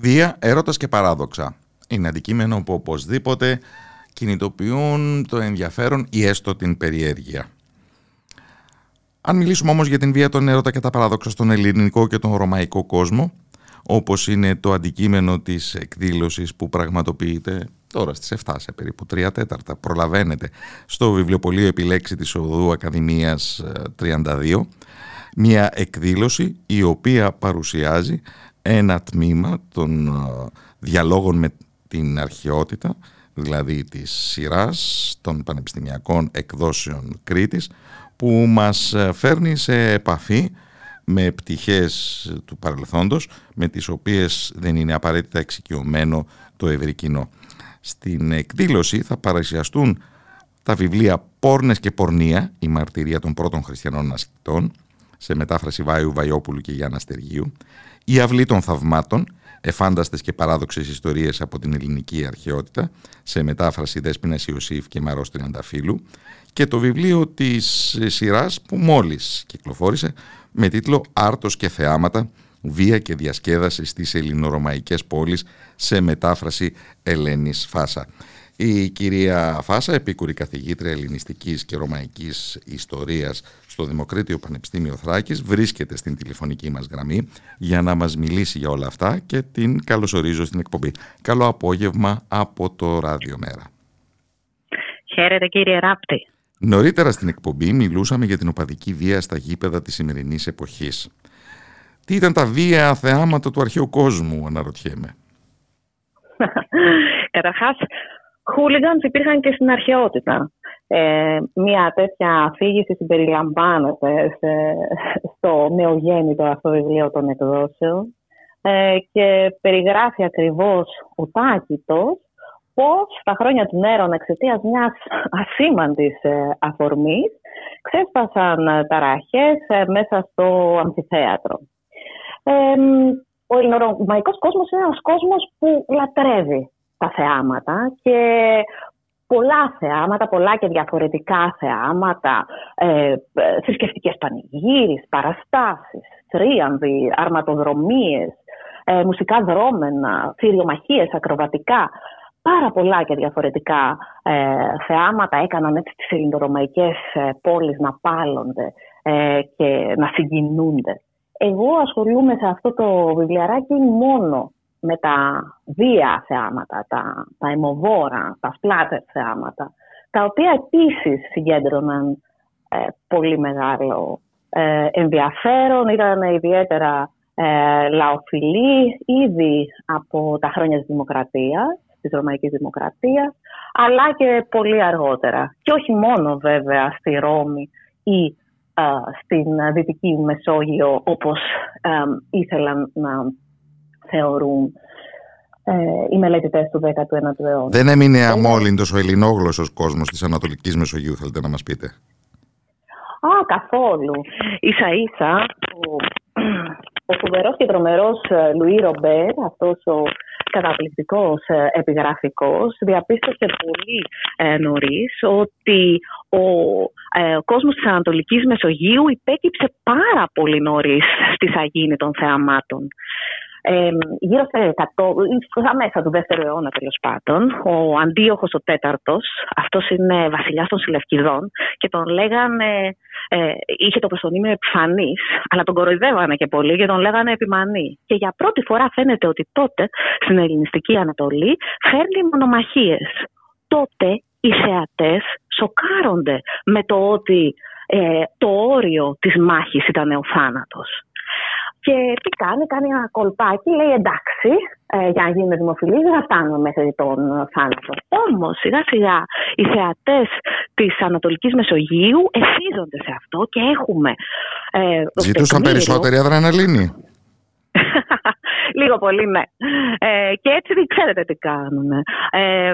Βία, έρωτας και παράδοξα. Είναι αντικείμενο που οπωσδήποτε κινητοποιούν το ενδιαφέρον ή έστω την περιέργεια. Αν μιλήσουμε όμως για την βία, των έρωτα και τα παράδοξα στον ελληνικό και τον ρωμαϊκό κόσμο, όπως είναι το αντικείμενο της εκδήλωσης που πραγματοποιείται τώρα στις 7 σε περίπου 3 τέταρτα. Προλαβαίνετε στο βιβλιοπωλείο επιλέξη της Οδού Ακαδημίας 32 ε, μια εκδήλωση η οποία παρουσιάζει ένα τμήμα των ε, διαλόγων με την αρχαιότητα δηλαδή της σειράς των πανεπιστημιακών εκδόσεων Κρήτης που μας ε, φέρνει σε επαφή με πτυχές του παρελθόντος με τις οποίες δεν είναι απαραίτητα εξοικειωμένο το ευρύ κοινό. Στην εκδήλωση θα παρουσιαστούν τα βιβλία «Πόρνες και πορνεία», η μαρτυρία των πρώτων χριστιανών ασκητών, σε μετάφραση Βάιου Βαϊόπουλου και Γιάννα Στεργίου, «Η αυλή των θαυμάτων», εφάνταστες και παράδοξες ιστορίες από την ελληνική αρχαιότητα, σε μετάφραση Δέσποινας Ιωσήφ και Μαρός Τριανταφύλου, και το βιβλίο της σειράς που μόλις κυκλοφόρησε με τίτλο «Άρτος και θεάματα, βία και διασκέδαση στις ελληνορωμαϊκές πόλεις» σε μετάφραση Ελένης Φάσα. Η κυρία Φάσα, επίκουρη καθηγήτρια ελληνιστικής και ρωμαϊκής ιστορίας στο Δημοκρίτιο Πανεπιστήμιο Θράκης, βρίσκεται στην τηλεφωνική μας γραμμή για να μας μιλήσει για όλα αυτά και την καλωσορίζω στην εκπομπή. Καλό απόγευμα από το Ράδιο Μέρα. Χαίρετε κύριε Ράπτη. Νωρίτερα στην εκπομπή μιλούσαμε για την οπαδική βία στα γήπεδα της σημερινής εποχής. Τι ήταν τα βία θεάματα του αρχαίου κόσμου, αναρωτιέμαι. [laughs] Καταρχάς, χούλιγκανς υπήρχαν και στην αρχαιότητα. Ε, μια τέτοια αφήγηση συμπεριλαμβάνεται στο νεογέννητο αυτό βιβλίο των εκδόσεων ε, και περιγράφει ακριβώς ο Τάκητος πώς στα χρόνια του Νέρων εξαιτίας μιας ασήμαντης ε, αφορμής ξέσπασαν ε, ταραχές ε, μέσα στο αμφιθέατρο. Ε, ο ελληνορωμαϊκός κόσμος είναι ένας κόσμος που λατρεύει τα θεάματα και πολλά θεάματα, πολλά και διαφορετικά θεάματα, ε, θρησκευτικές πανηγύρεις, παραστάσεις, τρίαμβοι, αρματοδρομίες, ε, μουσικά δρόμενα, θηριομαχίες, ακροβατικά πάρα πολλά και διαφορετικά ε, θεάματα έκαναν έτσι τις ελληνορωμαϊκές ε, πόλεις να πάλλονται ε, και να συγκινούνται. Εγώ ασχολούμαι σε αυτό το βιβλιαράκι μόνο με τα βία θεάματα, τα, τα αιμοβόρα, τα σπλάτερ θεάματα, τα οποία επίσης συγκέντρωναν ε, πολύ μεγάλο ενδιαφέρον, ήταν ιδιαίτερα λαοφιλή ήδη από τα χρόνια της Δημοκρατίας της Ρωμαϊκής Δημοκρατίας, αλλά και πολύ αργότερα. Και όχι μόνο βέβαια στη Ρώμη ή στην Δυτική Μεσόγειο όπως ήθελαν να θεωρούν ε, οι μελετητές του 19ου αιώνα. Δεν έμεινε αμόλυντος ο ελληνόγλωσσος κόσμος της Ανατολικής Μεσογείου, θέλετε να μας πείτε; Α, καθόλου. Ίσα ίσα, ο, ο φοβερός και τρομερός ε, Λουί Ρομπέρ, αυτός ο καταπληκτικός ε, επιγραφικός διαπίστωσε πολύ ε, νωρίς ότι ο, ε, ο κόσμος της Ανατολικής Μεσογείου υπέκυψε πάρα πολύ νωρίς στις αγίνη των θεαμάτων. Ε, γύρω στα μέσα του δεύτερου αιώνα τέλος πάντων, ο Αντίοχος ο τέταρτος, αυτός είναι βασιλιάς των Συλλευκηδών και τον λέγανε, ε, είχε το προσωνύμιο επιφανής, αλλά τον κοροϊδεύανε και πολύ και τον λέγανε επιμανή. Και για πρώτη φορά φαίνεται ότι τότε στην Ελληνιστική Ανατολή φέρνει μονομαχίες. Τότε οι θεατές σοκάρονται με το ότι ε, το όριο της μάχης ήταν ο θάνατος. Και τι κάνει, κάνει ένα κολπάκι, λέει εντάξει, ε, για να γίνουμε δημοφιλείς, δεν θα φτάνουμε μέχρι τον θάνατο. Όμως σιγά σιγά οι θεατές της Ανατολικής Μεσογείου ευθύζονται σε αυτό και έχουμε. Ε, Ζητούσαν περισσότερη αδραναλίνη. Λίγο πολύ, ναι. Ε, και έτσι ξέρετε τι κάνουν. Ε, ε,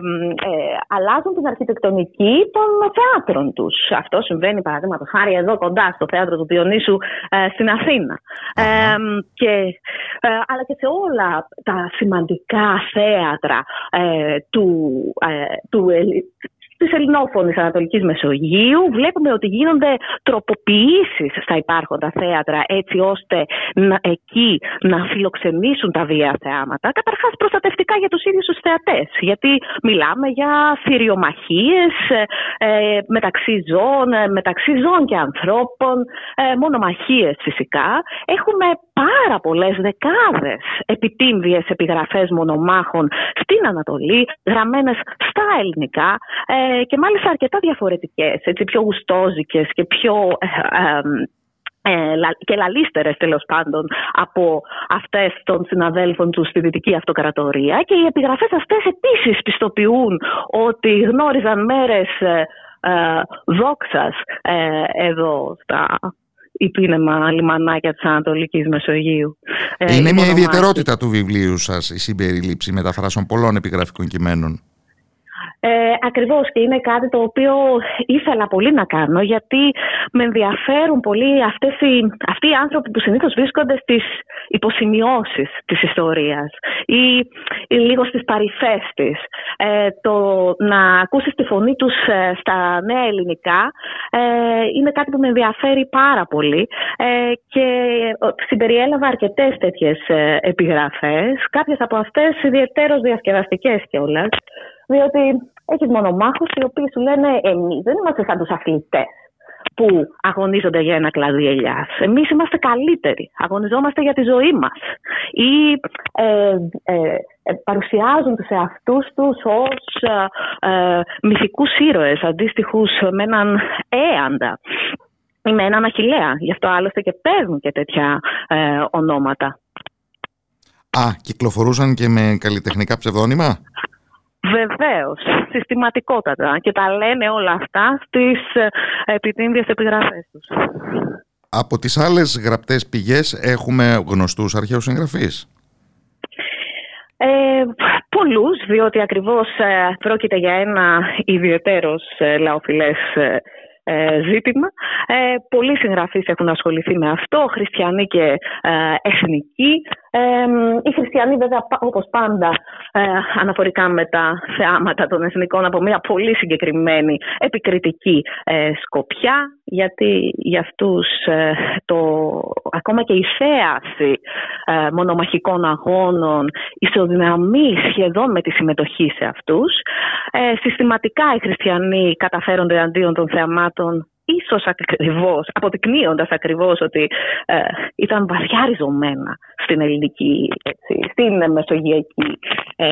αλλάζουν την αρχιτεκτονική των θεάτρων τους. Αυτό συμβαίνει, παραδείγματος χάρη, εδώ κοντά στο θέατρο του Διονύσου ε, στην Αθήνα. και, ε, αλλά και σε όλα τα σημαντικά θέατρα του, του, της ελληνόφωνης Ανατολικής Μεσογείου. Βλέπουμε ότι γίνονται τροποποιήσεις στα υπάρχοντα θέατρα έτσι ώστε να, εκεί να φιλοξενήσουν τα βία θεάματα. Καταρχάς προστατευτικά για τους ίδιους τους θεατές. Γιατί μιλάμε για θηριομαχίες ε, μεταξύ ζώων, ε, μεταξύ ζώων και ανθρώπων, ε, μονομαχίες φυσικά. Έχουμε πάρα πολλές δεκάδες επιτύμβιες επιγραφές μονομάχων στην Ανατολή, γραμμένες στα ελληνικά ε, και μάλιστα αρκετά διαφορετικές, έτσι, πιο γουστόζικες και πιο... Ε, ε, και λαλίστερες τέλος πάντων από αυτές των συναδέλφων τους στη Δυτική Αυτοκρατορία. Και οι επιγραφές αυτές επίσης πιστοποιούν ότι γνώριζαν μέρες ε, ε δόξας ε, εδώ στα υπήνεμα λιμανάκια της Ανατολικής Μεσογείου. Ε, Είναι μια ιδιαιτερότητα του βιβλίου σας η συμπερίληψη μεταφράσεων πολλών επιγραφικών κειμένων. Ε, ακριβώς και είναι κάτι το οποίο ήθελα πολύ να κάνω γιατί με ενδιαφέρουν πολύ αυτές οι, αυτοί οι άνθρωποι που συνήθως βρίσκονται στις υποσημειώσεις της ιστορίας ή, ή λίγο στις παρυφές της. Ε, το να ακούσεις τη φωνή τους ε, στα νέα ελληνικά ε, είναι κάτι που με ενδιαφέρει πάρα πολύ ε, και συμπεριέλαβα αρκετές τέτοιες επιγραφές, κάποιες από αυτές ιδιαίτερως διασκεδαστικές κιόλας διότι έχεις μονομάχου οι οποίοι σου λένε εμείς δεν είμαστε σαν τους αθλητές που αγωνίζονται για ένα κλαδί ελιάς. Εμείς είμαστε καλύτεροι. Αγωνιζόμαστε για τη ζωή μας. Ή ε, ε, ε, παρουσιάζουν τους εαυτούς τους ως ε, μυθικούς ήρωες, αντίστοιχους με έναν έαντα ή με έναν αχηλέα. Γι' αυτό άλλωστε και παίρνουν και τέτοια ονόματα. Α, κυκλοφορούσαν και με καλλιτεχνικά ψευδόνυμα; Βεβαίως, συστηματικότατα. Και τα λένε όλα αυτά στις ε, επιτύμβιες επιγραφές τους. Από τις άλλες γραπτές πηγές έχουμε γνωστούς αρχαίους συγγραφείς. Ε, πολλούς, διότι ακριβώς ε, πρόκειται για ένα ιδιαίτερος ε, λαοφιλές ε, ζήτημα. Ε, πολλοί συγγραφείς έχουν ασχοληθεί με αυτό, χριστιανοί και ε, εθνικοί. Ε, οι χριστιανοί βέβαια όπως πάντα ε, αναφορικά με τα θεάματα των εθνικών από μια πολύ συγκεκριμένη επικριτική ε, σκοπιά γιατί για αυτούς το, ακόμα και η θέαση μονομαχικών αγώνων ισοδυναμεί σχεδόν με τη συμμετοχή σε αυτούς. συστηματικά οι χριστιανοί καταφέρονται αντίον των θεαμάτων πραγμάτων ίσως ακριβώς, αποδεικνύοντας ακριβώς ότι ε, ήταν βαθιά ριζωμένα στην ελληνική, έτσι, στην μεσογειακή ε,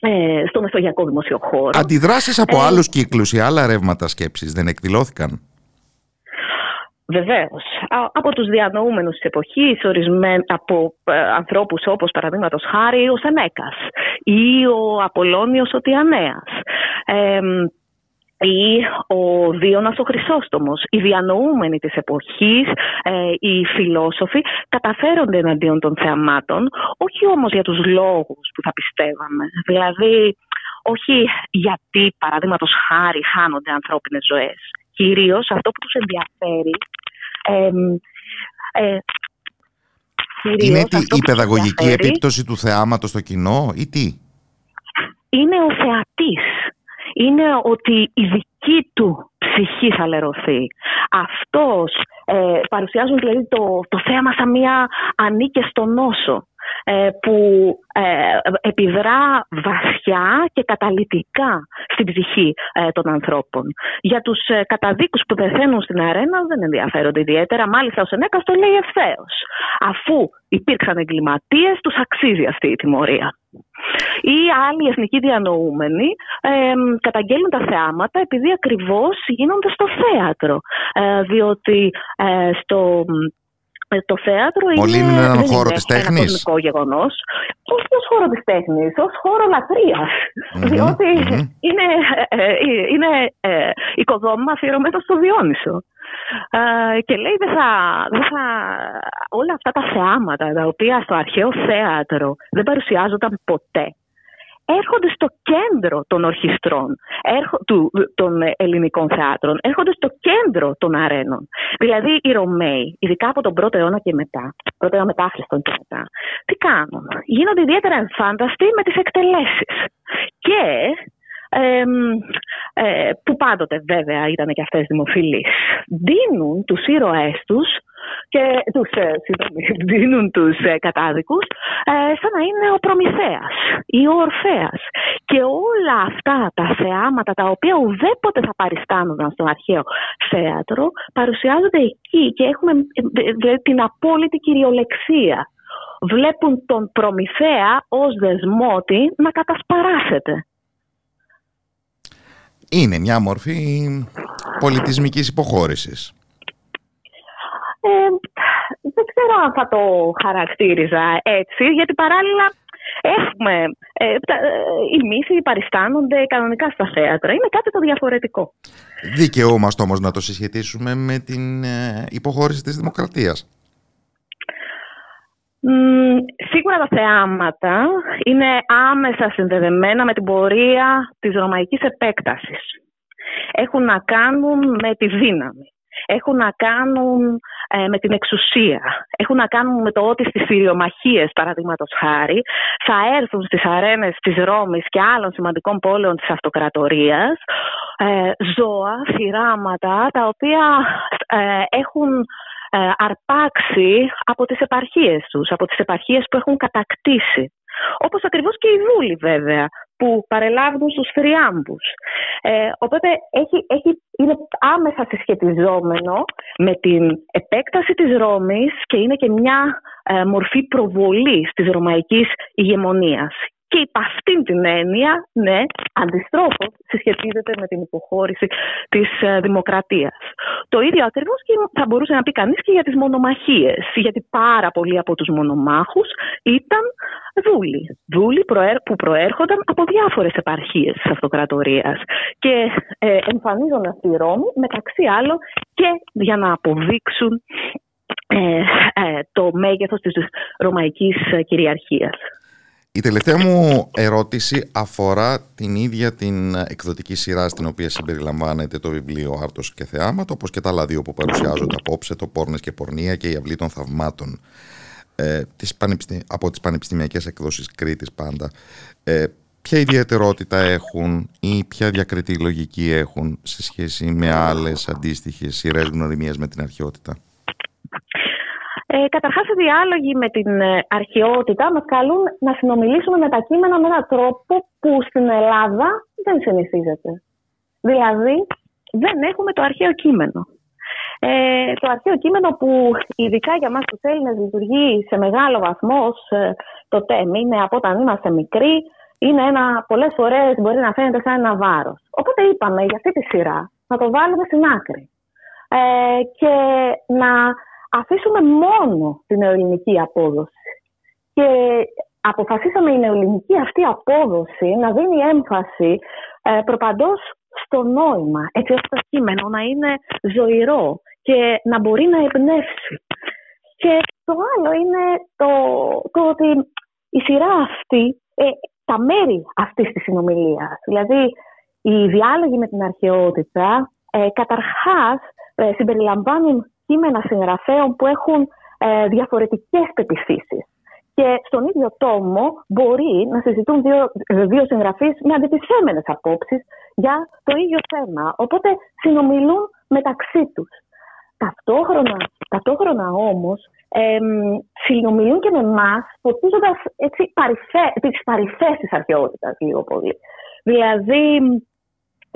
ε, στο μεσογειακό δημοσιο χώρο. Αντιδράσεις από ε, άλλους κύκλους ή άλλα ρεύματα σκέψης δεν εκδηλώθηκαν; Βεβαίως. Από τους διανοούμενους της εποχής, από ε, ανθρώπους όπως παραδείγματος χάρη ο Σενέκας ή ο Απολώνιος ο Τιανέας. Ε, ή ο Δίωνας ο Χρυσόστομος, οι διανοούμενοι της εποχής, ε, οι φιλόσοφοι καταφέρονται εναντίον των θεαμάτων, όχι όμως για τους λόγους που θα πιστεύαμε. Δηλαδή, όχι γιατί παραδείγματος χάρη χάνονται ανθρώπινες ζωές. Κυρίως αυτό που τους ενδιαφέρει ε, ε, είναι η παιδαγωγική επίπτωση του θεάματος στο κοινό ή τι; Είναι ο θεατής είναι ότι η δική του ψυχή θα λερωθεί. Αυτός ε, παρουσιάζουν δηλαδή το, το θέαμα σαν μια ανήκεστο νόσο ε, που ε, επιδρά βασιά και καταλυτικά στην ψυχή ε, των ανθρώπων. Για τους καταδίκους που πεθαίνουν στην αρένα δεν ενδιαφέρονται ιδιαίτερα. Μάλιστα ο Σενέκας το λέει ευθέως. Αφού υπήρξαν εγκληματίες, τους αξίζει αυτή η τιμωρία. Ή άλλοι εθνικοί διανοούμενοι ε, καταγγέλνουν τα θεάματα επειδή ακριβώς γίνονται στο θέατρο. διότι στο ε, το θέατρο είναι, είναι έναν χώρο της τέχνης. Ένα γεγονός. Όχι ως χώρο της τέχνης, ως χώρο λατρείας. Mm-hmm, διότι mm-hmm. είναι, ε, ε είναι ε, οικοδόμημα αφιερωμένο στο Διόνυσο. Ε, και λέει δεν θα, δεν θα, όλα αυτά τα θεάματα τα οποία στο αρχαίο θέατρο δεν παρουσιάζονταν ποτέ έρχονται στο κέντρο των ορχιστρών του, των ελληνικών θεάτρων, έρχονται στο κέντρο των αρένων. Δηλαδή οι Ρωμαίοι, ειδικά από τον πρώτο αιώνα και μετά, πρώτο αιώνα μετά Χριστόν και μετά, τι κάνουν; Γίνονται ιδιαίτερα εμφάνταστοι με τις εκτελέσεις. Και ε, που πάντοτε βέβαια ήταν και αυτές δημοφιλείς, δίνουν τους ήρωές τους και τους, ε, [laughs] δίνουν τους ε, κατάδικους σαν να είναι ο Προμηθέας ή ο Ορφέας. Και όλα αυτά τα θεάματα τα οποία ουδέποτε θα παριστάνονταν στον αρχαίο θέατρο παρουσιάζονται εκεί και έχουμε την απόλυτη κυριολεξία. Βλέπουν τον Προμηθέα ως δεσμότη να κατασπαράσεται είναι μια μορφή πολιτισμικής υποχώρησης. Ε, δεν ξέρω αν θα το χαρακτήριζα έτσι, γιατί παράλληλα έχουμε, ε, ε, οι μύθοι παριστάνονται κανονικά στα θέατρα. Είναι κάτι το διαφορετικό. Δικαιούμαστε όμως να το συσχετίσουμε με την ε, υποχώρηση της δημοκρατίας σίγουρα τα θεάματα είναι άμεσα συνδεδεμένα με την πορεία της ρωμαϊκής επέκτασης. Έχουν να κάνουν με τη δύναμη. Έχουν να κάνουν ε, με την εξουσία. Έχουν να κάνουν με το ότι στις θηριομαχίες, παραδείγματος χάρη, θα έρθουν στις αρένες της Ρώμης και άλλων σημαντικών πόλεων της αυτοκρατορίας ε, ζώα, θυράματα, τα οποία ε, έχουν ε, αρπάξει από τις επαρχίες τους, από τις επαρχίες που έχουν κατακτήσει. Όπως ακριβώς και οι δούλοι βέβαια, που παρελάβουν στους θριάμπους. Ε, οπότε έχει, έχει, είναι άμεσα συσχετιζόμενο με την επέκταση της Ρώμης και είναι και μια ε, μορφή προβολής της ρωμαϊκής ηγεμονίας. Και υπ' αυτήν την έννοια, ναι, αντιστρόφως συσχετίζεται με την υποχώρηση της ε, δημοκρατίας. Το ίδιο ακριβώς και θα μπορούσε να πει κανείς και για τις μονομαχίες, γιατί πάρα πολλοί από τους μονομάχους ήταν δούλοι. Δούλοι που προέρχονταν από διάφορες επαρχίες της αυτοκρατορίας και ε, εμφανίζονταν στη Ρώμη μεταξύ άλλων και για να αποδείξουν ε, ε, το μέγεθος της ρωμαϊκής κυριαρχίας. Η τελευταία μου ερώτηση αφορά την ίδια την εκδοτική σειρά στην οποία συμπεριλαμβάνεται το βιβλίο Άρτος και Θεάματο, όπως και τα άλλα δύο που παρουσιάζονται απόψε, το Πόρνες και Πορνεία και η Αυλή των Θαυμάτων ε, από τις πανεπιστημιακές εκδόσεις Κρήτης πάντα. Ε, ποια ιδιαιτερότητα έχουν ή ποια διακριτή λογική έχουν σε σχέση με άλλες αντίστοιχες σειρές γνωριμίας με την αρχαιότητα; Ε, Καταρχάς, οι διάλογοι με την ε, αρχαιότητα μας καλούν να συνομιλήσουμε με τα κείμενα με έναν τρόπο που στην Ελλάδα δεν συνηθίζεται. Δηλαδή, δεν έχουμε το αρχαίο κείμενο. Ε, το αρχαίο κείμενο που ειδικά για μας τους Έλληνες λειτουργεί σε μεγάλο βαθμό ε, το τέμι είναι από όταν είμαστε μικροί, είναι ένα, πολλές φορές μπορεί να φαίνεται σαν ένα βάρος. Οπότε είπαμε για αυτή τη σειρά να το βάλουμε στην άκρη ε, και να αφήσουμε μόνο την νεοελληνική απόδοση. Και αποφασίσαμε η νεοελληνική αυτή απόδοση να δίνει έμφαση ε, προπαντός στο νόημα, έτσι ώστε το κείμενο να είναι ζωηρό και να μπορεί να εμπνεύσει. Και το άλλο είναι το, το ότι η σειρά αυτή, ε, τα μέρη αυτής της συνομιλίας, δηλαδή οι διάλογοι με την αρχαιότητα, ε, καταρχάς ε, συμπεριλαμβάνουν κείμενα συγγραφέων που έχουν ε, διαφορετικές πεπιθήσεις. Και στον ίδιο τόμο μπορεί να συζητούν δύο, δύο συγγραφείς με αντιπισέμενες απόψεις για το ίδιο θέμα. Οπότε συνομιλούν μεταξύ τους. Ταυτόχρονα, ταυτόχρονα όμως ε, συνομιλούν και με εμάς, ποτίζοντας έτσι παρυφέ, τις παρυφές της αρχαιότητας λίγο πολύ. Δηλαδή,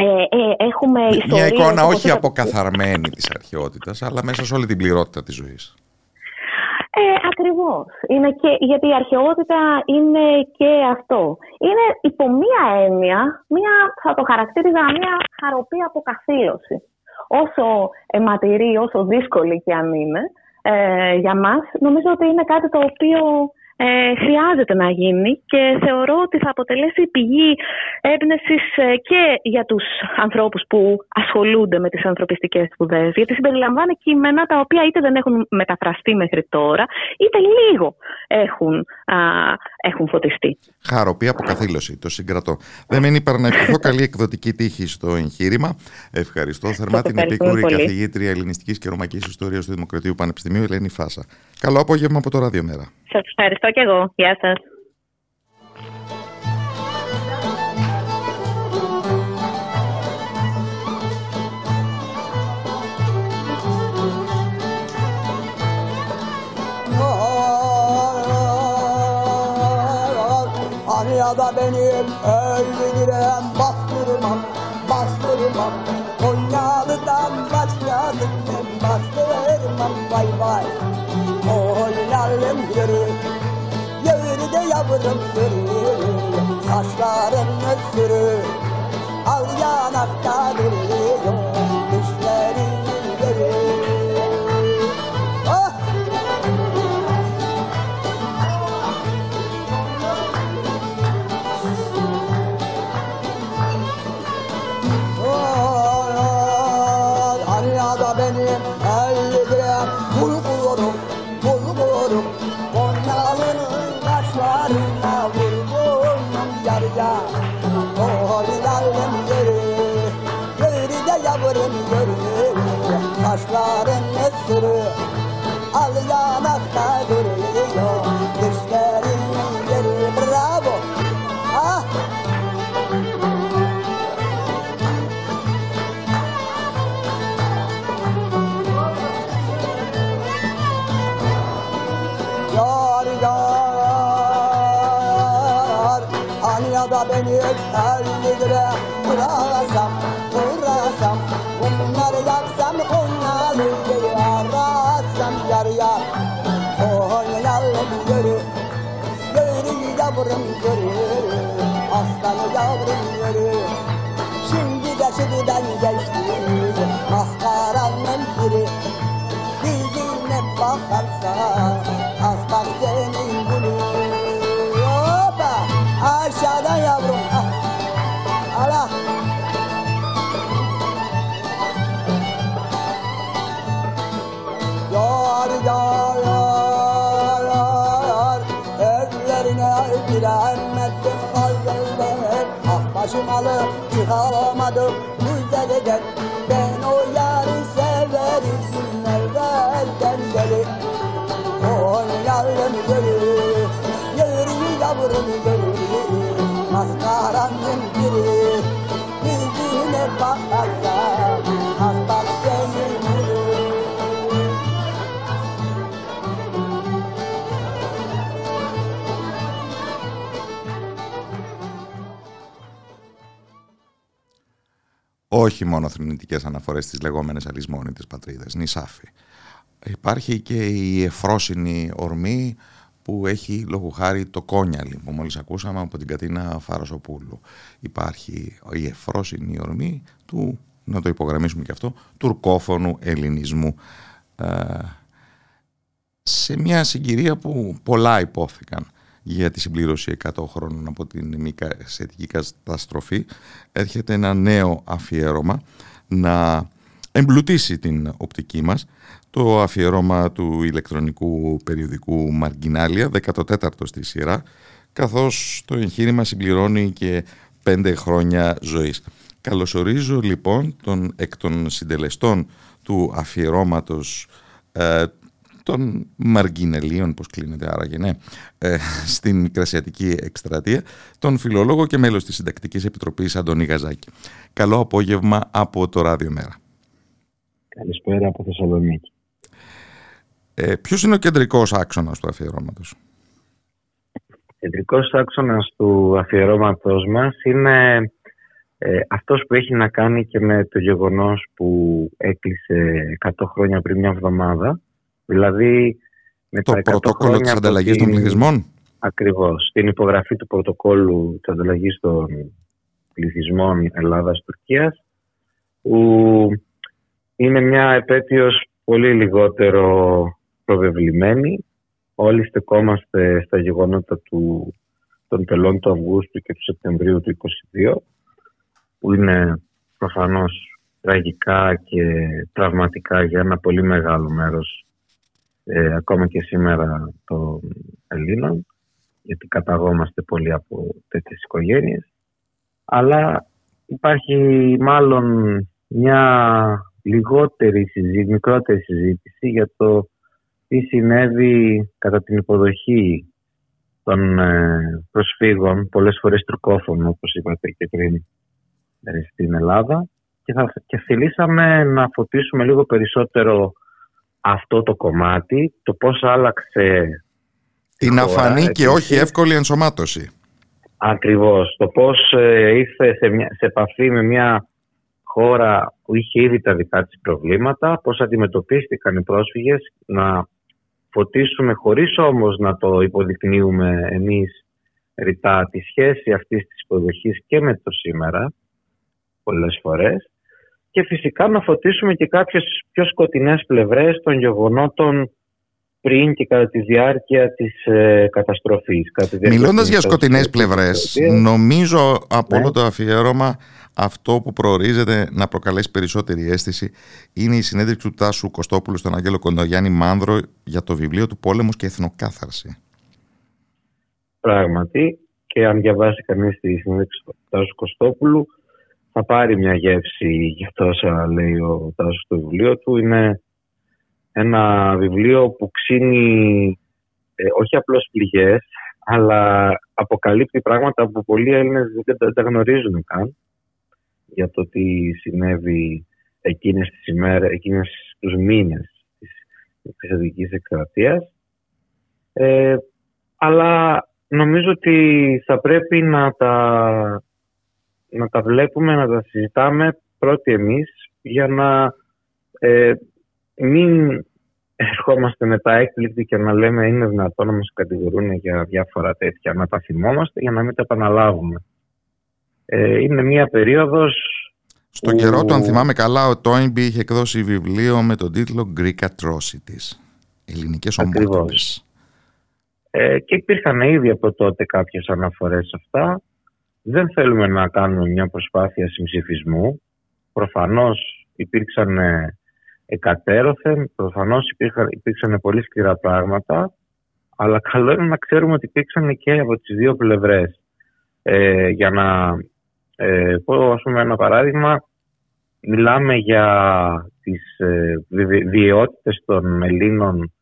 ε, ε, έχουμε Μια εικόνα όχι αποκαθαρμένη της αρχαιότητας, αλλά μέσα σε όλη την πληρότητα της ζωής. Ε, ακριβώς. Είναι και, γιατί η αρχαιότητα είναι και αυτό. Είναι υπό μία έννοια, μία, θα το χαρακτήριζα μία χαροπή αποκαθήλωση. Όσο αιματηρή, όσο δύσκολη και αν είναι ε, για μας, νομίζω ότι είναι κάτι το οποίο ε, χρειάζεται να γίνει και θεωρώ ότι θα αποτελέσει πηγή έμπνευσης ε, και για τους ανθρώπους που ασχολούνται με τις ανθρωπιστικές σπουδές γιατί συμπεριλαμβάνει κείμενα τα οποία είτε δεν έχουν μεταφραστεί μέχρι τώρα είτε λίγο έχουν, α, έχουν φωτιστεί. Χαροπή αποκαθήλωση, το συγκρατώ. Δεν μένει παρά να ευχηθώ καλή εκδοτική τύχη στο εγχείρημα. Ευχαριστώ θερμά την επίκουρη καθηγήτρια ελληνιστικής και ρωμαϊκής ιστορίας του Δημοκρατίου Πανεπιστημίου Ελένη Φάσα. Καλό απόγευμα από το Ραδιομέρα. Σας ευχαριστώ και εγώ. Γεια σας. Konyalım yürü Yürü de yavrum yürü Saçların ötürü Al yanakta duruyor Elli lira Vurasam, vurasam Bunları onları arasam Yar yar. Oynayalım yürü Yürü yavrum yürü. Şimdi de şimdiden geçti Maskaranın biri Yüzüne bakarsa όχι μόνο θρηνητικές αναφορές στις λεγόμενες αλυσμόνητες πατρίδες, νησάφη. Υπάρχει και η εφρόσινη ορμή που έχει λόγω χάρη το κόνιαλι που μόλις ακούσαμε από την Κατίνα Φαρασοπούλου. Υπάρχει η εφρόσινη ορμή του, να το υπογραμμίσουμε και αυτό, τουρκόφωνου ελληνισμού. Ε, σε μια συγκυρία που πολλά υπόθηκαν για τη συμπλήρωση 100 χρόνων από την μικρασιατική καταστροφή έρχεται ένα νέο αφιέρωμα να εμπλουτίσει την οπτική μας το αφιέρωμα του ηλεκτρονικού περιοδικού Μαργκινάλια 14ο στη σειρά καθώς το εγχείρημα συμπληρώνει και πέντε χρόνια ζωής. Καλωσορίζω λοιπόν τον εκ των συντελεστών του αφιερώματος ε, των Μαργινελίων, πώς κλείνεται άραγε, ναι, ε, στην Μικρασιατική Εκστρατεία, τον φιλολόγο και μέλος της Συντακτικής Επιτροπής Αντώνη Γαζάκη. Καλό απόγευμα από το Ράδιο Μέρα. Καλησπέρα από Θεσσαλονίκη. Ε, ποιος είναι ο κεντρικός άξονας του αφιερώματος; Ο κεντρικός άξονας του αφιερώματος μας είναι ε, αυτός που έχει να κάνει και με το γεγονός που έκλεισε 100 χρόνια πριν μια εβδομάδα Δηλαδή, με το τα 100 πρωτόκολλο της χρόνια από ανταλλαγής των την- πληθυσμών; Ακριβώς. Την υπογραφή του πρωτοκόλλου της ανταλλαγής των πληθυσμών Ελλάδας-Τουρκίας που είναι μια επέτειος πολύ λιγότερο προβεβλημένη. Όλοι στεκόμαστε στα γεγονότα του, των τελών του Αυγούστου και του Σεπτεμβρίου του 2022 που είναι προφανώς τραγικά και τραυματικά για ένα πολύ μεγάλο μέρος ε, ακόμα και σήμερα των Ελλήνων γιατί καταγόμαστε πολύ από τέτοιες οικογένειες. Αλλά υπάρχει μάλλον μια λιγότερη συζήτηση, μικρότερη συζήτηση για το τι συνέβη κατά την υποδοχή των ε, προσφύγων, πολλές φορές τουρκόφωνων όπως είπατε και πριν ε, στην Ελλάδα. Και, θα, και θελήσαμε να φωτίσουμε λίγο περισσότερο αυτό το κομμάτι, το πώς άλλαξε Την χώρα, αφανή και επίσης. όχι εύκολη ενσωμάτωση. Ακριβώς. Το πώς ε, ήρθε σε, μια, σε επαφή με μια χώρα που είχε ήδη τα δικά της προβλήματα, πώς αντιμετωπίστηκαν οι πρόσφυγες, να φωτίσουμε χωρίς όμως να το υποδεικνύουμε εμείς ρητά τη σχέση αυτής της υποδοχής και με το σήμερα πολλές φορές και φυσικά να φωτίσουμε και κάποιες πιο σκοτεινές πλευρές των γεγονότων πριν και κατά τη διάρκεια της ε, καταστροφής. Μιλώντας για σκοτεινές πλευρές, νομίζω από ναι. όλο το αφιέρωμα αυτό που προορίζεται να προκαλέσει περισσότερη αίσθηση είναι η συνέντευξη του Τάσου Κωστόπουλου στον Αγγέλο Κοντογιάννη Μάνδρο για το βιβλίο του «Πόλεμος και Εθνοκάθαρση». Πράγματι, και αν διαβάσει κανείς τη συνέντευξη του Τάσου Κωστόπουλου, θα πάρει μια γεύση για τόσα λέει ο Τάσος στο βιβλίο του. Είναι ένα βιβλίο που ξύνει ε, όχι απλώς πληγές, αλλά αποκαλύπτει πράγματα που πολλοί Έλληνες δεν τα γνωρίζουν καν για το τι συνέβη εκείνες τις ημέρες, εκείνες τους μήνες της εξαιρετικής εκκρατείας. Ε, αλλά νομίζω ότι θα πρέπει να τα, να τα βλέπουμε, να τα συζητάμε πρώτοι εμείς για να ε, μην ερχόμαστε μετά έκπληκτοι και να λέμε είναι δυνατόν να μας κατηγορούν για διάφορα τέτοια. Να τα θυμόμαστε για να μην τα επαναλάβουμε. Ε, είναι μια περίοδος στον που... καιρό του, αν θυμάμαι καλά, ο Τόινμπι είχε εκδώσει βιβλίο με τον τίτλο Greek Atrocities. Ελληνικές ομότητες. Ε, και υπήρχαν ήδη από τότε κάποιες αναφορές σε αυτά. Δεν θέλουμε να κάνουμε μια προσπάθεια συμψηφισμού. Προφανώς υπήρξαν ε, εκατέρωθεν, προφανώς υπήρξαν, υπήρξαν πολύ σκληρά πράγματα, αλλά καλό είναι να ξέρουμε ότι υπήρξαν και από τις δύο πλευρές. Ε, για να ε, πω ας πούμε ένα παράδειγμα, μιλάμε για τις ε, βιαιότητες των Ελλήνων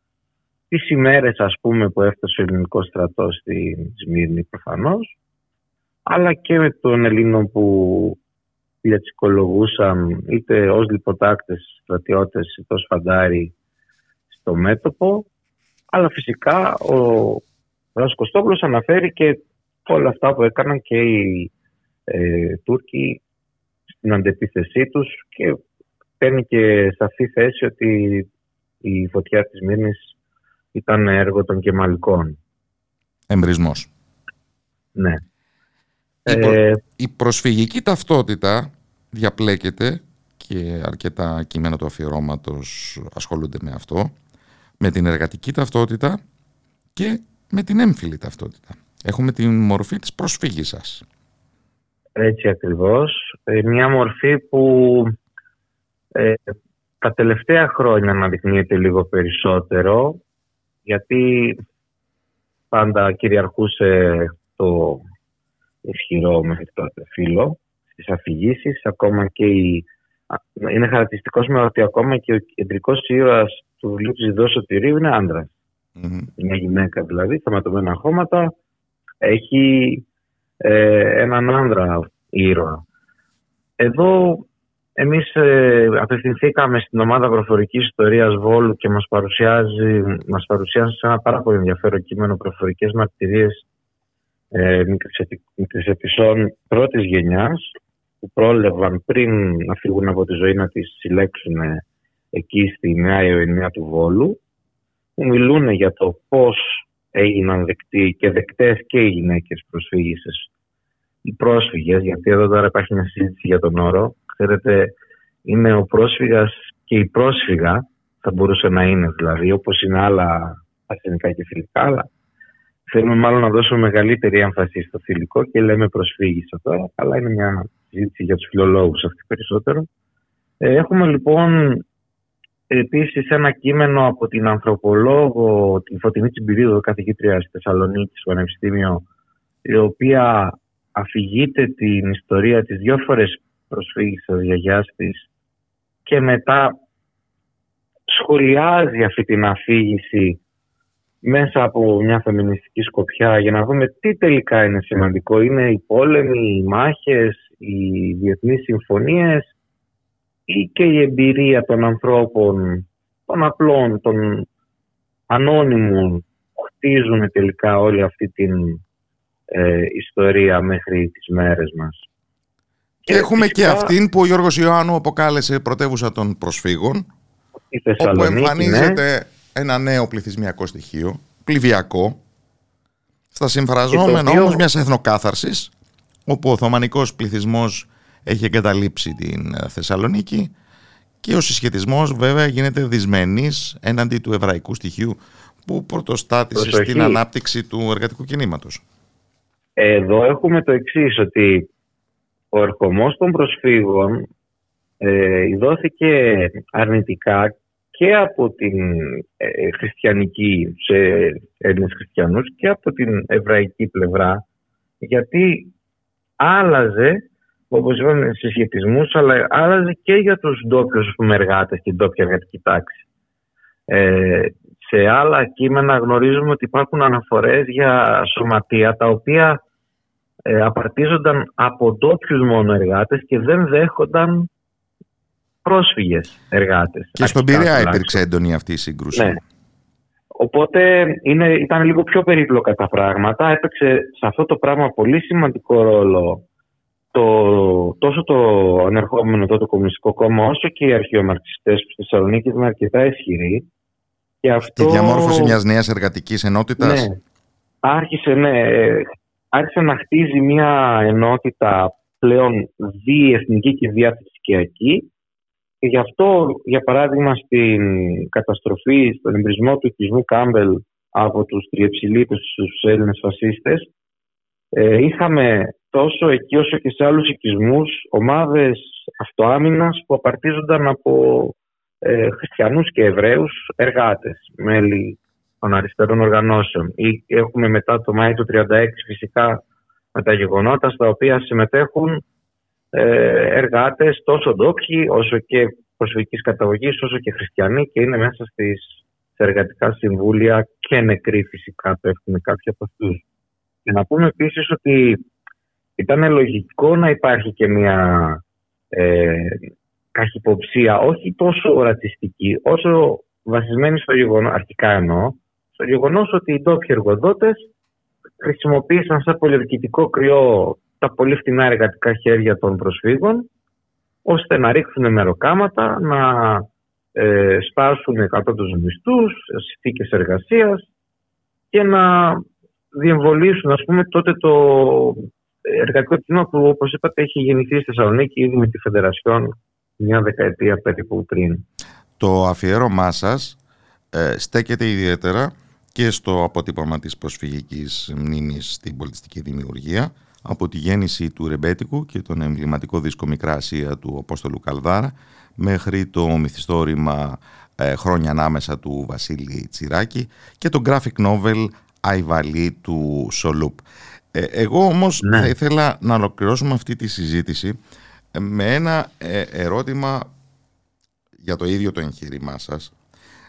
τις ημέρες ας πούμε που έφτασε ο ελληνικός στρατός στη Σμύρνη προφανώς αλλά και με των Ελλήνων που διατσικολογούσαν είτε ως λιποτάκτες στρατιώτες είτε ως φαντάρι στο μέτωπο αλλά φυσικά ο Ράσος Κωστόπουλος αναφέρει και όλα αυτά που έκαναν και οι ε, Τούρκοι στην αντεπίθεσή τους και παίρνει και σαφή θέση ότι η φωτιά της Μύρνης ήταν έργο των Κεμαλικών. Εμπρισμός. Ναι. Η, ε, η προσφυγική ταυτότητα διαπλέκεται και αρκετά κείμενα του αφιερώματος ασχολούνται με αυτό, με την εργατική ταυτότητα και με την έμφυλη ταυτότητα. Έχουμε την μορφή της προσφύγησας. Έτσι ακριβώς. Ε, μια μορφή που ε, τα τελευταία χρόνια αναδεικνύεται λίγο περισσότερο γιατί πάντα κυριαρχούσε το ισχυρό μέχρι τότε φύλλο στις αφηγήσεις, ακόμα και η... είναι χαρακτηριστικός με ότι ακόμα και ο κεντρικός ήρωας του βιβλίου της Ιδός Σωτηρίου είναι άντρας. Mm-hmm. Μια γυναίκα δηλαδή, σταματωμένα χώματα, έχει ε, έναν άνδρα ήρωα. Εδώ εμείς ε, απευθυνθήκαμε στην ομάδα προφορικής ιστορίας Βόλου και μας, παρουσιάζει, μας παρουσιάζει σε ένα πάρα πολύ ενδιαφέρον κείμενο προφορικές μαρτυρίες ε, μικρεσεπισών πρώτης γενιάς που πρόλευαν πριν να φύγουν από τη ζωή να τις συλλέξουν εκεί στη Νέα Ιωηνία του Βόλου που μιλούν για το πώς έγιναν δεκτοί και δεκτές και οι γυναίκες προσφύγησες οι πρόσφυγες, γιατί εδώ τώρα υπάρχει μια συζήτηση για τον όρο, ξέρετε, είναι ο πρόσφυγας και η πρόσφυγα, θα μπορούσε να είναι δηλαδή, όπως είναι άλλα ασθενικά και φιλικά, αλλά θέλουμε μάλλον να δώσουμε μεγαλύτερη έμφαση στο φιλικό και λέμε προσφύγησα τώρα, αλλά είναι μια συζήτηση για τους φιλολόγους αυτή περισσότερο. Ε, έχουμε λοιπόν επίσης ένα κείμενο από την ανθρωπολόγο, την Φωτεινή Τσιμπηρίδου, καθηγήτρια στη Θεσσαλονίκη, στο Πανεπιστήμιο, η οποία αφηγείται την ιστορία της δυο φορές προσφύγης της γιαγιάς της και μετά σχολιάζει αυτή την αφήγηση μέσα από μια φεμινιστική σκοπιά για να δούμε τι τελικά είναι σημαντικό. Είναι οι πόλεμοι, οι μάχες, οι διεθνείς συμφωνίες ή και η εμπειρία των ανθρώπων, των απλών, των ανώνυμων χτίζουν τελικά όλη αυτή την ε, ιστορία μέχρι τις μέρες μας. Και έχουμε και αυτήν που ο Γιώργος Ιωάννου αποκάλεσε πρωτεύουσα των προσφύγων όπου εμφανίζεται ναι. Ένα νέο πληθυσμιακό στοιχείο, πληβιακό στα συμφραζόμενα οποίο... όμως μιας εθνοκάθαρσης όπου ο Οθωμανικός πληθυσμός έχει εγκαταλείψει την ε, Θεσσαλονίκη και ο συσχετισμός βέβαια γίνεται δυσμενής έναντι του εβραϊκού στοιχείου που πρωτοστάτησε στην ανάπτυξη του εργατικού κινήματος. Εδώ έχουμε το εξής ότι ο ερχομός των προσφύγων ε, δόθηκε αρνητικά και από την ε, χριστιανική σε Έλληνες χριστιανούς και από την εβραϊκή πλευρά γιατί άλλαζε όπως είπαμε συσχετισμούς αλλά άλλαζε και για τους ντόπιους εργάτες και την ντόπια εργατική τάξη. Ε, σε άλλα κείμενα γνωρίζουμε ότι υπάρχουν αναφορές για σωματεία τα οποία ε, απαρτίζονταν από ντόπιους μόνο εργάτες και δεν δέχονταν πρόσφυγες εργάτες. Και στον Πειραιά υπήρξε έντονη αυτή η σύγκρουση. Ναι. Οπότε είναι, ήταν λίγο πιο περίπλοκα τα πράγματα. Έπαιξε σε αυτό το πράγμα πολύ σημαντικό ρόλο το, τόσο το ανερχόμενο τότε Κομμουνιστικό Κόμμα όσο και οι αρχαιομαρξιστές που στη Θεσσαλονίκη ήταν αρκετά ισχυροί. Και αυτό... Τη διαμόρφωση μιας νέας εργατικής ενότητας; Ναι. Άρχισε, ναι, άρχισε να χτίζει μια ενότητα πλέον διεθνική και διαθρησκιακή και γι' αυτό, για παράδειγμα, στην καταστροφή, στον εμπρισμό του οικισμού Κάμπελ από τους τριεψιλίτες στους Έλληνες φασίστες, ε, είχαμε τόσο εκεί όσο και σε άλλους οικισμούς ομάδες αυτοάμυνας που απαρτίζονταν από ε, χριστιανούς και Εβραίους εργάτες, μέλη των αριστερών οργανώσεων. Ή έχουμε μετά το Μάη του 1936 φυσικά με τα γεγονότα στα οποία συμμετέχουν ε, εργάτες τόσο ντόπιοι όσο και προσφυγικής καταγωγής όσο και χριστιανοί και είναι μέσα στις εργατικά συμβούλια και νεκροί φυσικά πέφτουν κάποιοι από αυτούς. Και να πούμε επίσης ότι ήταν λογικό να υπάρχει και μια ε, καχυποψία όχι τόσο ρατσιστική όσο βασισμένη στο γεγονό, αρχικά εννοώ, στο γεγονός ότι οι ντόπιοι εργοδότες χρησιμοποίησαν σαν πολιορκητικό κρυό τα πολύ φτηνά εργατικά χέρια των προσφύγων ώστε να ρίξουν μεροκάματα, να ε, σπάσουν τους μισθούς, συνθήκες εργασίας και να διεμβολήσουν ας πούμε τότε το εργατικό τμήμα που όπως είπατε έχει γεννηθεί στη Θεσσαλονίκη ήδη με τη Φεντερασιόν μια δεκαετία περίπου πριν. Το αφιέρωμά σας ε, στέκεται ιδιαίτερα και στο αποτύπωμα της προσφυγικής μνήμης στην πολιτιστική δημιουργία από τη γέννηση του Ρεμπέτικου και τον εμβληματικό δίσκο Μικρά Ασία του Απόστολου Καλδάρα μέχρι το μυθιστόρημα ε, «Χρόνια ανάμεσα» του Βασίλη Τσιράκη και το graphic novel «Αϊβαλή» του Σολούπ. Ε, εγώ όμως ναι. θα ήθελα να ολοκληρώσουμε αυτή τη συζήτηση ε, με ένα ερώτημα για το ίδιο το εγχείρημά σας.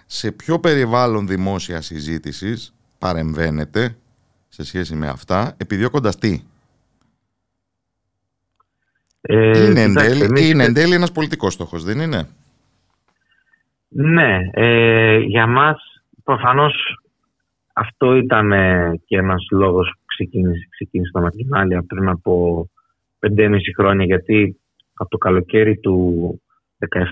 Σε ποιο περιβάλλον δημόσιας συζήτησης παρεμβαίνετε σε σχέση με αυτά, επιδιώκοντας τι; Ε, είναι, εν τέλει, είναι εν τέλει ένας πολιτικός στόχος, δεν είναι; Ναι, ε, για μας προφανώς αυτό ήταν και ένας λόγος που ξεκίνησε, ξεκίνησε τα Μακρινάλια πριν από 5,5 χρόνια γιατί από το καλοκαίρι του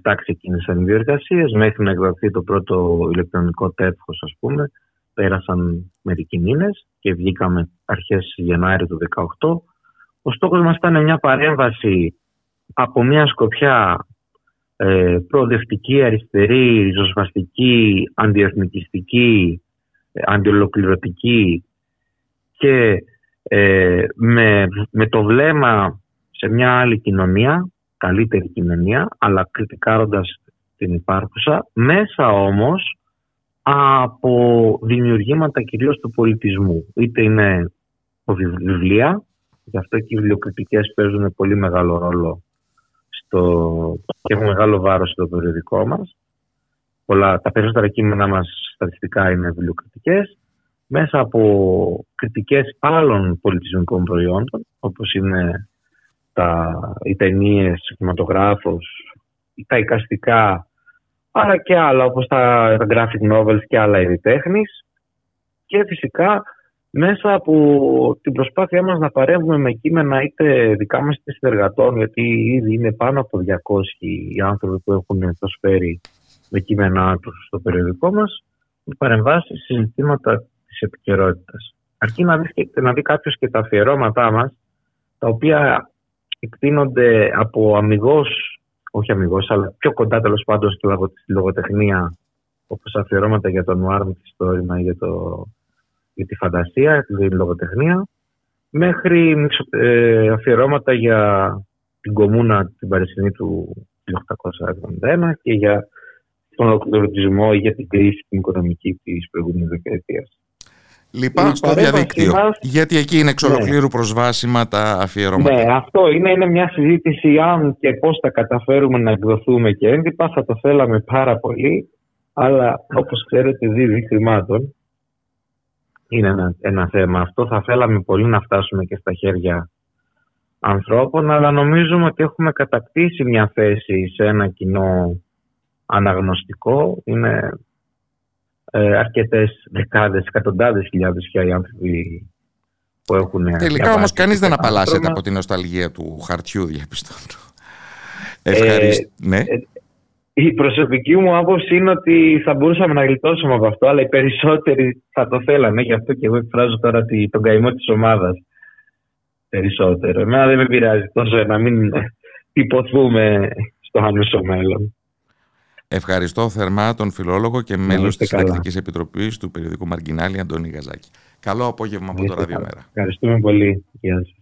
17 ξεκίνησαν οι διεργασίες μέχρι να εκδοθεί το πρώτο ηλεκτρονικό τεύχος ας πούμε πέρασαν μερικοί μήνες και βγήκαμε αρχές Γενάρη του 18 ο στόχος μας ήταν μια παρέμβαση από μια σκοπιά ε, προοδευτική, αριστερή, ριζοσπαστική, αντιεθνικιστική, ε, αντιολοκληρωτική και ε, με, με το βλέμμα σε μια άλλη κοινωνία, καλύτερη κοινωνία, αλλά κριτικάροντας την υπάρχουσα, μέσα όμως από δημιουργήματα κυρίως του πολιτισμού. Είτε είναι βιβλία, Γι' αυτό και οι βιβλιοκριτικές παίζουν πολύ μεγάλο ρόλο στο... και έχουν μεγάλο βάρος στο περιοδικό μας. Πολλά, τα περισσότερα κείμενα μας στατιστικά είναι βιβλιοκριτικές μέσα από κριτικές άλλων πολιτισμικών προϊόντων όπως είναι τα, οι ταινίες, ο κινηματογράφος, τα εικαστικά αλλά και άλλα όπως τα, graphic novels και άλλα είδη τέχνης και φυσικά μέσα από την προσπάθειά μας να παρέμβουμε με κείμενα είτε δικά μας είτε συνεργατών, γιατί ήδη είναι πάνω από 200 οι άνθρωποι που έχουν προσφέρει με κείμενά τους στο περιοδικό μας, με παρεμβάσεις σε ζητήματα της επικαιρότητας. Αρκεί να δεις, να δει κάποιος και τα αφιερώματά μας, τα οποία εκτείνονται από αμυγός, όχι αμυγός, αλλά πιο κοντά τέλος πάντων στη λογοτεχνία, όπως αφιερώματα για τον Νουάρ, το για το για τη φαντασία, τη λογοτεχνία, μέχρι ε, αφιερώματα για την κομμούνα την Παρισινή του 1871 και για τον ολοκληρωτισμό ή για την κρίση την οικονομική της προηγούμενης δεκαετίας. Λοιπόν, στο διαδίκτυο. Γιατί εκεί είναι εξ ναι. ολοκλήρου ναι. προσβάσιμα τα αφιερώματα. Ναι, αυτό είναι, είναι μια συζήτηση αν και πώς θα καταφέρουμε να εκδοθούμε και έντυπα. Θα το θέλαμε πάρα πολύ, αλλά όπως ξέρετε δίδει χρημάτων είναι ένα, ένα θέμα. Αυτό θα θέλαμε πολύ να φτάσουμε και στα χέρια ανθρώπων, αλλά νομίζουμε ότι έχουμε κατακτήσει μια θέση σε ένα κοινό αναγνωστικό. Είναι ε, αρκετές δεκάδες, εκατοντάδες χιλιάδες πια οι άνθρωποι που έχουν... Τελικά όμως κανείς δεν απαλλάσσεται από την νοσταλγία του χαρτιού, διαπιστώνω. Ευχαριστώ. Ε, ναι. Ε, η προσωπική μου άποψη είναι ότι θα μπορούσαμε να γλιτώσουμε από αυτό, αλλά οι περισσότεροι θα το θέλανε. Γι' αυτό και εγώ εκφράζω τώρα τον καημό της ομάδας περισσότερο. Εμένα δεν με πειράζει τόσο να μην τυπωθούμε στο άμεσο μέλλον. Ευχαριστώ θερμά τον φιλόλογο και μέλος της Συντακτικής Επιτροπής του περιοδικού Μαργκινάλη Αντώνη Γαζάκη. Καλό απόγευμα από το Ραδιομέρα. Ευχαριστούμε πολύ. Γεια σας.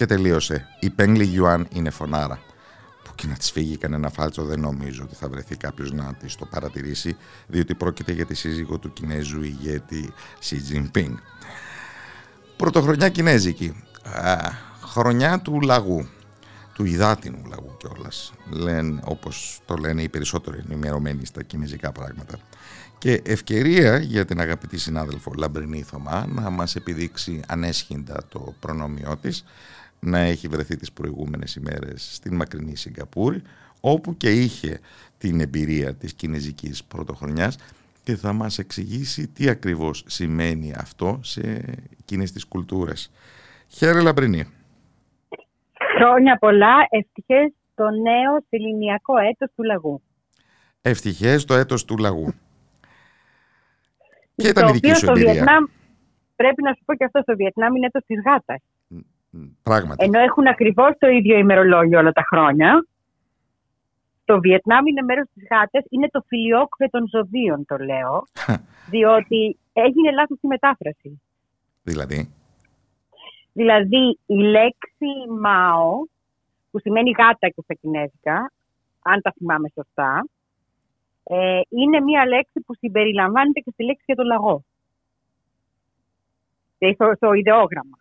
Και τελείωσε. Η Πέγκλι Γιουάν είναι φωνάρα. Που και να της φύγει κανένα φάλτσο δεν νομίζω ότι θα βρεθεί κάποιος να της το παρατηρήσει διότι πρόκειται για τη σύζυγο του Κινέζου ηγέτη Xi Jinping. Πρωτοχρονιά Κινέζικη. χρονιά του λαγού. Του υδάτινου λαγού κιόλας. Λένε όπως το λένε οι περισσότεροι ενημερωμένοι στα κινέζικα πράγματα. Και ευκαιρία για την αγαπητή συνάδελφο Λαμπρινή Θωμά να μας επιδείξει ανέσχυντα το προνόμιό της να έχει βρεθεί τις προηγούμενες ημέρες στην μακρινή Σιγκαπούρη όπου και είχε την εμπειρία της κινέζικης πρωτοχρονιάς και θα μας εξηγήσει τι ακριβώς σημαίνει αυτό σε εκείνες τις κουλτούρες. Χαίρε Λαμπρινή. Χρόνια πολλά, ευτυχές το νέο ελληνιακό έτος του λαγού. Ευτυχές το έτος του λαγού. Και ήταν η δική σου εμπειρία. Βιετνάμ, πρέπει να σου πω και αυτό, στο Βιετνάμ είναι έτος της γάτας. Πράγματι. Ενώ έχουν ακριβώς το ίδιο ημερολόγιο όλα τα χρόνια, το Βιετνάμ είναι μέρος της γάτας, είναι το φιλιόκβε των ζωδίων το λέω, διότι έγινε λάθος η μετάφραση. Δηλαδή; Δηλαδή η λέξη μάο, που σημαίνει γάτα και στα κινέζικα, αν τα θυμάμαι σωστά, ε, είναι μια λέξη που συμπεριλαμβάνεται και στη λέξη για το λαγό. Στο, στο ιδεόγραμμα.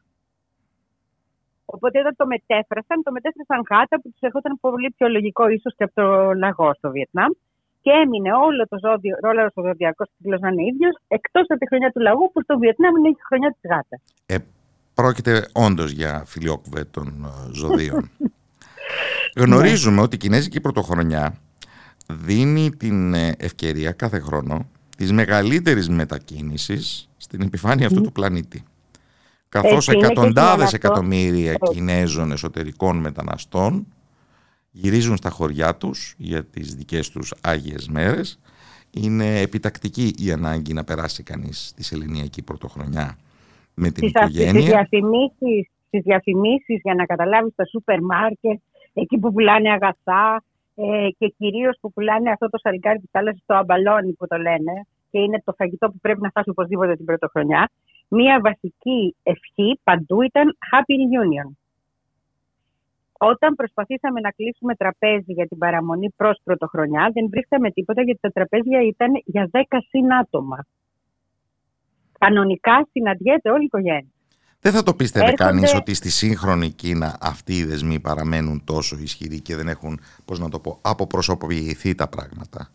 Οπότε όταν το μετέφρασαν, το μετέφρασαν γάτα που τους έρχονταν πολύ πιο λογικό ίσως και από το λαγό στο Βιετνάμ. Και έμεινε όλο το ζώδιο, όλος ο ζωδιακός κύκλος να είναι ίδιος, εκτός από τη χρονιά του λαγού που στο Βιετνάμ είναι η χρονιά της γάτας. Ε, πρόκειται όντως για φιλιόκβε των ε, ζωδίων. [laughs] Γνωρίζουμε ότι η Κινέζικη Πρωτοχρονιά δίνει την ε, ευκαιρία κάθε χρόνο της μεγαλύτερης μετακίνησης στην επιφάνεια αυτού του πλανήτη καθώς εκατοντάδες εκατομμύρια Κινέζων εσωτερικών μεταναστών γυρίζουν στα χωριά τους για τις δικές τους Άγιες Μέρες. Είναι επιτακτική η ανάγκη να περάσει κανείς τη Σεληνιακή Πρωτοχρονιά με την οικογένεια. Στις διαφημίσεις, στις διαφημίσεις για να καταλάβεις τα σούπερ μάρκετ, εκεί που πουλάνε αγαθά ε, και κυρίως που πουλάνε αυτό το σαλικάρι της θάλασσας, το αμπαλόνι που το λένε και είναι το φαγητό που πρέπει να φας οπωσδήποτε την πρωτοχρονιά μία βασική ευχή παντού ήταν Happy Reunion. Όταν προσπαθήσαμε να κλείσουμε τραπέζι για την παραμονή προς πρωτοχρονιά, δεν βρίσκαμε τίποτα γιατί τα τραπέζια ήταν για 10 συν άτομα. Κανονικά συναντιέται όλη η οικογένεια. Δεν θα το πίστευε Έρχονται... κανείς ότι στη σύγχρονη Κίνα αυτοί οι δεσμοί παραμένουν τόσο ισχυροί και δεν έχουν, πώς να το πω, αποπροσωποποιηθεί τα πράγματα;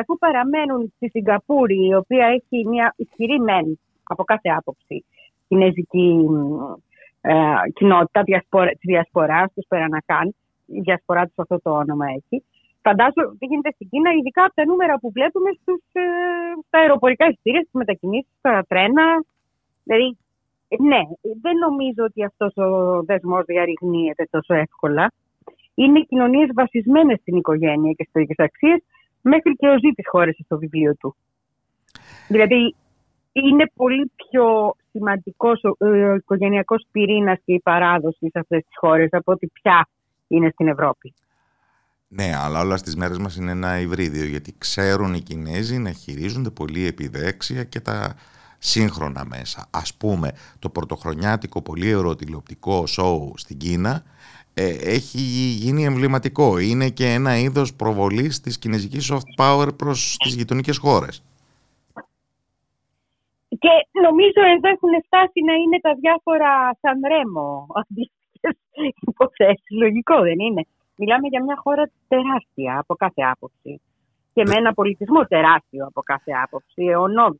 αφού παραμένουν στη Σιγκαπούρη, η οποία έχει μια ισχυρή μεν από κάθε άποψη κινέζικη ε, κοινότητα διασπορα, της διασποράς, τους Περανακάν, η διασπορά τους αυτό το όνομα έχει. Φαντάζομαι τι γίνεται στην Κίνα, ειδικά από τα νούμερα που βλέπουμε στους, ε, στα αεροπορικά εισιτήρια, στις μετακινήσεις, στα τρένα. Δηλαδή, ε, ναι, δεν νομίζω ότι αυτός ο δεσμός διαρριγνύεται τόσο εύκολα. Είναι κοινωνίες βασισμένες στην οικογένεια και στις ίδιες αξίες, μέχρι και ο Ζήτης χώρεσε στο βιβλίο του. Δηλαδή, είναι πολύ πιο σημαντικός ο, ο οικογενειακός πυρήνας και η παράδοση σε αυτές τις χώρες από ότι πια είναι στην Ευρώπη. Ναι, αλλά όλα στις μέρες μας είναι ένα υβρίδιο γιατί ξέρουν οι Κινέζοι να χειρίζονται πολύ επιδέξια και τα σύγχρονα μέσα. Ας πούμε, το πρωτοχρονιάτικο πολύ ερωτηλεοπτικό σοου στην Κίνα ε, έχει γίνει εμβληματικό. Είναι και ένα είδος προβολής της κινέζικης soft power προς τις γειτονικές χώρες. Και νομίζω εδώ έχουν φτάσει να είναι τα διάφορα σαν ρέμο αντίστοιχες υποθέσεις. Λογικό δεν είναι; Μιλάμε για μια χώρα τεράστια από κάθε άποψη. Και με ένα πολιτισμό τεράστιο από κάθε άποψη,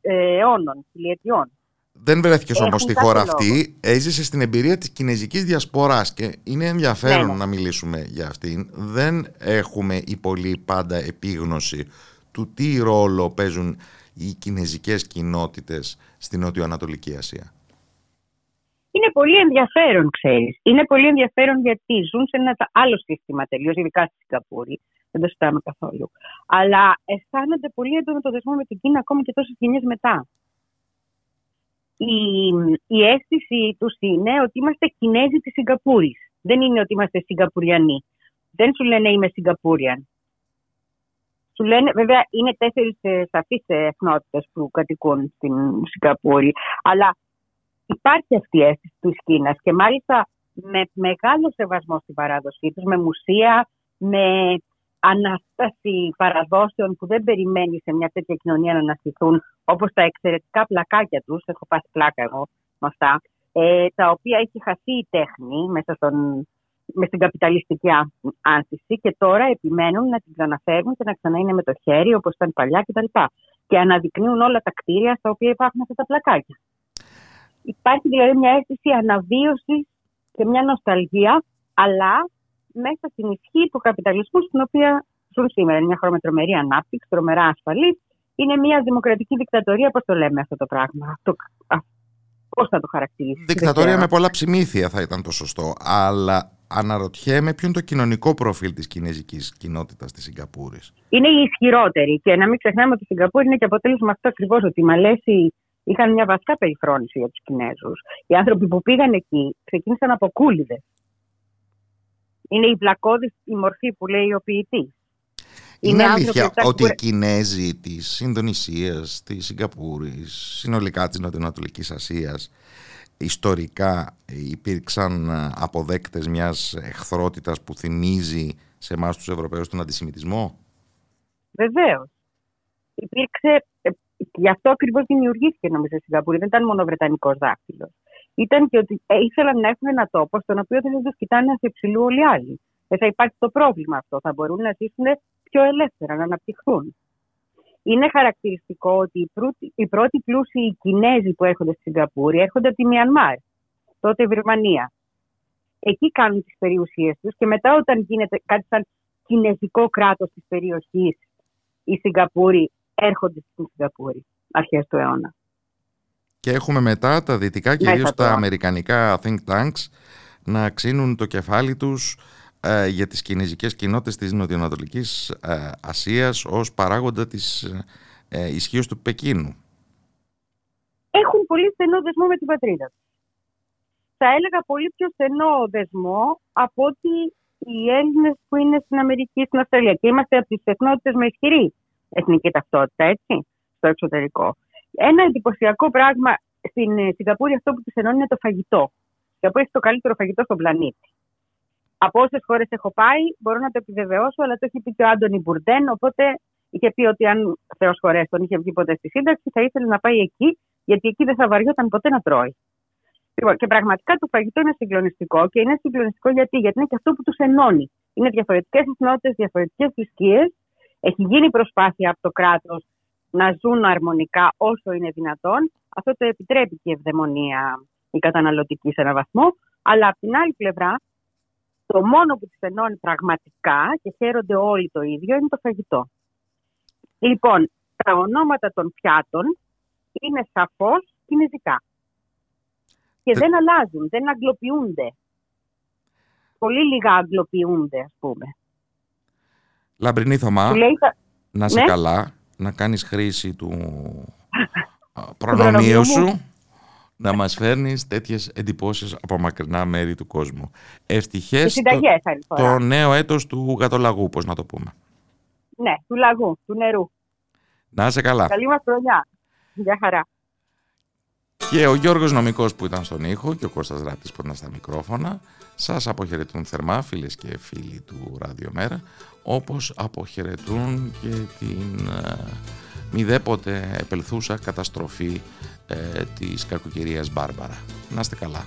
αιώνων, χιλιετιών. Δεν βρέθηκες όμως στη χώρα αυτή. Έζησε στην εμπειρία της κινέζικης διασποράς και είναι ενδιαφέρον ναι, ναι. να μιλήσουμε για αυτήν. Δεν έχουμε η πολύ πάντα επίγνωση του τι ρόλο παίζουν οι κινέζικες κοινότητες στην Νότιο-Ανατολική Ασία; Είναι πολύ ενδιαφέρον, ξέρεις. Είναι πολύ ενδιαφέρον γιατί ζουν σε ένα άλλο σύστημα τελείως, ειδικά στη Σιγκαπούρη. Δεν το συζητάμε καθόλου. Αλλά αισθάνονται πολύ έντονο το δεσμό με την Κίνα ακόμη και τόσες γενιές μετά. Η, η αίσθηση τους είναι ότι είμαστε Κινέζοι της Σιγκαπούρης. Δεν είναι ότι είμαστε Σιγκαπουριανοί. Δεν σου λένε είμαι Σιγκαπούριαν. Σου λένε, βέβαια, είναι τέσσερις ε, σαφείς εθνότητες που κατοικούν στην Σιγκαπούρη. Αλλά υπάρχει αυτή η αίσθηση της Κίνας και μάλιστα με μεγάλο σεβασμό στην παράδοσή τους, με μουσεία, με ανάσταση παραδόσεων που δεν περιμένει σε μια τέτοια κοινωνία να αναστηθούν, όπως τα εξαιρετικά πλακάκια τους, έχω πάθει πλάκα εγώ με αυτά, ε, τα οποία έχει χαθεί η τέχνη μέσα στον, με στην καπιταλιστική άνθηση και τώρα επιμένουν να την ξαναφέρουν και να ξανά είναι με το χέρι όπως ήταν παλιά κτλ. Και, και αναδεικνύουν όλα τα κτίρια στα οποία υπάρχουν αυτά τα πλακάκια. Υπάρχει δηλαδή μια αίσθηση αναβίωσης και μια νοσταλγία, αλλά μέσα στην ισχύ του καπιταλισμού στην οποία ζουν σήμερα. Είναι μια χώρα με τρομερή ανάπτυξη, τρομερά ασφαλή. Είναι μια δημοκρατική δικτατορία, πώς το λέμε αυτό το πράγμα. Αυτό, Πώς θα το χαρακτηρίσει. Δικτατορία με πολλά ψημήθεια θα ήταν το σωστό. Αλλά αναρωτιέμαι ποιο είναι το κοινωνικό προφίλ της κινέζικης κοινότητας της Σιγκαπούρης. Είναι η ισχυρότερη. Και να μην ξεχνάμε ότι η Σιγκαπούρη είναι και αποτέλεσμα αυτό ακριβώς. Ότι οι Μαλέσοι είχαν μια βασικά περιφρόνηση για τους Κινέζους. Οι άνθρωποι που πήγαν εκεί ξεκίνησαν από κούλιδες. Είναι η βλακώδης η μορφή που λέει ο ποιητής. Είναι, είναι αλήθεια ότι οι Κινέζοι της Ινδονησίας, της Σιγκαπούρης, συνολικά της Νοτιοανατολικής Ασίας, ιστορικά υπήρξαν αποδέκτες μιας εχθρότητας που θυμίζει σε εμάς τους Ευρωπαίους τον αντισημιτισμό; Βεβαίως. Υπήρξε, ε, γι' αυτό ακριβώς δημιουργήθηκε νομίζω η Σιγκαπούρη, δεν ήταν μόνο βρετανικός δάκτυλος. Ήταν και ότι ε, ήθελαν να έχουν ένα τόπο στον οποίο δεν θα τους κοιτάνε σε υψηλού όλοι οι άλλοι. Δεν θα υπάρχει το πρόβλημα αυτό. Θα μπορούν να ζήσουν πιο ελεύθερα, να αναπτυχθούν. Είναι χαρακτηριστικό ότι οι πρώτοι, οι πρώτοι πλούσιοι Κινέζοι που έρχονται στη Σιγκαπούρη έρχονται από τη Μιανμάρ, τότε η Βερμανία. Εκεί κάνουν τις περιουσίες τους και μετά όταν γίνεται κάτι σαν κινέζικο κράτος της περιοχής, οι Σιγκαπούροι έρχονται στην Σιγκαπούρη αρχές του αιώνα. Και έχουμε μετά τα δυτικά, κυρίως τα αμερικανικά think tanks, να ξύνουν το κεφάλι τους ε, για τις κινέζικες κοινότητες της Νοτιοανατολικής ε, Ασίας ως παράγοντα της ε, ισχύως του Πεκίνου. Έχουν πολύ στενό δεσμό με την πατρίδα Θα έλεγα πολύ πιο στενό δεσμό από ότι οι Έλληνες που είναι στην Αμερική, στην Αυστραλία. Και είμαστε από τις εθνότητες με ισχυρή εθνική ταυτότητα, έτσι, στο εξωτερικό. Ένα εντυπωσιακό πράγμα στην Σιγκαπούρη αυτό που του ενώνει είναι το φαγητό. Η Σιγκαπούρη έχει το καλύτερο φαγητό στον πλανήτη. Από όσες χώρες έχω πάει, μπορώ να το επιβεβαιώσω, αλλά το έχει πει και ο Άντωνι Μπουρντέν. Οπότε είχε πει ότι αν Θεός χωρέστον είχε βγει ποτέ στη σύνταξη, θα ήθελε να πάει εκεί, γιατί εκεί δεν θα βαριόταν ποτέ να τρώει. Λοιπόν, και πραγματικά το φαγητό είναι συγκλονιστικό και είναι συγκλονιστικό γιατί, γιατί είναι και αυτό που τους ενώνει. Είναι διαφορετικές εθνότητες, διαφορετικές θρησκείες. Έχει γίνει προσπάθεια από το κράτος να ζουν αρμονικά όσο είναι δυνατόν. Αυτό το επιτρέπει και η ευδαιμονία η καταναλωτική σε έναν βαθμό. Αλλά από την άλλη πλευρά, το μόνο που τις ενώνει πραγματικά και χαίρονται όλοι το ίδιο είναι το φαγητό. Λοιπόν, τα ονόματα των πιάτων είναι σαφώς κινέζικα. Και δεν αλλάζουν, δεν αγγλοποιούνται. Πολύ λίγα αγγλοποιούνται, ας πούμε. Λαμπρινή Θωμά, να είσαι ναι; καλά, να κάνεις χρήση του [laughs] προνομίου σου να μας φέρνεις τέτοιες εντυπώσεις από μακρινά μέρη του κόσμου. Ευτυχές το, το νέο έτος του γατολαγού, πώς να το πούμε. Ναι, του λαγού, του νερού. Να είσαι καλά. Καλή μας χρονιά. Γεια χαρά. Και ο Γιώργος Νομικός που ήταν στον ήχο και ο Κώστας Ράπτης που ήταν στα μικρόφωνα σας αποχαιρετούν θερμά φίλες και φίλοι του Ραδιομέρα όπως αποχαιρετούν και την ε, μηδέποτε επελθούσα καταστροφή ε, της κακοκαιρίας Μπάρμπαρα. Να είστε καλά.